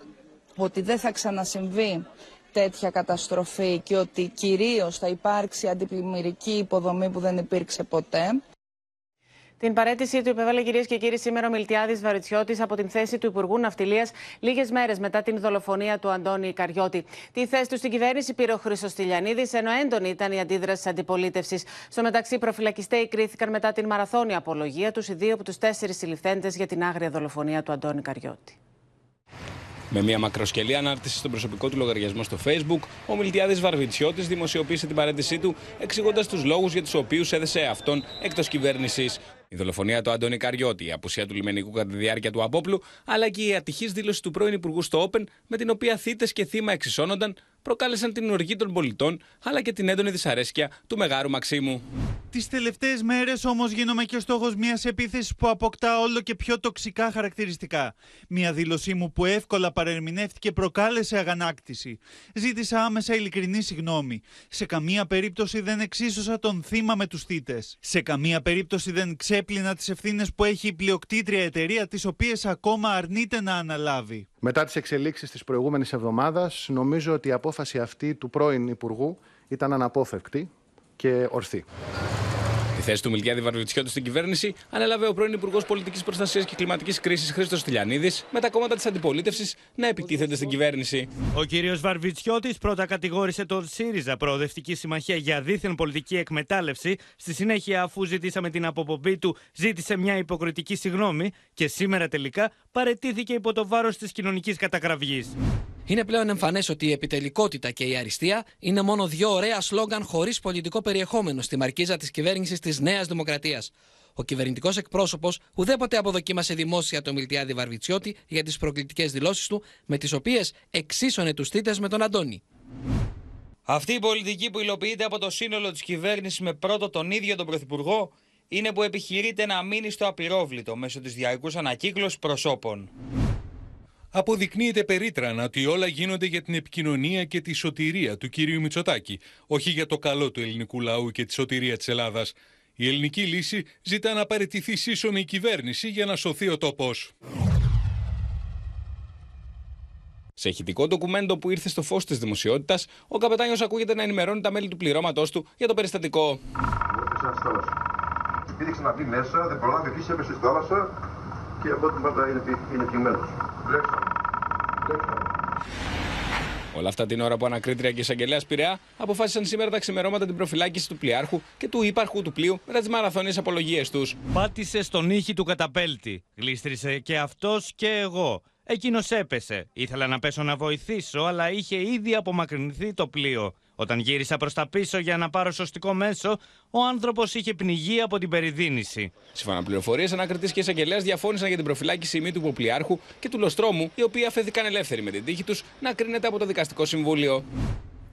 ότι δεν θα ξανασυμβεί τέτοια καταστροφή και ότι κυρίως θα υπάρξει αντιπλημμυρική υποδομή που δεν υπήρξε ποτέ. Την παρέτησή του υπέβαλε κυρίες και κύριοι σήμερα ο Μιλτιάδης Βαριτσιώτη από την θέση του Υπουργού Ναυτιλίας λίγες μέρες μετά την δολοφονία του Αντώνη Καριώτη. Τη θέση του στην κυβέρνηση πήρε ο Χρήσο Τηλιανίδη, ενώ έντονη ήταν η αντίδραση της αντιπολίτευσης. Στο μεταξύ, προφυλακιστέ κρίθηκαν μετά την μαραθώνια απολογία τους οι δύο από τους τέσσερις συλληφθέντες για την άγρια δολοφονία του Αντώνη Καριώτη. Με μια μακροσκελή ανάρτηση στον προσωπικό του λογαριασμό στο Facebook, ο Μιλτιάδης Βαρβιτσιώτη δημοσιοποίησε την παρέτησή του, εξηγώντας τους λόγους για τους οποίους έδεσε αυτόν εκτός κυβέρνησης. Η δολοφονία του Αντώνη Καριώτη, η απουσία του λιμενικού κατά τη διάρκεια του απόπλου, αλλά και η ατυχής δήλωση του πρώην Υπουργού στο Open, με την οποία θύτε και θύμα εξισώνονταν, προκάλεσαν την οργή των πολιτών, αλλά και την έντονη δυσαρέσκεια του Μεγάρου Μαξίμου. Τις τελευταίες μέρες όμως γίνομαι και στόχος μιας επίθεσης που αποκτά όλο και πιο τοξικά χαρακτηριστικά. Μια δήλωσή μου που εύκολα παρερμηνεύτηκε προκάλεσε αγανάκτηση. Ζήτησα άμεσα ειλικρινή συγγνώμη. Σε καμία περίπτωση δεν εξίσωσα τον θύμα με τους θήτε. Σε καμία περίπτωση δεν ξέπλυνα τις ευθύνες που έχει η πλειοκτήτρια εταιρεία, τις οποίες ακόμα αρνείται να αναλάβει. Μετά τις εξελίξεις της προηγούμενης εβδομάδας, νομίζω ότι η απόφαση αυτή του πρώην Υπουργού ήταν αναπόφευκτη και ορθή. Τη θέση του Μιλτιάδη Βαρβιτσιώτη στην κυβέρνηση ανέλαβε ο πρώην Υπουργός Πολιτικής Προστασίας και Κλιματικής Κρίσης Χρήστος Τηλιανίδη, με τα κόμματα της αντιπολίτευσης να επιτίθενται στην κυβέρνηση. Ο κύριος Βαρβιτσιώτης πρώτα κατηγόρησε τον ΣΥΡΙΖΑ Προοδευτική Συμμαχία για δίθεν πολιτική εκμετάλλευση. Στη συνέχεια, αφού ζητήσαμε την αποπομπή του, ζήτησε μια υποκριτική συγγνώμη και σήμερα τελικά παραιτήθηκε υπό το βάρος της κοινωνικής κατακραυγής. Είναι πλέον εμφανές ότι η επιτελικότητα και η αριστεία είναι μόνο δύο ωραία σλόγκαν χωρίς πολιτικό περιεχόμενο στη μαρκίζα της κυβέρνησης της Νέας Δημοκρατίας. Ο κυβερνητικός εκπρόσωπος ουδέποτε αποδοκίμασε δημόσια το Μιλτιάδη Βαρβιτσιώτη για τις προκλητικές δηλώσεις του, με τις οποίες εξίσωνε τους θήτες με τον Αντώνη. Αυτή η πολιτική που υλοποιείται από το σύνολο της κυβέρνησης με πρώτο τον ίδιο τον Πρωθυπουργό είναι που επιχειρείται να μείνει στο απειρόβλητο μέσω της διαρκούς ανακύκλωσης προσώπων. Αποδεικνύεται περίτρανα ότι όλα γίνονται για την επικοινωνία και τη σωτηρία του κυρίου Μητσοτάκη, όχι για το καλό του ελληνικού λαού και τη σωτηρία της Ελλάδας. Η ελληνική λύση ζητά να παραιτηθεί σύσσωμη η κυβέρνηση για να σωθεί ο τόπος. Σε ηχητικό ντοκουμέντο που ήρθε στο φως της δημοσιότητας, ο καπετάνιος ακούγεται να ενημερώνει τα μέλη του πληρώματός του για το περιστατικό. Πήδηξε να μπει μέσα, δεν προλάβει, επίση έπεσε στη θάλασσα και από ό,τι πάντα είναι, είναι πυγμένος. Όλα αυτά την ώρα που ανακρίτρια και εισαγγελέα Πειραιά αποφάσισαν σήμερα τα ξημερώματα την προφυλάκηση του πλοιάρχου και του ύπαρχου του πλοίου μετά τις μαραθώνιες απολογίες τους. Πάτησε στον ήχη του καταπέλτη. Γλίστρισε και αυτός και εγώ. Εκείνος έπεσε. Ήθελα να πέσω να βοηθήσω, αλλά είχε ήδη απομακρυνθεί το πλοίο. Όταν γύρισα προς τα πίσω για να πάρω σωστικό μέσο, ο άνθρωπος είχε πνιγεί από την περιδίνηση. Σύμφωνα με πληροφορίες, ανακριτή και εισαγγελέας διαφώνησαν για την προφυλάκηση ημί του Ποπλιάρχου και του Λοστρόμου, οι οποίοι αφέθηκαν ελεύθεροι με την τύχη τους να κρίνεται από το Δικαστικό Συμβούλιο.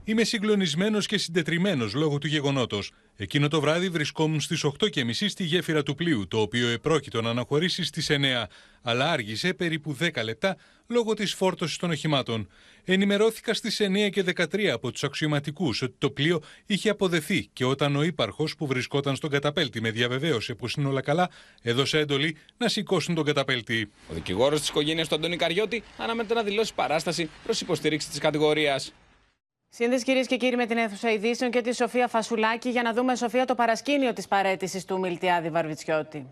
Είμαι συγκλονισμένος και συντετριμένος λόγω του γεγονότος. Εκείνο το βράδυ βρισκόμουν στις 8.30 στη γέφυρα του πλοίου, το οποίο επρόκειτο να αναχωρήσει στις 9, αλλά άργησε περίπου 10 λεπτά λόγω της φόρτωσης των οχημάτων. Ενημερώθηκα στις 9 και 13 από τους αξιωματικούς ότι το πλοίο είχε αποδεθεί και όταν ο ύπαρχο που βρισκόταν στον καταπέλτη με διαβεβαίωσε πως είναι όλα καλά, έδωσε έντολη να σηκώσουν τον καταπέλτη. Ο δικηγόρος της οικογένειας του Αντώνη Καριώτη αναμένεται να δηλώσει παράσταση προς υποστήριξη της κατηγορίας. Σύνδεση κυρίες και κύριοι με την αίθουσα ειδήσεων και τη Σοφία Φασουλάκη για να δούμε, Σοφία, το παρασκήνιο της παρέτησης του Μιλτιάδη Βαρβιτσιώτη.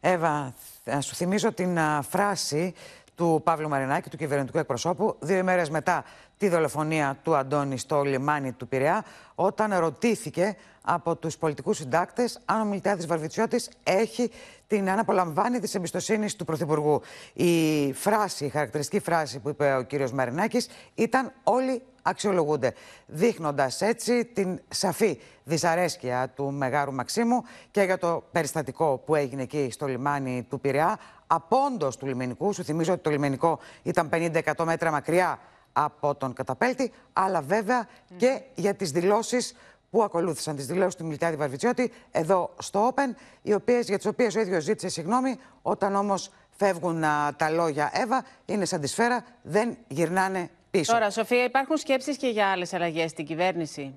Εύα, θα σου θυμίζω την φράση του Παύλου Μαρινάκη, του κυβερνητικού εκπροσώπου, δύο ημέρες μετά τη δολοφονία του Αντώνη στο λιμάνι του Πειραιά, όταν ρωτήθηκε από τους πολιτικούς συντάκτες αν ο Μιλτιάδης Βαρβιτσιώτης έχει την αναπολαμβάνει της εμπιστοσύνης του Πρωθυπουργού. Η φράση, η χαρακτηριστική φράση που είπε ο κύριος Μαρινάκης ήταν όλοι αξιολογούνται, δείχνοντας έτσι την σαφή δυσαρέσκεια του Μεγάρου Μαξίμου και για το περιστατικό που έγινε εκεί στο λιμάνι του Πειραιά, απόντος του λιμενικού. Σου θυμίζω ότι το λιμενικό ήταν 50-100 μέτρα μακριά από τον καταπέλτη, αλλά βέβαια και για τις δηλώσεις που ακολούθησαν, τις δηλώσεις του Μιλτιάδη Βαρβιτσιώτη εδώ στο Open, οι οποίες, για τις οποίες ο ίδιος ζήτησε συγγνώμη, όταν όμως φεύγουν α, τα λόγια Εύα, είναι σαν τη σφαίρα, δεν γυρνάνε πίσω. Τώρα, Σοφία, υπάρχουν σκέψεις και για άλλες αλλαγές στην κυβέρνηση;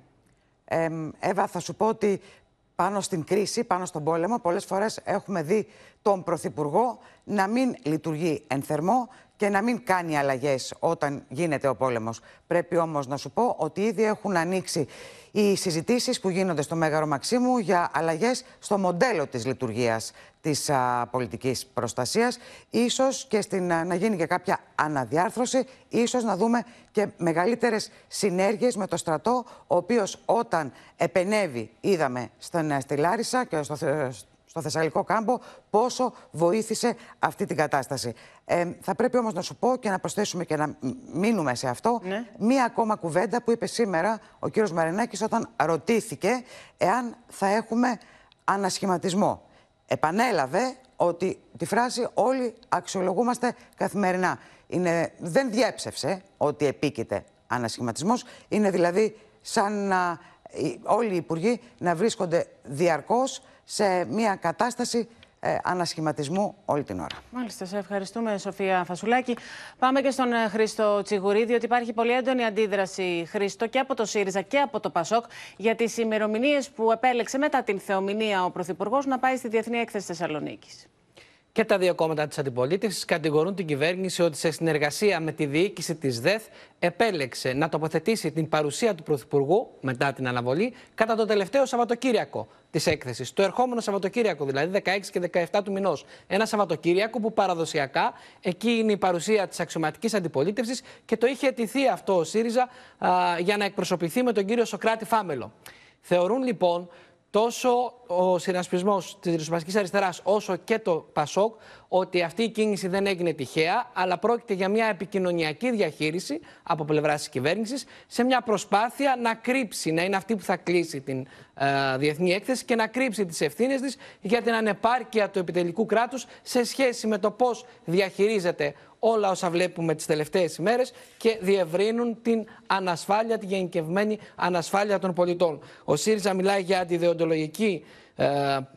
Ε, Εύα, θα σου πω ότι πάνω στην κρίση, πάνω στον πόλεμο, πολλές φορές έχουμε δει τον Πρωθυπουργό να μην λειτουργεί εν θερμό και να μην κάνει αλλαγές όταν γίνεται ο πόλεμος. Πρέπει όμως να σου πω ότι ήδη έχουν ανοίξει οι συζητήσεις που γίνονται στο Μέγαρο Μαξίμου για αλλαγές στο μοντέλο της λειτουργίας της α, πολιτικής προστασίας. Ίσως και στην, να γίνει και κάποια αναδιάρθρωση, ίσως να δούμε και μεγαλύτερες συνέργειες με το στρατό, ο οποίος όταν επενεύει, είδαμε στην, στη Λάρισα και στο, στο Θεσσαλικό κάμπο πόσο βοήθησε αυτή την κατάσταση. Ε, θα πρέπει όμως να σου πω και να προσθέσουμε και να μείνουμε σε αυτό Ναι. μία ακόμα κουβέντα που είπε σήμερα ο κύριος Μαρινάκης όταν ρωτήθηκε εάν θα έχουμε ανασχηματισμό. Επανέλαβε ότι τη φράση όλοι αξιολογούμαστε καθημερινά. Είναι, δεν διέψευσε ότι επίκειται ανασχηματισμός. Είναι δηλαδή σαν να, οι- όλοι οι υπουργοί να βρίσκονται διαρκώς σε μια κατάσταση ε, ανασχηματισμού όλη την ώρα. Μάλιστα, σε ευχαριστούμε, Σοφία Φασουλάκη. Πάμε και στον ε, Χρήστο Τσιγουρίδη, διότι υπάρχει πολύ έντονη αντίδραση, Χρήστο, και από το ΣΥΡΙΖΑ και από το ΠΑΣΟΚ για τις ημερομηνίες που επέλεξε μετά την θεομηνία ο Πρωθυπουργός να πάει στη Διεθνή Έκθεση Θεσσαλονίκης. Και τα δύο κόμματα της αντιπολίτευσης κατηγορούν την κυβέρνηση ότι σε συνεργασία με τη διοίκηση της ΔΕΘ επέλεξε να τοποθετήσει την παρουσία του Πρωθυπουργού μετά την αναβολή κατά το τελευταίο Σαββατοκύριακο της έκθεσης. Το ερχόμενο Σαββατοκύριακο, δηλαδή 16 και 17 του μηνός. Ένα Σαββατοκύριακο που παραδοσιακά εκεί είναι η παρουσία της αξιωματικής αντιπολίτευσης και το είχε αιτηθεί αυτό ο ΣΥΡΙΖΑ α, για να εκπροσωπηθεί με τον κύριο Σοκράτη Φάμελο. Θεωρούν λοιπόν τόσο ο συνασπισμός της ριζοσπαστικής αριστεράς όσο και το Πασόκ ότι αυτή η κίνηση δεν έγινε τυχαία, αλλά πρόκειται για μια επικοινωνιακή διαχείριση από πλευράς της κυβέρνησης σε μια προσπάθεια να κρύψει, να είναι αυτή που θα κλείσει την ε, διεθνή έκθεση και να κρύψει τις ευθύνες της για την ανεπάρκεια του επιτελικού κράτους σε σχέση με το πώς διαχειρίζεται όλα όσα βλέπουμε τις τελευταίες ημέρες και διευρύνουν την ανασφάλεια, την γενικευμένη ανασφάλεια των πολιτών. Ο ΣΥΡΙΖΑ μιλάει για αντιδεοντολογική ε,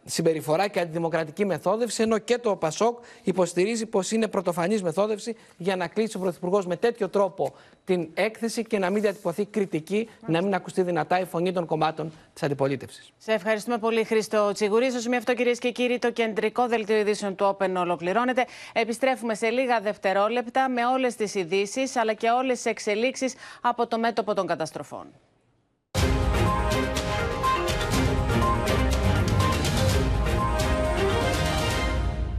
συμπεριφορά και αντιδημοκρατική μεθόδευση, ενώ και το ΠΑΣΟΚ υποστηρίζει πως είναι πρωτοφανής μεθόδευση για να κλείσει ο Πρωθυπουργός με τέτοιο τρόπο την έκθεση και να μην διατυπωθεί κριτική, να μην ακουστεί δυνατά η φωνή των κομμάτων της αντιπολίτευσης. Σε ευχαριστούμε πολύ, Χρήστο Τσιγουρής. Στο σημείο αυτό, κυρίες και κύριοι, το κεντρικό δελτίο ειδήσεων του Open ολοκληρώνεται. Επιστρέφουμε σε λίγα δευτερόλεπτα με όλες τις ειδήσεις αλλά και όλες τις εξελίξεις από το μέτωπο των καταστροφών.